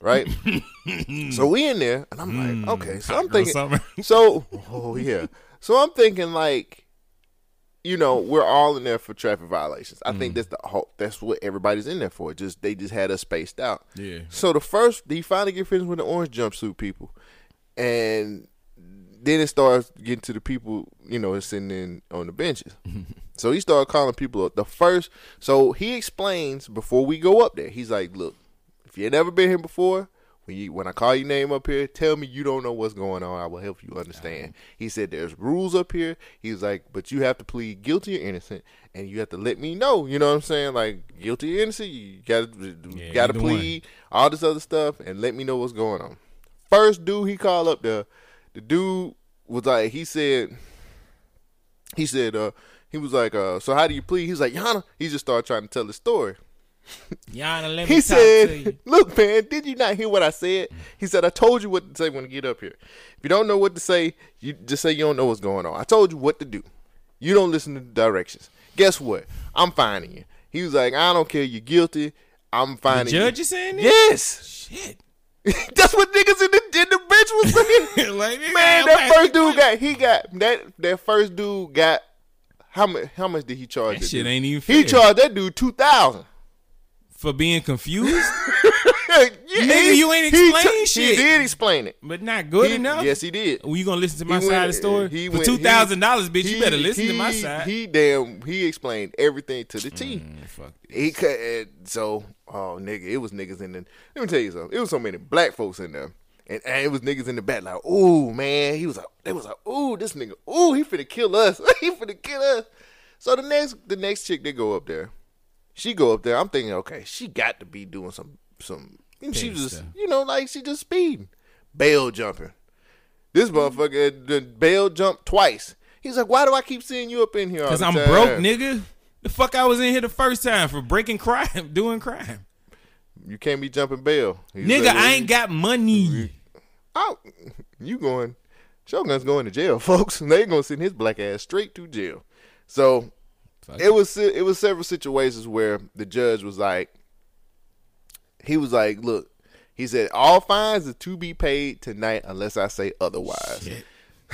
right? so we in there, and I'm like, okay. So I'm thinking, so oh yeah. So I'm thinking like, you know, we're all in there for traffic violations. I think mm. that's the whole. That's what everybody's in there for. Just they just had us spaced out. Yeah. So the first, he finally get finished with the orange jumpsuit people, and then it starts getting to the people, you know, sitting in on the benches. so he started calling people up. The first, so he explains before we go up there. He's like, "Look, if you ain't never been here before, when you when I call your name up here, tell me you don't know what's going on. I will help you understand." He said, "There's rules up here." He was like, "But you have to plead guilty or innocent, and you have to let me know." You know what I'm saying? Like guilty or innocent, you gotta Yeah, gotta either one. plead all this other stuff, and let me know what's going on. First dude he called up there, the dude was like, he said, he said, uh, he was like, uh, so how do you plead? He's like, Yana. He just started trying to tell the story. Yana, let me He said. "Look, man, did you not hear what I said?" He said, "I told you what to say when you get up here. If you don't know what to say, you just say you don't know what's going on. I told you what to do. You don't listen to the directions. Guess what? I'm finding you." He was like, "I don't care. You're guilty. I'm finding you. judge you." is saying this? Yes, Shit. that's what niggas in the in the bench was saying. like, Man, that first dude got he got that that first dude got how much how much did he charge? That that shit dude? ain't even Fair. He charged that dude two thousand. For being confused, yeah, Nigga, you ain't he explain t- shit. He did explain it. but not good He- enough. Yes, he did. Well, you gonna listen to my He side went- of the story he for two thousand dollars, bitch? you better listen to my side. He damn he explained everything to the T. Mm, fuck this. He and so oh nigga, it was niggas in the. Let me tell you something. It was so many black folks in there, and, and it was niggas in the back like, ooh man, he was like, they was like, ooh this nigga, ooh he finna kill us, he finna kill us. So the next the next chick they go up there, she go up there. I'm thinking, okay, she got to be doing some some. She was just you know like she just speeding, bail jumping. This mm-hmm. motherfucker the bail jumped twice. He's like, why do I keep seeing you up in here? Cause I'm time?" broke, nigga. The fuck I was in here the first time for breaking crime, doing crime. You can't be jumping bail. He's Nigga, like, I ain't got money. Oh, you going? Shogun's going to jail, folks. They gonna send his black ass straight to jail. So Fuck it was it was several situations where the judge was like, he was like, look, he said all fines are to be paid tonight unless I say otherwise. Shit.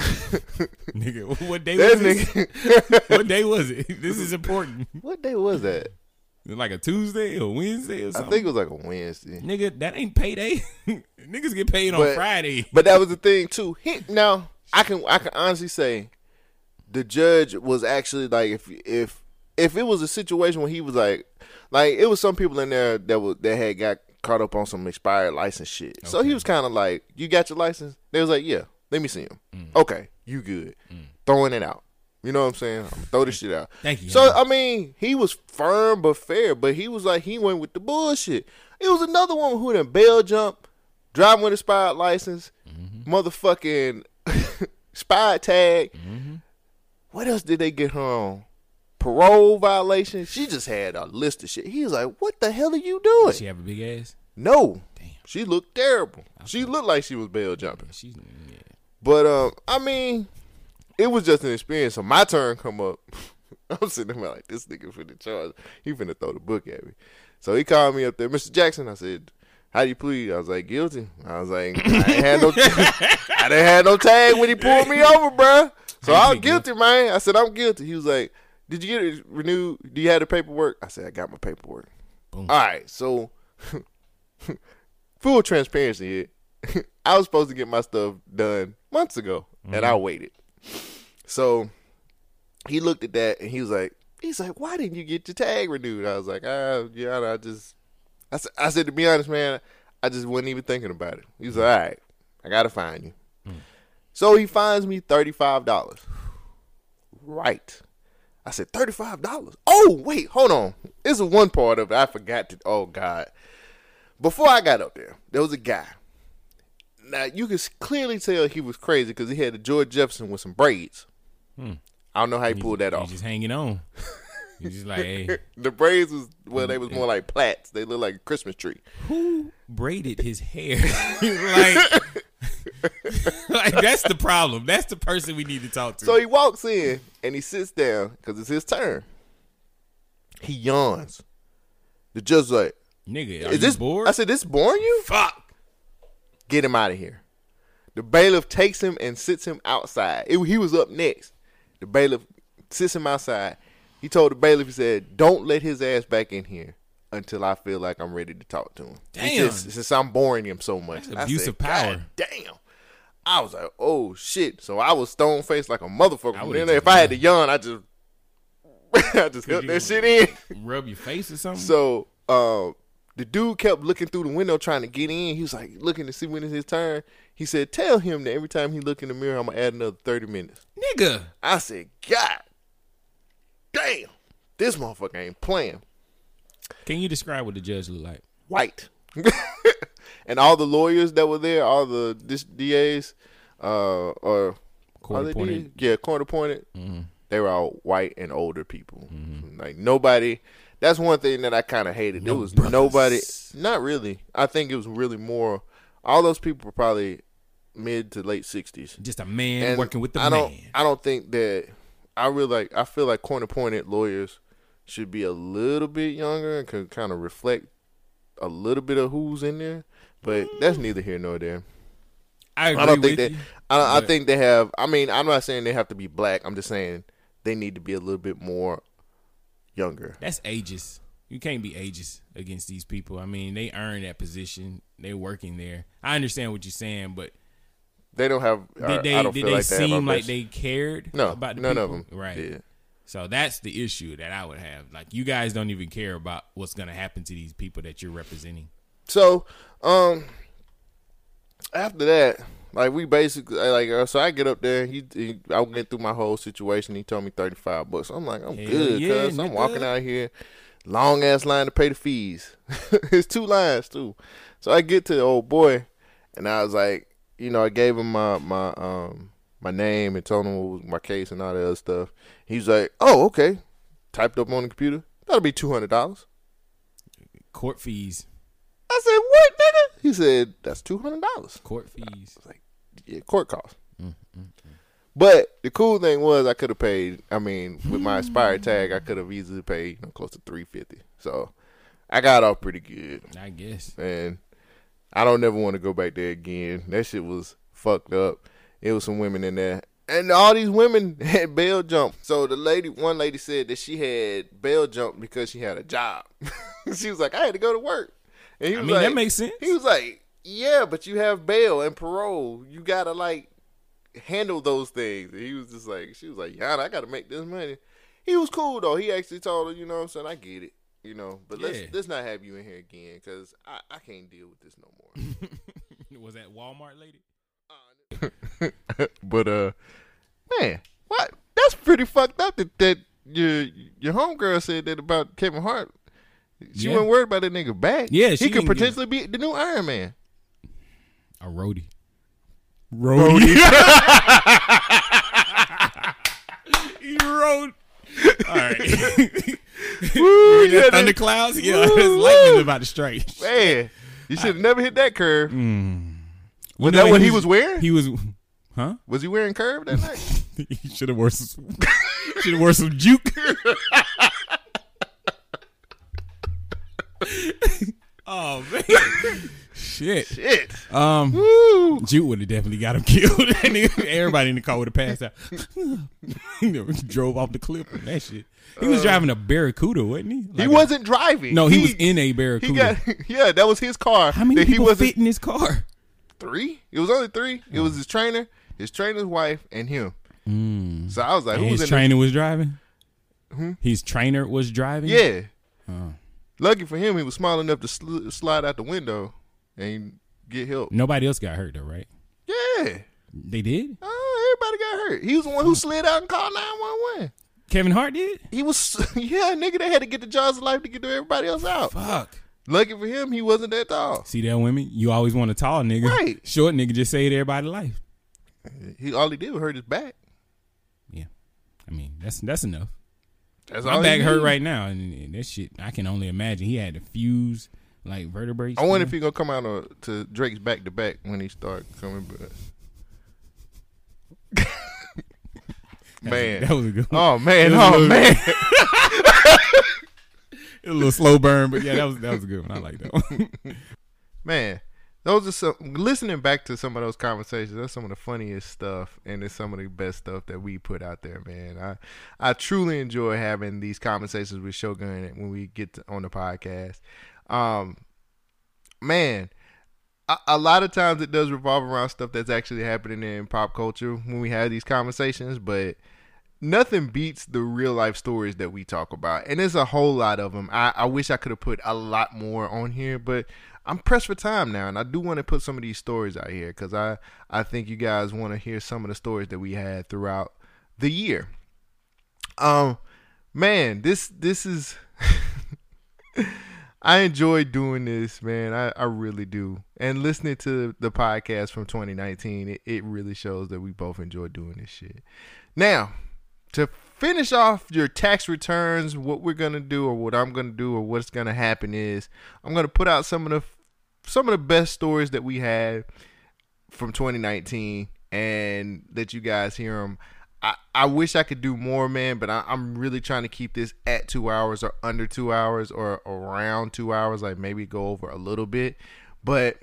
nigga, what day That was nigga, What day was it? This is important. what day was that? Like a Tuesday or Wednesday or I think it was like a Wednesday. nigga, that ain't payday. Niggas get paid on Friday. But that was the thing too. He, now I can I can honestly say the judge was actually like if if if it was a situation where he was like like it was some people in there that was that had got caught up on some expired license shit. So he was kind of like, "You got your license?" They was like, "Yeah, let me see him." Mm. Okay, you good? Throwing it out. You know what I'm saying? I'm throw this shit out. Thank you, So Young. I mean, he was firm but fair, but he was like he went with the bullshit. It was another woman who done bail jump, driving with expired license, Mm-hmm. motherfucking spy tag. Mm-hmm. What else did they get her on? Parole violation. She just had a list of shit. He was like, "What the hell are you doing?" Does she have a big ass? No. Damn. She looked terrible. She looked like she was bail jumping. She's yeah. But um, I mean, it was just an experience. So my turn come up. I'm sitting there like this nigga finna charge. He finna throw the book at me. So he called me up there, Mr. Jackson. I said, "How do you plead?" I was like, "Guilty." I was like, "I ain't had no, I didn't have no tag when he pulled me over, bruh. So I'm guilty, man." I said, "I'm guilty." He was like, "Did you get it renewed? Do you have the paperwork?" I said, "I got my paperwork." Boom. All right, so full transparency here. I was supposed to get my stuff done months ago, and I waited. So he looked at that and he was like, he's like, why didn't you get your tag renewed? I was like, ah, yeah, I just, I said, I said to be honest, man, I just wasn't even thinking about it. He's like, all right, I gotta find you. So he finds me thirty five dollars. Right. I said thirty five dollars. Oh wait, hold on. This is one part of it I forgot to. Oh God. Before I got up there, there was a guy. Now you could clearly tell he was crazy because he had a George Jefferson with some braids. Hmm. I don't know how he pulled that off. just hanging on. He's just like, hey, the braids was well, they was more like plaits. They look like a Christmas tree. who braided his hair? like, like that's the problem. That's the person we need to talk to. So he walks in and he sits down because it's his turn. He yawns. The judge's like, Nigga, are "Is you this bored? I said, "This boring you? Fuck. Get him out of here." The bailiff takes him and sits him outside. It- he was up next. The bailiff sits him outside. He told the bailiff, he said, "Don't let his ass back in here until I feel like I'm ready to talk to him." Damn. since I'm boring him so much, That's abuse said, of power. "God damn. I was like, oh shit. So I was stone faced like a motherfucker. Then if I had to yawn, I just I just held that shit in. Rub your face or something. So um the dude kept looking through the window trying to get in. He was like looking to see when it's his turn. He said, Tell him that every time he look in the mirror, I'm gonna add another thirty minutes. Nigga. I said, God damn, this motherfucker ain't playing. Can you describe what the judge looked like? White. and all the lawyers that were there, all the DAs, uh, or Court appointed. DAs? yeah, court appointed. Mhm. They were all white and older people. Mm-hmm. Like nobody. That's one thing that I kind of hated. there No was brothers. nobody. Not really. I think it was really more. All those people were probably mid to late sixties. Just a man working with the I don't. man. I don't think that. I really like. I feel like court appointed lawyers should be a little bit younger and could kind of reflect a little bit of who's in there. But that's neither here nor there. I agree I don't think with that. you, I, I think they have. I mean, I'm not saying they have to be black. I'm just saying they need to be a little bit more younger. That's ages. You can't be ages against these people. I mean, they earn that position. They're working there. I understand what you're saying, but They don't have. did I- they did feel they like they seem like they cared No, about the none of them Right. So that's the issue that I would have. Like you guys don't even care about what's going to happen to these people that you're representing. So, um, after that, like we basically like uh, so I get up there. He, he I went through my whole situation. He told me thirty five bucks. I'm like, I'm Hell good, yeah, cause I'm walking out here, long ass line to pay the fees. it's two lines too. So I get to the old boy, and I was like, you know, I gave him my my um my name and told him what was my case and all that other stuff. He's like, oh okay, typed up on the computer. That'll be two hundred dollars. Court fees. I said, what, nigga? He said, that's two hundred dollars. Court fees. Like, yeah, court costs. But the cool thing was, I could have paid. I mean, with my expired tag, I could have easily paid you know, close to three fifty. So I got off pretty good, I guess. and I don't never want to go back there again. That shit was fucked up. It was some women in there. And all these women had bail jump. So the lady, one lady said that she had bail jump because she had a job. she was like, I had to go to work. And he I was mean, like, that makes sense. He was like, Yeah, but you have bail and parole. You gotta like handle those things. And he was just like, she was like, Yana, I gotta make this money. He was cool though. He actually told her, you know what I'm saying? I get it. You know, but let's let's not have you in here again because I, I can't deal with this no more. Was that Walmart lady? but uh, man, what? That's pretty fucked up. That that your your homegirl said that about Kevin Hart. She Yeah. wasn't worried about that nigga back. Yeah, he she could potentially be the new Iron Man. A roadie. Roadie. he rode. All right. Woo, Remember yeah, that that- thunderclouds? Yeah, Woo, his lightning woo. about to strike. Man, you should have never hit that curve. Mm. You Was know that what he was wearing? He was, huh? Was he wearing curve that night? he should have wore some. Should have wore some juke. oh man, shit. Shit. Um, Woo. Juke would have definitely got him killed. Everybody in the car would have passed out. He drove off the cliff and that shit. He was Uh, driving a Barracuda, wasn't he? He Like a- wasn't driving. no, he, was in a Barracuda. He got yeah, that was his car. How many that he people wasn't fit in his car? three. It was only three. It was his trainer, his trainer's wife, and him. So I was like, And who's his in trainer was driving. Hmm? His trainer was driving. Yeah. Oh. Lucky for him, he was small enough to sl- slide out the window and get help. Nobody else got hurt though, right? Yeah. They did. Oh, everybody got hurt. He was the one who slid out and called nine one one. Kevin Hart did. He was yeah, nigga. They had to get the jaws of life to get everybody else out. Fuck. Lucky for him, he wasn't that tall. See that women? You always want a tall nigga. Right. Short nigga just saved everybody life. He all he did was hurt his back. Yeah. I mean, that's that's enough. That's My back hurt right now, and, that shit. I can only imagine he had to fuse like vertebrae. I wonder if he gonna come out uh, to Drake's back to back when he start coming back. man, that was a good one. Oh man, It was a oh little- man. It was a little slow burn, but yeah, that was that was a good one. I like that one. man, those are some. Listening back to some of those conversations, that's some of the funniest stuff, and it's some of the best stuff that we put out there, man. I I truly enjoy having these conversations with Shogun when we get to, on the podcast. Um, man, a, a lot of times it does revolve around stuff that's actually happening in pop culture when we have these conversations, but nothing beats the real life stories that we talk about, and there's a whole lot of them. I, I wish I could have put a lot more on here, but I'm pressed for time now, and I do want to put some of these stories out here because I I think you guys want to hear some of the stories that we had throughout the year. Um, man, this this is. I enjoy doing this, man. I, I really do. And listening to the podcast from 2019, it, it really shows that we both enjoy doing this shit. Now, to finish off your tax returns, what we're gonna do, or what I'm gonna do, or what's gonna happen is I'm gonna put out some of the some of the best stories that we had from 2019, and let you guys hear them. I, I wish I could do more, man, but I, I'm really trying to keep this at two hours or under two hours or around two hours, like maybe go over a little bit. But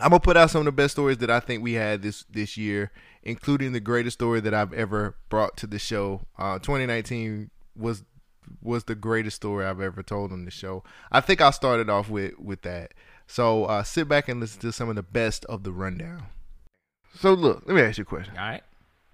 I'm gonna put out some of the best stories that I think we had this this year, including the greatest story that I've ever brought to the show. Uh, 2019 was was the greatest story I've ever told on the show. I think I started off with with that. So uh, sit back and listen to some of the best of the rundown. So look, let me ask you a question. All right.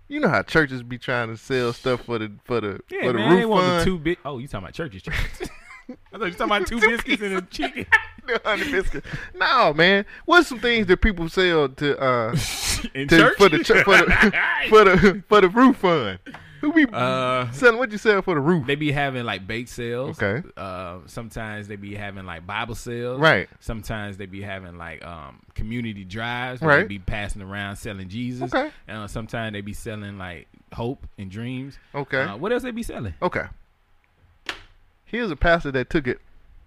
You know how churches be trying to sell stuff for the for the Yeah, for the man. roof They want the fund? two big. Oh, you talking about churches? churches. I thought you talking about two biscuits and a chicken. Honey biscuit. No, man. What's some things that people sell to uh In to, church? for the ch- for the for the for the roof fund? Who be Uh, selling? What you sell for the roof? They be having like bake sales. Okay. Uh, sometimes they be having like Bible sales. Right. Sometimes they be having like um community drives. Where They Right. be passing around selling Jesus. Okay. And uh, sometimes they be selling like hope and dreams. Okay. Uh, what else they be selling? Okay. Here's a pastor that took it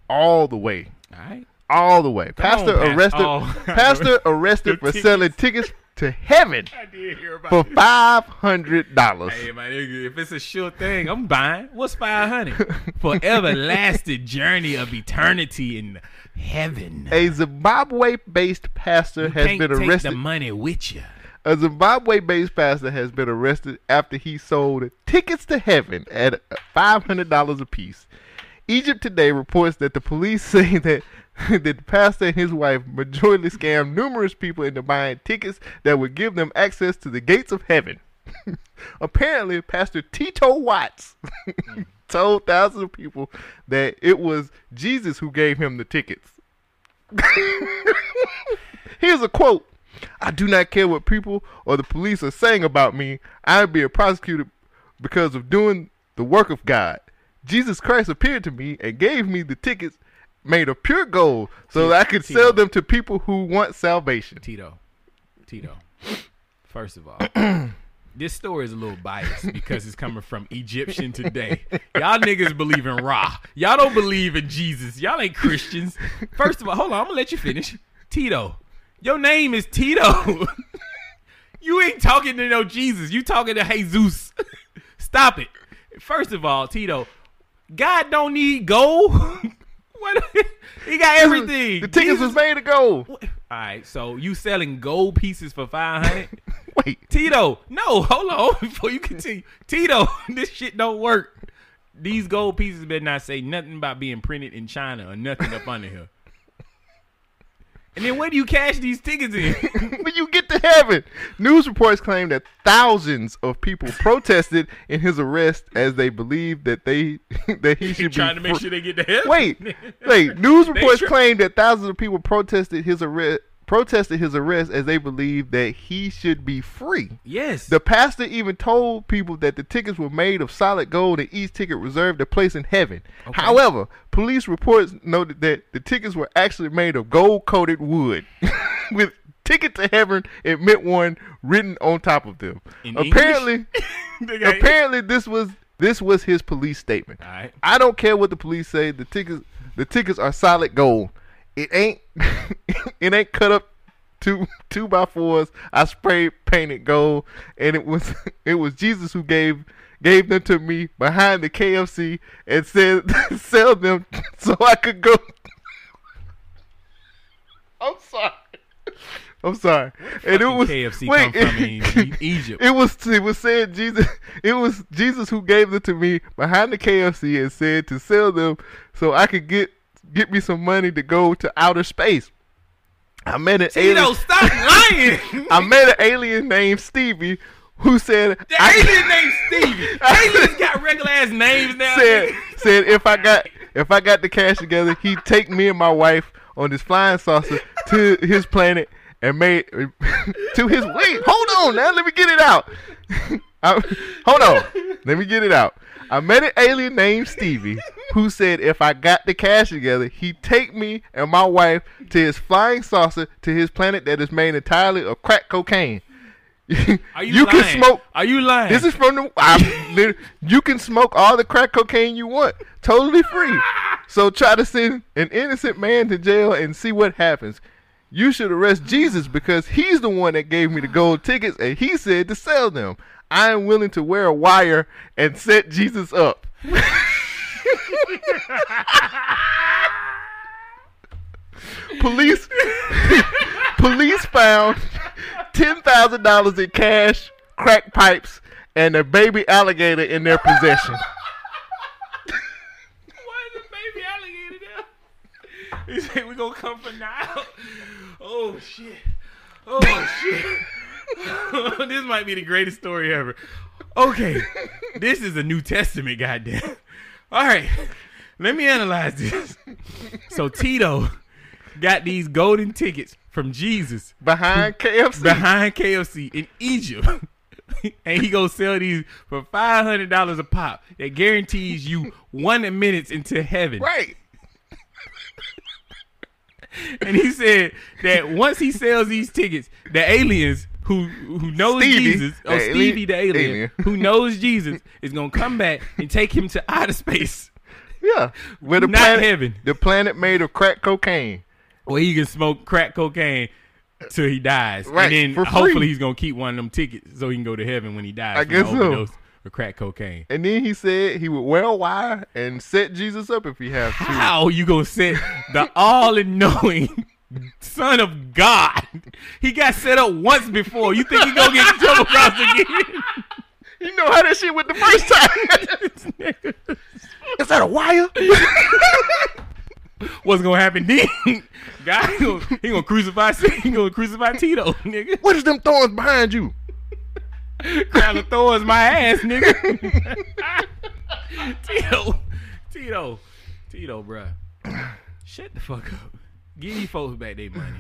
all the way. All right. All the way. Come on, pastor Pastor. arrested. Oh. pastor arrested for The selling tickets to heaven I did hear about for five hundred dollars. Hey, my nigga, if it's a sure thing, I'm buying. What's five hundred for everlasting journey of eternity in heaven? A Zimbabwe-based pastor You has been take arrested. the money with you. A Zimbabwe-based pastor has been arrested after he sold tickets to heaven at five hundred dollars apiece. Egypt Today reports that the police say that that the pastor and his wife majorly scammed numerous people into buying tickets that would give them access to the gates of heaven. Apparently, Pastor Tito Watts told thousands of people that it was Jesus who gave him the tickets. Here's a quote I do not care what people or the police are saying about me. I am being prosecuted because of doing the work of God. Jesus Christ appeared to me and gave me the tickets made of pure gold so that I could Tito. sell them to people who want salvation. Tito, Tito. First of all, this story is a little biased because it's coming from Egyptian today. Y'all niggas believe in Ra. Y'all don't believe in Jesus. Y'all ain't Christians. First of all, hold on. I'm gonna let you finish. Tito, your name is Tito. you ain't talking to no Jesus. You talking to Jesus. Stop it. First of all, Tito, God don't need gold. what? He got everything. The tickets was made of gold. All right, so you selling gold pieces for five hundred? Wait, Tito, no, hold on before you continue. Tito, this shit don't work. These gold pieces better not say nothing about being printed in China or nothing up under here. And then where do you cash these tickets in? when you get to heaven. News reports claim that thousands of people protested in his arrest as they believe that they that he should trying be trying to make sure they get to heaven. Wait, wait. News reports claim that thousands of people protested his arrest protested his arrest as they believed that he should be free. Yes. The pastor even told people that the tickets were made of solid gold and each ticket reserved a place in heaven. However, police reports noted that the tickets were actually made of gold coated wood with ticket to heaven it meant one written on top of them. In apparently apparently this was this was his police statement. All right. I don't care what the police say. The tickets, the tickets are solid gold. It ain't, it ain't cut up two two by fours. I spray painted gold, and it was it was Jesus who gave gave them to me behind the KFC and said sell them so I could go. I'm sorry. I'm sorry. And it was KFC wait, come from in E- Egypt? It was it was said Jesus it was Jesus who gave them to me behind the KFC and said to sell them so I could get get me some money to go to outer space. I met an Tito, alien. stop lying. I met an alien named Stevie who said The I- alien named Stevie. Aliens got regular ass names now. said said if I got if I got the cash together, he'd take me and my wife on this flying saucer to his planet and made to his wait. Hold on, now let me get it out. I, hold on, let me get it out. I met an alien named Stevie who said if I got the cash together, he'd take me and my wife to his flying saucer to his planet that is made entirely of crack cocaine. Are you, can lying? smoke Are you lying? this is from the. You can smoke all the crack cocaine you want, totally free. So try to send an innocent man to jail and see what happens. You should arrest Jesus because he's the one that gave me the gold tickets and he said to sell them. I am willing to wear a wire and set Jesus up. police police found ten thousand dollars in cash, crack pipes, and a baby alligator in their possession. Why is a baby alligator there? He said we gonna come for now. Oh shit. Oh shit. this might be the greatest story ever. Okay. This is a New Testament, goddamn. All right. Let me analyze this. So Tito got these golden tickets from Jesus Behind KFC. behind KFC in Egypt. and he gonna sell these for five hundred dollars a pop. That guarantees you one minutes into heaven. Right. And he said that once he sells these tickets, the aliens who who knows Stevie, Jesus, the oh alien- Stevie the alien, alien. who knows Jesus, is gonna come back and take him to outer space, Yeah. Where the not planet, heaven, the planet made of crack cocaine. where he can smoke crack cocaine till he dies, Right, and then hopefully he's gonna keep one of them tickets so he can go to heaven when he dies. I guess so. of crack cocaine. And then he said he would wear a wire and set Jesus up if he have to. How you gonna set the all-knowing Son of God? He got set up once before. You think he gonna get in trouble cross again? You know how that shit went the first time. Is that a wire? What's gonna happen then? God, he gonna, he gonna crucify he gonna crucify Tito, nigga. What is them thorns behind you? Crown of thorns, my ass, nigga. Tito, Tito, Tito, bruh. Shut the fuck up. Give these folks back their money.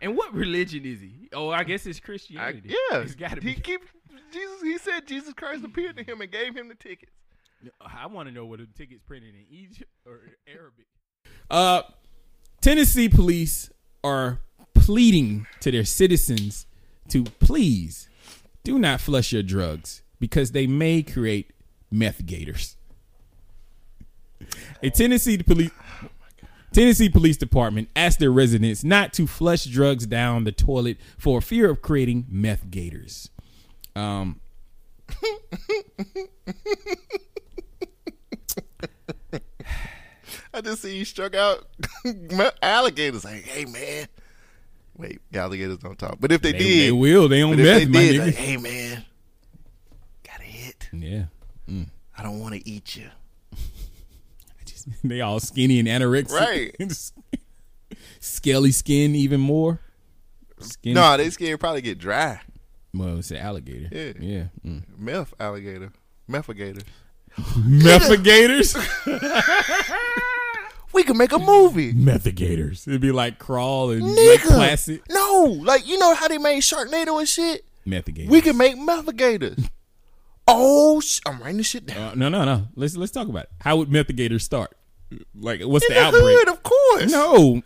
And what religion is he? Oh, I guess it's I, Christianity. yeah, it's got to be. he keep Jesus. He said Jesus Christ appeared to him and gave him the tickets. I want to know what the tickets printed in Egypt or Arabic. Uh, Tennessee police are pleading to their citizens to please do not flush your drugs because they may create meth gators. A Tennessee police Tennessee Police Department asked their residents not to flush drugs down the toilet for fear of creating meth gators. Um, I just see you struck out alligators. Like, hey man, wait, alligators don't talk. But if they, They- did, they will. They if meth, they did, like, hey man, got a hit. yeah. I don't want to eat you. they all skinny and anorexic. Right. Scaly skin even more. Skin. No, they skin probably get dry. Well, it's an alligator. Yeah. Yeah. Mm. Meth alligator, methigator. Methigators? We could make a movie. Methigators. It'd be like crawl and Lake Placid. No, like you know how they made Sharknado and shit. Methigators. We could make methigators. Oh, sh- I'm writing this shit down. Uh, no, no, no. Let's let's talk about it. How would methigators start? Like, what's In the, the outbreak? hood, of course. No,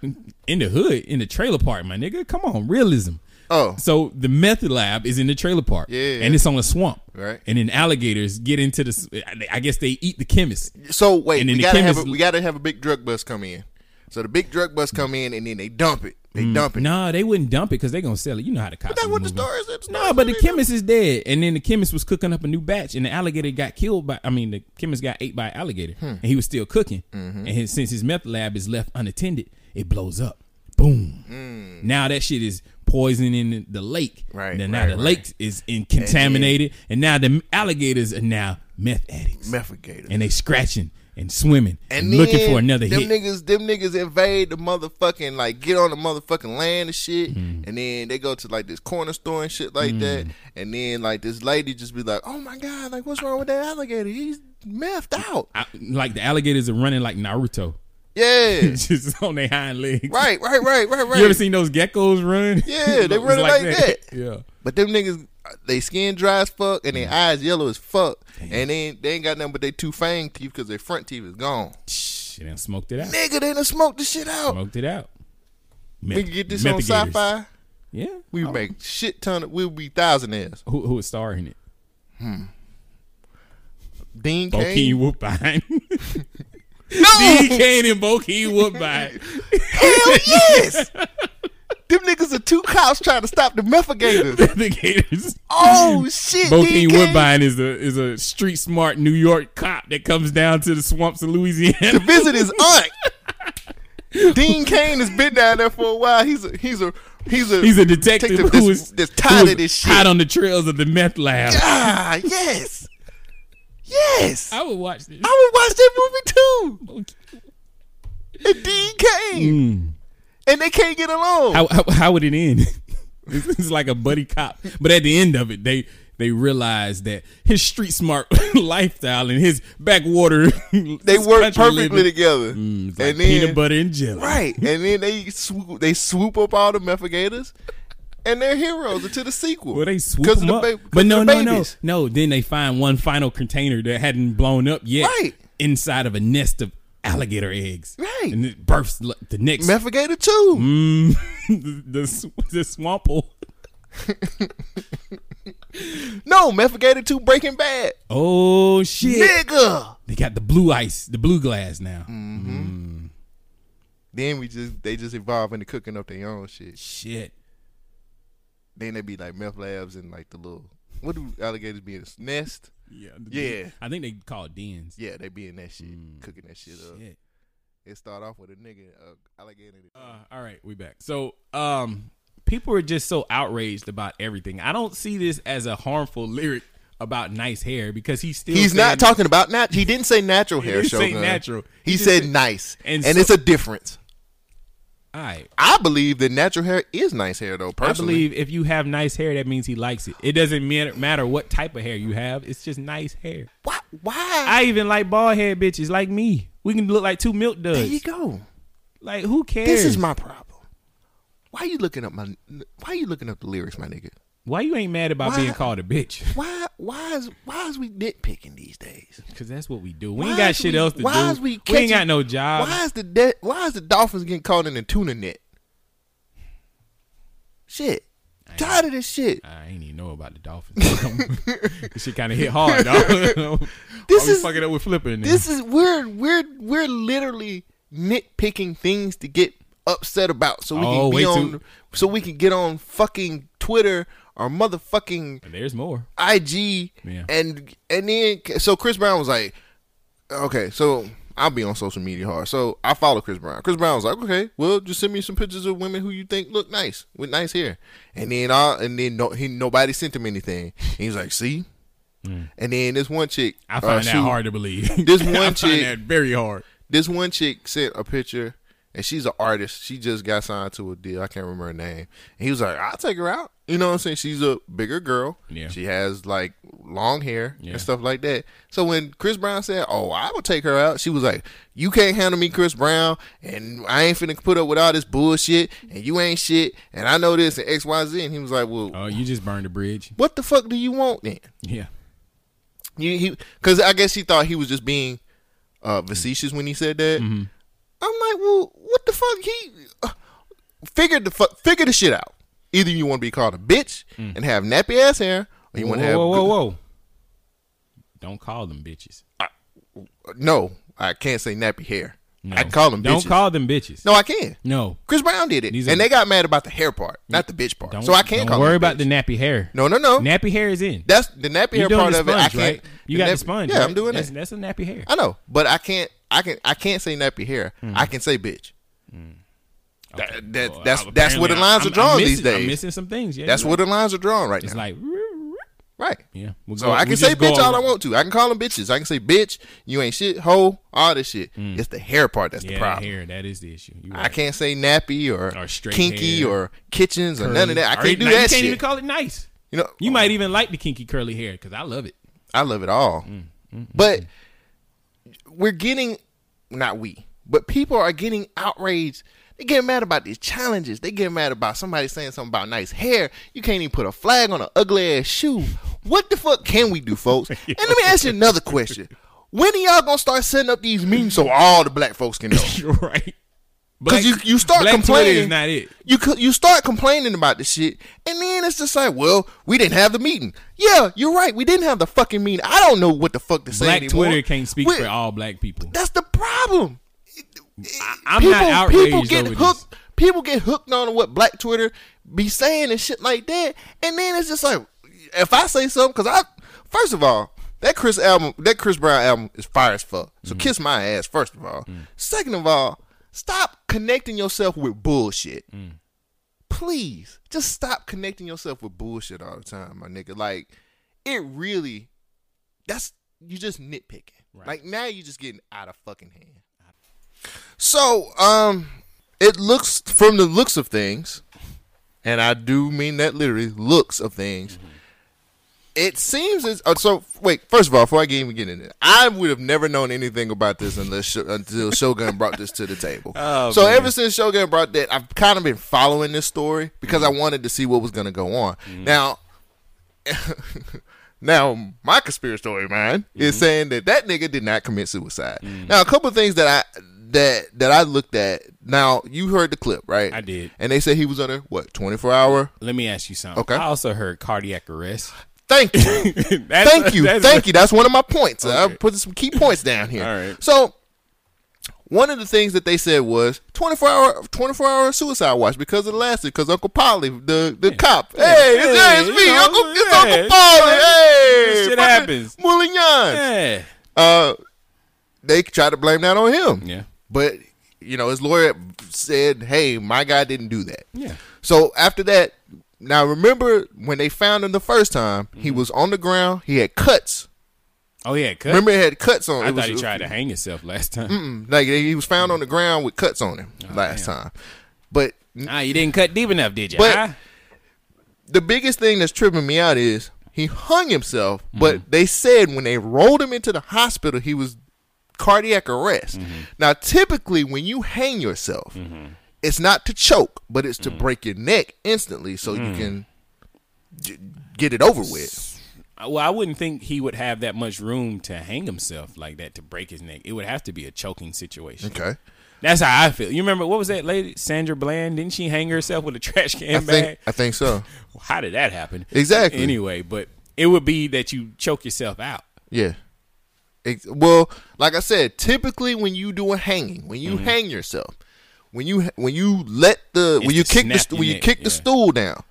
in the hood, in the trailer park, my nigga. Come on, realism. Oh, So the meth lab is in the trailer park, Yeah. and it's on a swamp, Right. And then alligators get into the. I guess they eat the chemist. so wait, And then we the gotta have a, chemist- we gotta have a big drug bus come in. So the big drug bus come in and then they dump it. They dump it. Mm. Nah, they wouldn't dump it because they're gonna sell it. You know how the cops. But that's what the story. The No, story but the chemist is dead, and then the chemist was cooking up a new batch, and the alligator got killed by. I mean, the chemist got ate by an alligator, Hmm. and he was still cooking. Mm-hmm. And his, since his meth lab is left unattended, it blows up. Boom. Now that shit is poisoning the lake. Mm. Right, Then now right, the right. lake is in contaminated, and, now the alligators are now meth addicts, Methigators. and they scratching and swimming and, And looking for another hit. them hit. niggas, them niggas invade the motherfucking like get on the motherfucking land and shit, Mm-hmm. and then they go to like this corner store and shit like Mm. that, and then like this lady just be like, "Oh my god, like what's wrong with that alligator? He's methed out." I- like the alligators are running like Naruto, Yeah, just on their hind legs. right, right, right, right, right. You ever seen those geckos run? Yeah, they It's running like that. Yeah. But them niggas, they skin dry as fuck and their eyes yellow as fuck, and they ain't, they ain't got nothing but their two fang teeth because their front teeth is gone. Shh, they done smoked it out. Nigga, they done smoked the shit out. Smoked it out. we can get this on sci-fi. Yeah. We Oh. make shit ton of. We'll be thousandaires. Who who is starring it? Hmm. Dean Bokeem Cain. Woodbine. No, Dean Cain and Bokeem Woodbine. hell yes. Them niggas are two cops trying to stop the methigators. the Gators. Oh shit, Bokeem. Woodbine is a is a street smart New York cop that comes down to the swamps of Louisiana. To visit his aunt. Dean Cain has been down there for a while. He's a he's a he's a He's a detective that's, who is that's tired of this shit. hot on the trails of the meth lab. ah, yes, yes. I, would watch this. I would watch that movie too. And Dean Cain, and they can't get along. How, how how would it end? it's, it's like a buddy cop, but at the end of it, they they realize that his street smart lifestyle and his backwater they work perfectly together, Mm, like and then peanut butter and jelly. right, and then they swoop, they swoop up all the methigators, and they're heroes until the sequel. Well, they swoop them the up, ba- but no, no, no, no. Then they find one final container that hadn't blown up yet, Right. inside of a nest of alligator eggs, Right. and it bursts the next Methigator too. mm, the, the the swample. No, Methigator two Breaking Bad. Oh shit! Nigga. They got the blue ice, the blue glass now. Mm. Then we just they just evolve into cooking up their own shit. Shit. Then they be like meth labs and like the little what do alligators be in nest? Yeah, Yeah. I think they call it dens. Yeah, they be in that shit, cooking that shit up. Shit. It start off with a nigga uh, alligator. Uh, all right, we back. So, um, people are just so outraged about everything. I don't see this as a harmful lyric about nice hair because he's still He's not talking about nat. He didn't say natural He hair. didn't say natural. He, He said said- nice, and and, so- it's a difference. All right. I believe that natural hair is nice hair though. Personally, I believe if you have nice hair, that means he likes it. It doesn't matter, matter what type of hair you have. It's just nice hair. why? Why? I even like bald head bitches like me. We can look like two milk duds. there you go. Like who cares? This is my problem. Why are you looking up my? Why are you looking up the lyrics, my nigga? Why you ain't mad about Why- being called a bitch? Why? Why is? Why is we nitpicking these days? Because that's what we do. We Why ain't got shit we- else to why do. is we We ain't got no job. Why is the de- Why is the Dolphins getting caught in the tuna net? Shit. Tired of this shit. I ain't even know about the Dolphins. this shit kind of hit hard, dog. This is- fucking up with flipping. This is we're we're we're literally nitpicking things to get upset about, so we Oh, can be on, till- so we can get on fucking Twitter or motherfucking And There's more. IG, Yeah. and and then so Chris Brown was like, okay, so I'll be on social media hard, so I follow Chris Brown. Chris Brown was like, okay, well, just send me some pictures of women who you think look nice with nice hair, and then I and then no, he nobody sent him anything. He was like, see. And then this one chick, Mm. I uh, find that she- hard to believe. This I one find chick, that very hard. this one chick sent a picture, and she's an artist. She just got signed to a deal. I can't remember her name. And he was like, "I'll take her out." You know what I'm saying? She's a bigger girl. Yeah. She has like long hair Yeah. and stuff like that. So when Chris Brown said, "Oh, I will take her out," she was like, "You can't handle me, Chris Brown, and I ain't finna put up with all this bullshit, and you ain't shit, and I know this and X, Y, Z." And he was like, "Well, Oh, you just burned the bridge. what the fuck do you want then?" Yeah. You, he, because I guess he thought he was just being uh, facetious when he said that. Mm-hmm. I'm like, well, what the fuck? He uh, figure the fuck, figure the shit out. Either you want to be called a bitch and have nappy ass hair, or you want to Mm. have whoa, whoa, whoa. Don't call them bitches. no. I can't say nappy hair. No. I can call them Don't bitches. call them bitches. no, I can. No. Chris Brown did it, These and are- they got mad about the hair part, not the bitch part. Don't, so I can't don't worry about bitch. the nappy hair. No, no, no. Nappy hair is in. That's the nappy You're hair part the of it. I can't. right? You got nappy- the sponge. Yeah, right? I'm doing that's, that. That's a nappy hair. I know, but I can't. I can. I can't say nappy hair. Hmm. I can say bitch. That, that, Well, that's that's where the lines I'm- are drawn I'm these days. I'm missing some things. Yeah, that's where right. the lines are drawn right It's now. like, right. yeah. We'll So go- I can say bitch all I want to. I can call them bitches. I can say bitch. You ain't shit. Hoe. All this shit. Mm. It's the hair part that's. Yeah, the problem. hair. That is the issue. You're I can't say nappy or, Or kinky hair. or kitchens or none of that. I can't do now, that You can't shit. even call it nice. you know, You might even like the kinky curly hair because I love it. I love it all. Mm, mm, mm but we're getting not we, but people are getting outraged. They get mad about these challenges. They get mad about somebody saying something about nice hair. You can't even put a flag on an ugly ass shoe. What the fuck can we do, folks? and let me ask you another question. When are y'all gonna start setting up these memes so all the black folks can know? You're right. Because you, you start Black complaining. is not it. You you start complaining about the shit, and then it's just like, well, we didn't have the meeting. Yeah, you're right. We didn't have the fucking meeting. I don't know what the fuck to say Black. Twitter can't speak We- for all black people. That's the problem. I'm people, not outraged people get hooked. this. People get hooked on what Black Twitter be saying and shit like that, and then it's just like, if I say something, because I, first of all, that Chris album, that Chris Brown album is fire as fuck. So Mm-hmm. kiss my ass. First of all, Mm. second of all, stop connecting yourself with bullshit. Mm. Please, just stop connecting yourself with bullshit all the time, my nigga. Like, it really, that's you just nitpicking. Like now you're just getting out of fucking hand. So, um, it looks from the looks of things, and I do mean that literally, looks of things. It seems as uh, so. Wait, first of all, before I get even get into it, I would have never known anything about this unless Sh- until Shogun brought this to the table. Oh, so man. ever since Shogun brought that, I've kind of been following this story because I wanted to see what was going to go on. Now, now my conspiracy story, man, is saying that that nigga did not commit suicide. Now, a couple of things that I that that I looked at. Now, you heard the clip, right? I did. And they said he was under what twenty four hour. Let me ask you something. Okay. I also heard cardiac arrest. Thank you. Thank you. that's- Thank you. That's one of my points. I Okay. put some key points down here. All right. So one of the things that they said was 24 hour 24 hour suicide watch because of the last because Uncle Polly, the the cop. Hey, it's, Hey, it's you me, know, Uncle, it's yeah, Uncle Polly. Hey, Shit fucking happens. Moulignon. Yeah. Uh, they tried to blame that on him. Yeah. But you know, his lawyer said, "Hey, my guy didn't do that." Yeah. So after that, now remember when they found him the first time, he Mm-hmm. was on the ground. He had cuts. Oh yeah. Cut. Remember, he had cuts on. I it was- thought he tried to hang himself last time. Mm-mm. like he was found on the ground with cuts on him Oh, last time. But Ah, you didn't cut deep enough, did you? But- huh? the biggest thing that's tripping me out is he hung himself, Mm-hmm. but they said when they rolled him into the hospital, he was cardiac arrest. Mm-hmm. Now, typically, when you hang yourself, it's not to choke, but it's to Mm. break your neck instantly so you can j- get it over with. Well, I wouldn't think he would have that much room to hang himself like that to break his neck. It would have to be a choking situation. Okay. That's how I feel. You remember what was that lady, Sandra Bland? Didn't she hang herself with a trash can I bag? think I think so. How did that happen? Exactly. Anyway, but it would be that you choke yourself out. Yeah. Well, like I said, typically when you do a hanging, when you hang yourself, when you when you let the It's when you kick the snap st- your when you neck, kick the yeah. stool down,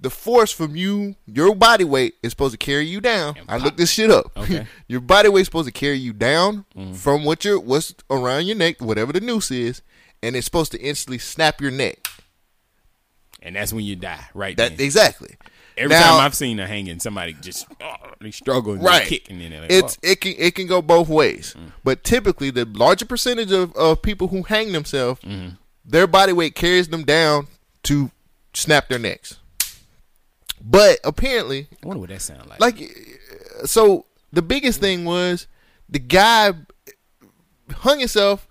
the force from you your body weight is supposed to carry you down. I looked this shit up. Okay. your body weight is supposed to carry you down Mm-hmm. from what your what's around your neck, whatever the noose is, and it's supposed to instantly snap your neck. And that's when you die, right? That then. exactly. Every Now- time I've seen a hanging, somebody just oh, they struggle and right. they kick and then they're like, it's oh. it can it can go both ways. Mm. But typically, the larger percentage of, of people who hang themselves, Mm-hmm. their body weight carries them down to snap their necks. But apparently, I wonder what that sound like. like uh, so, the biggest thing was the guy hung himself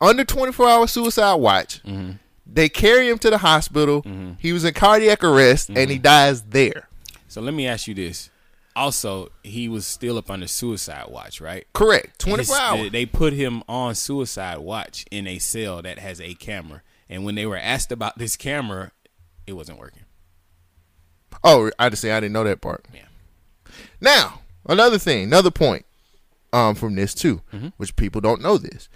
under twenty four hour suicide watch. Mm-hmm. They carry him to the hospital. He was in cardiac arrest, and Mm-hmm. he dies there. So let me ask you this. Also, he was still up under suicide watch, right? Correct. Twenty four hours. They, they put him on suicide watch in a cell that has a camera. And when they were asked about this camera, it wasn't working. Oh, I just say I didn't know that part. Yeah. Now, another thing, another point um, from this too, Mm-hmm. which people don't know this.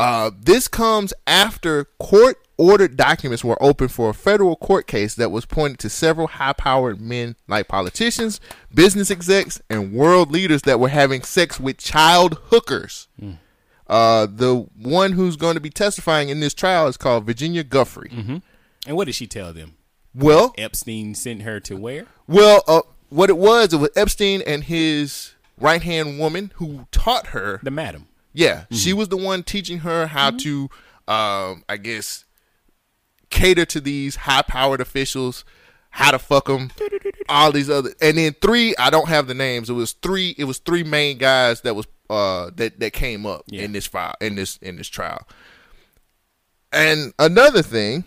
Uh, this comes after court ordered documents were opened for a federal court case that was pointed to several high powered men like politicians, business execs, and world leaders that were having sex with child hookers. Mm. Uh, the one who's going to be testifying in this trial is called Virginia Guffrey. Mm-hmm. And what did she tell them? Well, Epstein sent her to where? Well, uh, what it was, it was Epstein and his right hand woman who taught her. The madam. Yeah, she was the one teaching her how to, um, I guess, cater to these high powered officials, how to fuck them, all these other, and then three. I don't have the names. It was three. It was three main guys that was uh that that came up Yeah. in this file in this in this trial. And another thing,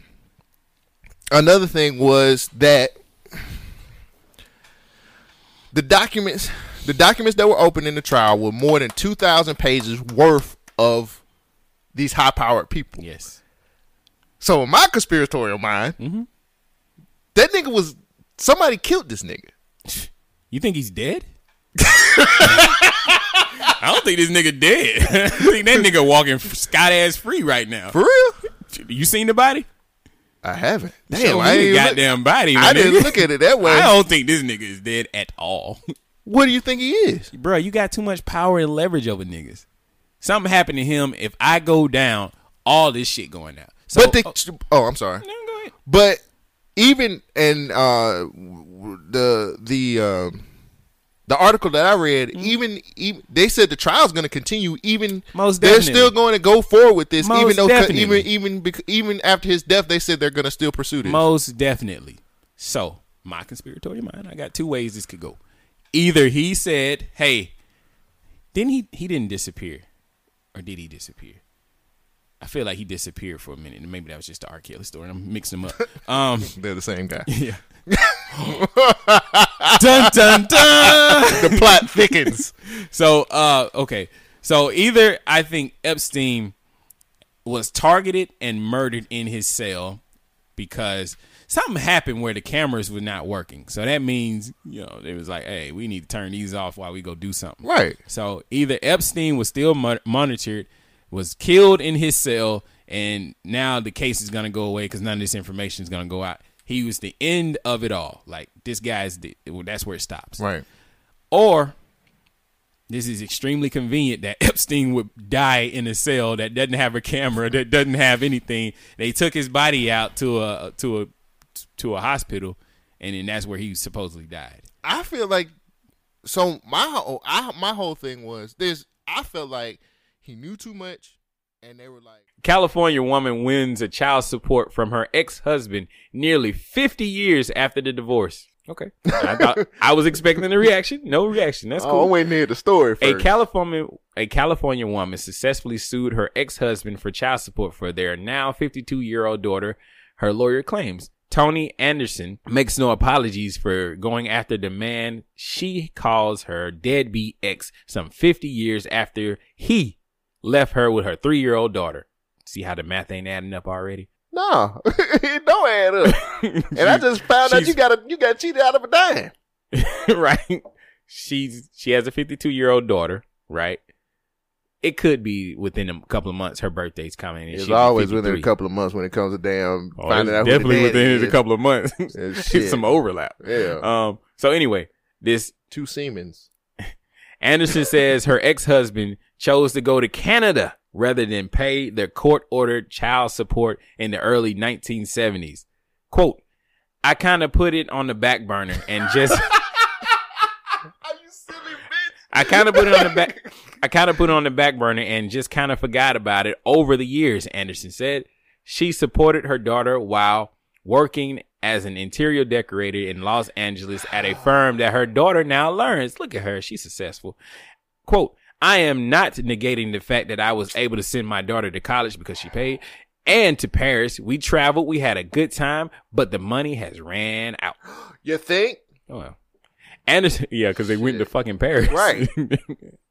another thing was that the documents the documents that were opened in the trial were more than 2000 pages worth of these high powered people Yes. so in my conspiratorial mind Mm-hmm. that nigga was somebody killed this nigga You think he's dead? I don't think this nigga dead. I think that nigga walking scot ass free right now. for real You seen the body? i haven't damn Show i, ain't look- goddamn body. I my didn't look at it that way I don't think this nigga is dead at all. What do you think he is Bro, you got too much power and leverage over niggas. Something happened to him. If I go down, all this shit going out. So, but the, oh, oh i'm sorry no, go ahead. But even in uh the the um the article that I read, even, even they said the trial's going to continue. Even Mm-hmm. Most they're still going to go forward with this. even Most though definitely. even even even after his death, they said they're going to still pursue this. Most definitely. So, my conspiratorial mind, I got two ways this could go. Either he said, "Hey, didn't he? He didn't disappear, or did he disappear?" I feel like he disappeared for a minute, and maybe that was just the R. Kelly story. I'm mixing them up. Um, they're the same guy. yeah. dun dun dun. the plot thickens. So, uh, okay. So either I think Epstein was targeted and murdered in his cell because something happened where the cameras were not working. So that means, you know, it was like, hey, we need to turn these off while we go do something. Right. So either Epstein was still monitored, was killed in his cell, and now the case is going to go away because none of this information is going to go out. He was the end of it all. Like this guy's the, well, that's where it stops. Right. Or this is extremely convenient that Epstein would die in a cell that doesn't have a camera, that doesn't have anything. They took his body out to a to a to a hospital, and then that's where he supposedly died. I feel like so my whole I, my whole thing was this. I felt like he knew too much And they were like, California woman wins a child support from her ex-husband nearly 50 years after the divorce. Okay. I thought I was expecting a reaction. No reaction. That's oh, cool. I'm waiting to hear the story A. California a California woman successfully sued her ex-husband for child support for their now 52-year-old daughter. Her lawyer claims Tony Anderson makes no apologies for going after the man she calls her deadbeat ex some 50 years after he left her with her 3-year-old daughter. See how the math ain't adding up already? no, it don't add up. and I just found out you got a, you got cheated out of a dime. right? She's she has a 52 year old daughter, right? It could be within a couple of months. Her birthday's coming. It's always within a couple of months when it comes to damn Oh, finding out definitely who the daddy within a couple of months. It's some overlap. Yeah. Um. So anyway, this Two Siemens. Anderson says her ex husband chose to go to Canada rather than pay their court ordered child support in the early 1970s. Quote, I kind of put it on the back burner and just. Are you silly bitch? I kind of put it on the back. I kind of put it on the back burner and just kind of forgot about it over the years. Anderson said she supported her daughter while working as an interior decorator in Los Angeles at a firm that her daughter now learns. Look at her; she's successful. Quote: I am not negating the fact that I was able to send my daughter to college because she paid. And to Paris, we traveled, we had a good time, but the money has ran out. You think? Oh well. Anderson, yeah, because they went to fucking Paris. Right.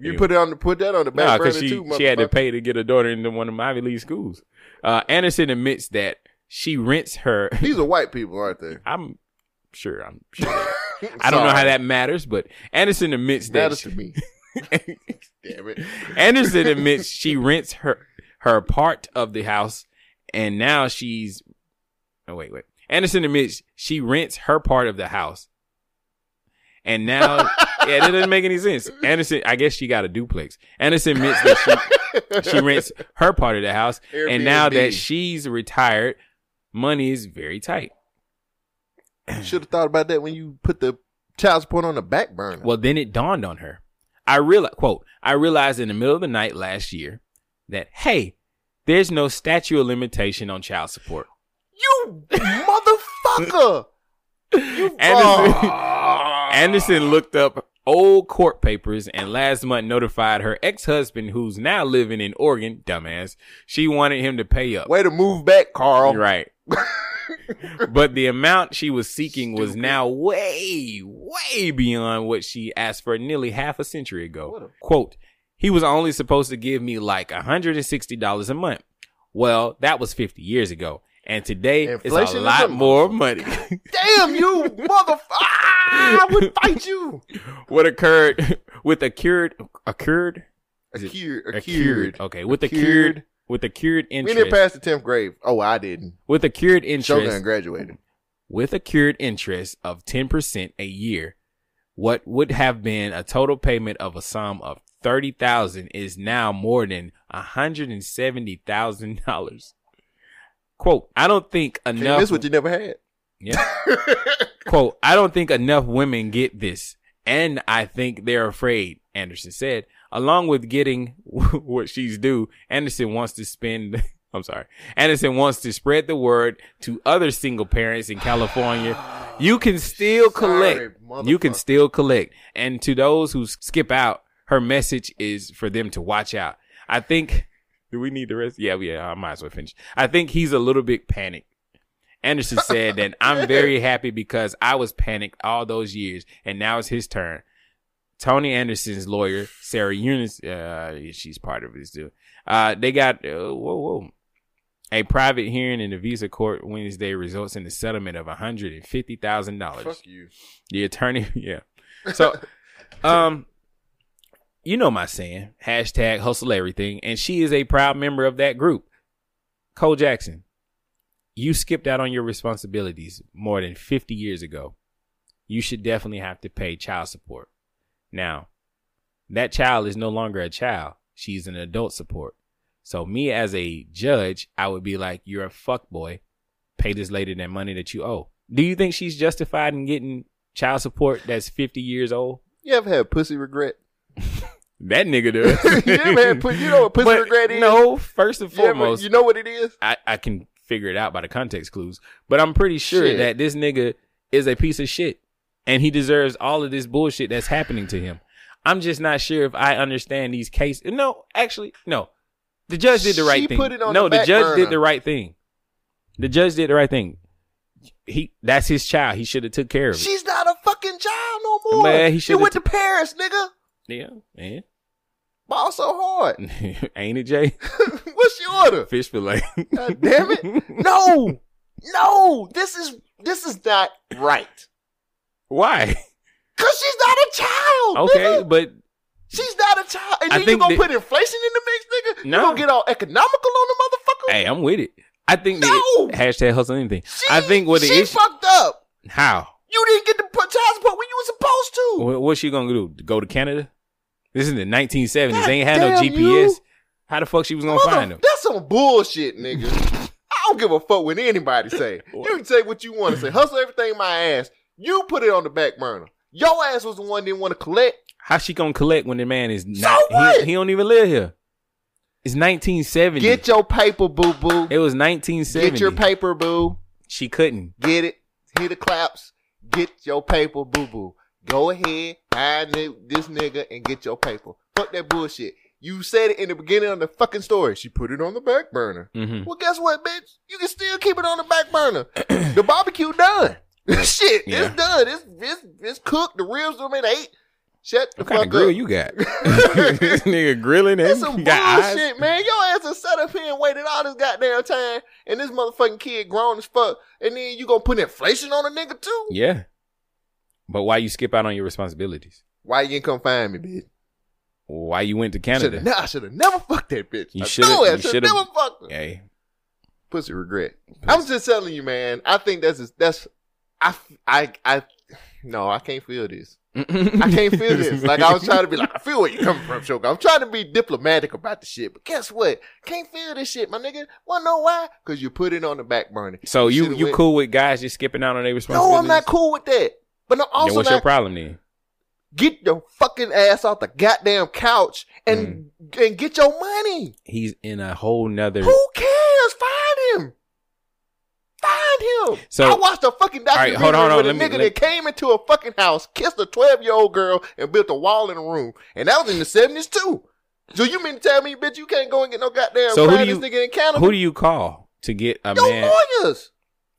You put it on the put that on the back Nah, burner she, too, she had to pay to get her daughter into one of my Ivy League schools. Uh, Anderson admits that she rents her. These are white people, aren't they? I'm sure. I'm sure. I don't know how that matters, but Anderson admits that. Matters she- to me. Damn it. Anderson admits she rents her her part of the house, and now she's. Oh wait, wait. Anderson admits she rents her part of the house, and now yeah, that doesn't make any sense. Anderson, I guess she got a duplex. Anderson admits that she she rents her part of the house, and now that she's retired, money is very tight. Should have thought about that when you put the child support on the back burner. Well, then it dawned on her. I realized, quote, I realized in the middle of the night last year that, hey, there's no statute of limitation on child support. You motherfucker! You Anderson, Anderson looked up old court papers and last month notified her ex-husband, who's now living in Oregon, dumbass, she wanted him to pay up. Way to move back, Carl. Right. but the amount she was seeking was now way, way beyond what she asked for nearly half a century ago. Quote, he was only supposed to give me like $160 a month. Well, that was 50 years ago. And today Inflation it's a lot a more money. Damn you, motherfucker! I would fight you. what occurred with a cured, a cured, a accured. Okay, with a cured, with a cured interest. We didn't pass the tenth grade. Oh, I didn't. with a cured Shogun interest. graduated. with a cured interest of 10% a year, what would have been a total payment of a sum of 30,000 is now more than $170,000. Quote, I don't think enough miss what you never had. yeah. Quote, I don't think enough women get this. And I think they're afraid, Anderson said. Along with getting what she's due, Anderson wants to spend, I'm sorry. Anderson wants to spread the word to other single parents in California. You can still collect. Sorry, you can still collect. And to those who skip out, her message is for them to watch out. I think, do we need the rest? Yeah, yeah, I might as well finish. I think he's a little bit panicked. Anderson said that I'm very happy because I was panicked all those years and now it's his turn. Tony Anderson's lawyer, Sarah Eunice, uh, she's part of this too. Uh, they got, uh, whoa, whoa. A private hearing in the visa court Wednesday results in the settlement of $150,000. Fuck you. The attorney, yeah. So, um, you know my saying, hashtag hustle everything, and she is a proud member of that group. Cole Jackson, you skipped out on your responsibilities more than 50 years ago. You should definitely have to pay child support. Now, that child is no longer a child. She's an adult support. So me as a judge, I would be like, you're a fuck boy. Pay this lady that money that you owe. Do you think she's justified in getting child support that's 50 years old? You ever had pussy regret? That nigga does. yeah, man. Put, you know what pussy But regret is? no, first and Yeah, foremost, you know what it is? I, I can figure it out by the context clues, but I'm pretty sure Shit. that this nigga is a piece of shit and he deserves all of this bullshit that's happening to him. I'm just not sure if I understand these cases. No, actually, no. The judge did the right She thing. put it on no, the the, judge burner. did the right thing. The judge did the right thing. He that's his child. He should have took care of it. She's not a fucking child no more. Man, he should've went t- to Paris, nigga. Yeah, man. Ball so hard. Ain't it, Jay? What's your order? Fish fillet. God damn it. No. No. This is this is not right. Why? Cause she's not a child. Okay, nigga. but She's not a child. And I then you gonna that- put inflation in the mix, nigga? No. You gonna get all economical on the motherfucker? hey, I'm with it. I think No. that hashtag hustle anything. I think what the she issue. fucked up. How? You didn't get the put child support when you were supposed to. What, what's she gonna do? Go to Canada? This is the 1970s. God they ain't had no GPS. you. How the fuck she was gonna Mother- find them? That's some bullshit, nigga. I don't give a fuck what anybody say. You can say what you want to say. Hustle everything my ass. You put it on the back burner. Your ass was the one didn't want to collect. How she gonna collect when the man is not? what? He, he don't even live here. It's 1970. Get your paper, boo boo. it was 1970. Get your paper, boo. She couldn't. Get it. Hear the claps. Get your paper, boo boo. Go ahead, hire this nigga and get your paper. Fuck that bullshit. You said it in the beginning of the fucking story. She put it on the back burner. Mhm. Well, guess what, bitch? You can still keep it on the back burner. the barbecue done. Shit, Yeah. it's done. It's, it's it's cooked. The ribs are been ate. Shut the What kind fuck of grill up. you got? this nigga grilling and some got eyes. bullshit, man. Your ass has sat up here and waited all this goddamn time, and this motherfucking kid grown as fuck, and then you gonna put inflation on a nigga too? Yeah. But why you skip out on your responsibilities? Why you ain't come find me, bitch? Why you went to Should Canada? have, I should have never fucked that bitch. You know you should have never fucked her. Hey, Pussy regret. I'm just telling you, man. I think that's that's I I I no, I can't feel this. I can't feel this. Like I was trying to be like, I feel where you coming from, Shoka. I'm trying to be diplomatic about the shit, but guess what? Can't feel this shit, my nigga. Wanna know why? Because you put it on the back burner. So you you went- cool with guys just skipping out on their responsibilities? No, I'm not cool with that. But Then also what's your problem then? get your fucking ass off the goddamn couch and Mm. and get your money. He's in a whole nother. Who cares? Find him. Find him. So- I watched a fucking All right, documentary hold on, hold on. with a Let me- nigga that came into a fucking house, kissed a 12 year old girl, and built a wall in a room. And that was in the 70s too. So you mean to tell me, bitch, you can't go and get no goddamn So who do you this nigga in Canada? who do you call to get a Your man? lawyers.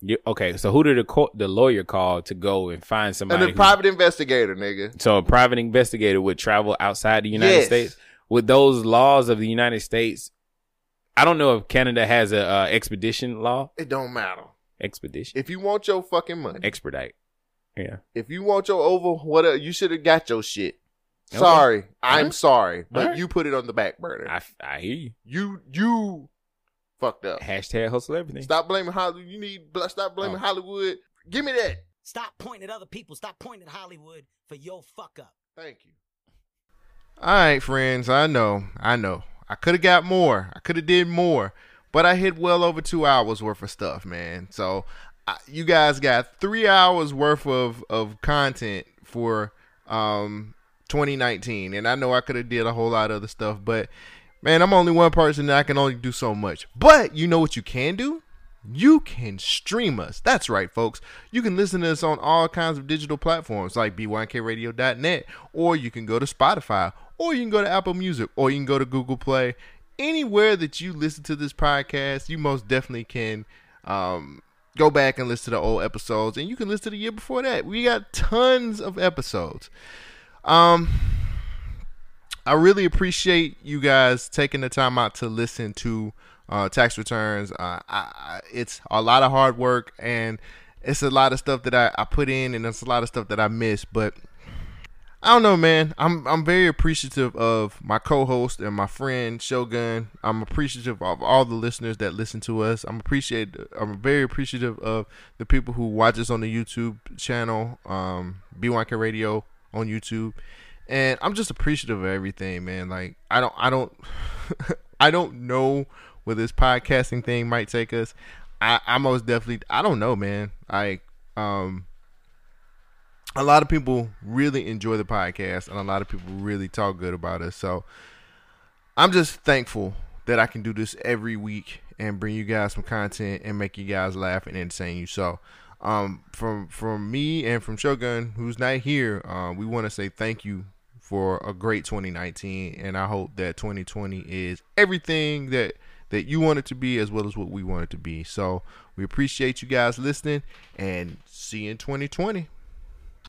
You, okay, so who did the court, the lawyer call to go and find And somebody? the who- private investigator, nigga. so a private investigator would travel outside the United Yes. States with those laws of the United States. I don't know if Canada has a uh, expedition law. It don't matter. Expedition, If you want your fucking money, expedite. Yeah. if you want your over whatever, you should have got your shit. Okay. Sorry, I'm sorry, but you put it on the back burner. I, I hear you. you you fucked up. Hashtag hustle everything. Stop blaming Hollywood. You need stop blaming Oh. Hollywood. Give me that. Stop pointing at other people. Stop pointing at Hollywood for your fuck up. Thank you. All right, friends. I know. I know. I could have got more. I could have did more, but I hit well over two hours worth of stuff, man. So I, you guys got three hours worth of of content for um 2019, and I know I could have did a whole lot of other stuff, but man, I'm only one person that I can only do so much. But you know what you can do? You can stream us. That's right, folks. You can listen to us on all kinds of digital platforms like bynkradio.net, or you can go to Spotify, or you can go to Apple Music, or you can go to Google Play. Anywhere that you listen to this podcast, you most definitely can um, go back and listen to the old episodes, and you can listen to the year before that. We got tons of episodes. Um, I really appreciate you guys taking the time out to listen to uh, tax returns. Uh, I, it's a lot of hard work and it's a lot of stuff that I, I put in and it's a lot of stuff that I miss. But I don't know, man. I'm I'm very appreciative of my co-host and my friend Shogun. I'm appreciative of all the listeners that listen to us. I'm appreciate. I'm very appreciative of the people who watch us on the YouTube channel, um, BYK Radio on YouTube, and I'm just appreciative of everything, man. Like I don't, I don't, I don't know where this podcasting thing might take us. I, I most definitely, I don't know, man. I um. a lot of people really enjoy the podcast, and a lot of people really talk good about us. So I'm just thankful that I can do this every week and bring you guys some content and make you guys laugh and entertain you. So um, from from me and from Shogun, who's not here, uh, we want to say thank you for a great 2019, and I hope that 2020 is everything that that you want it to be as well as what we want it to be. So we appreciate you guys listening, and see you in 2020.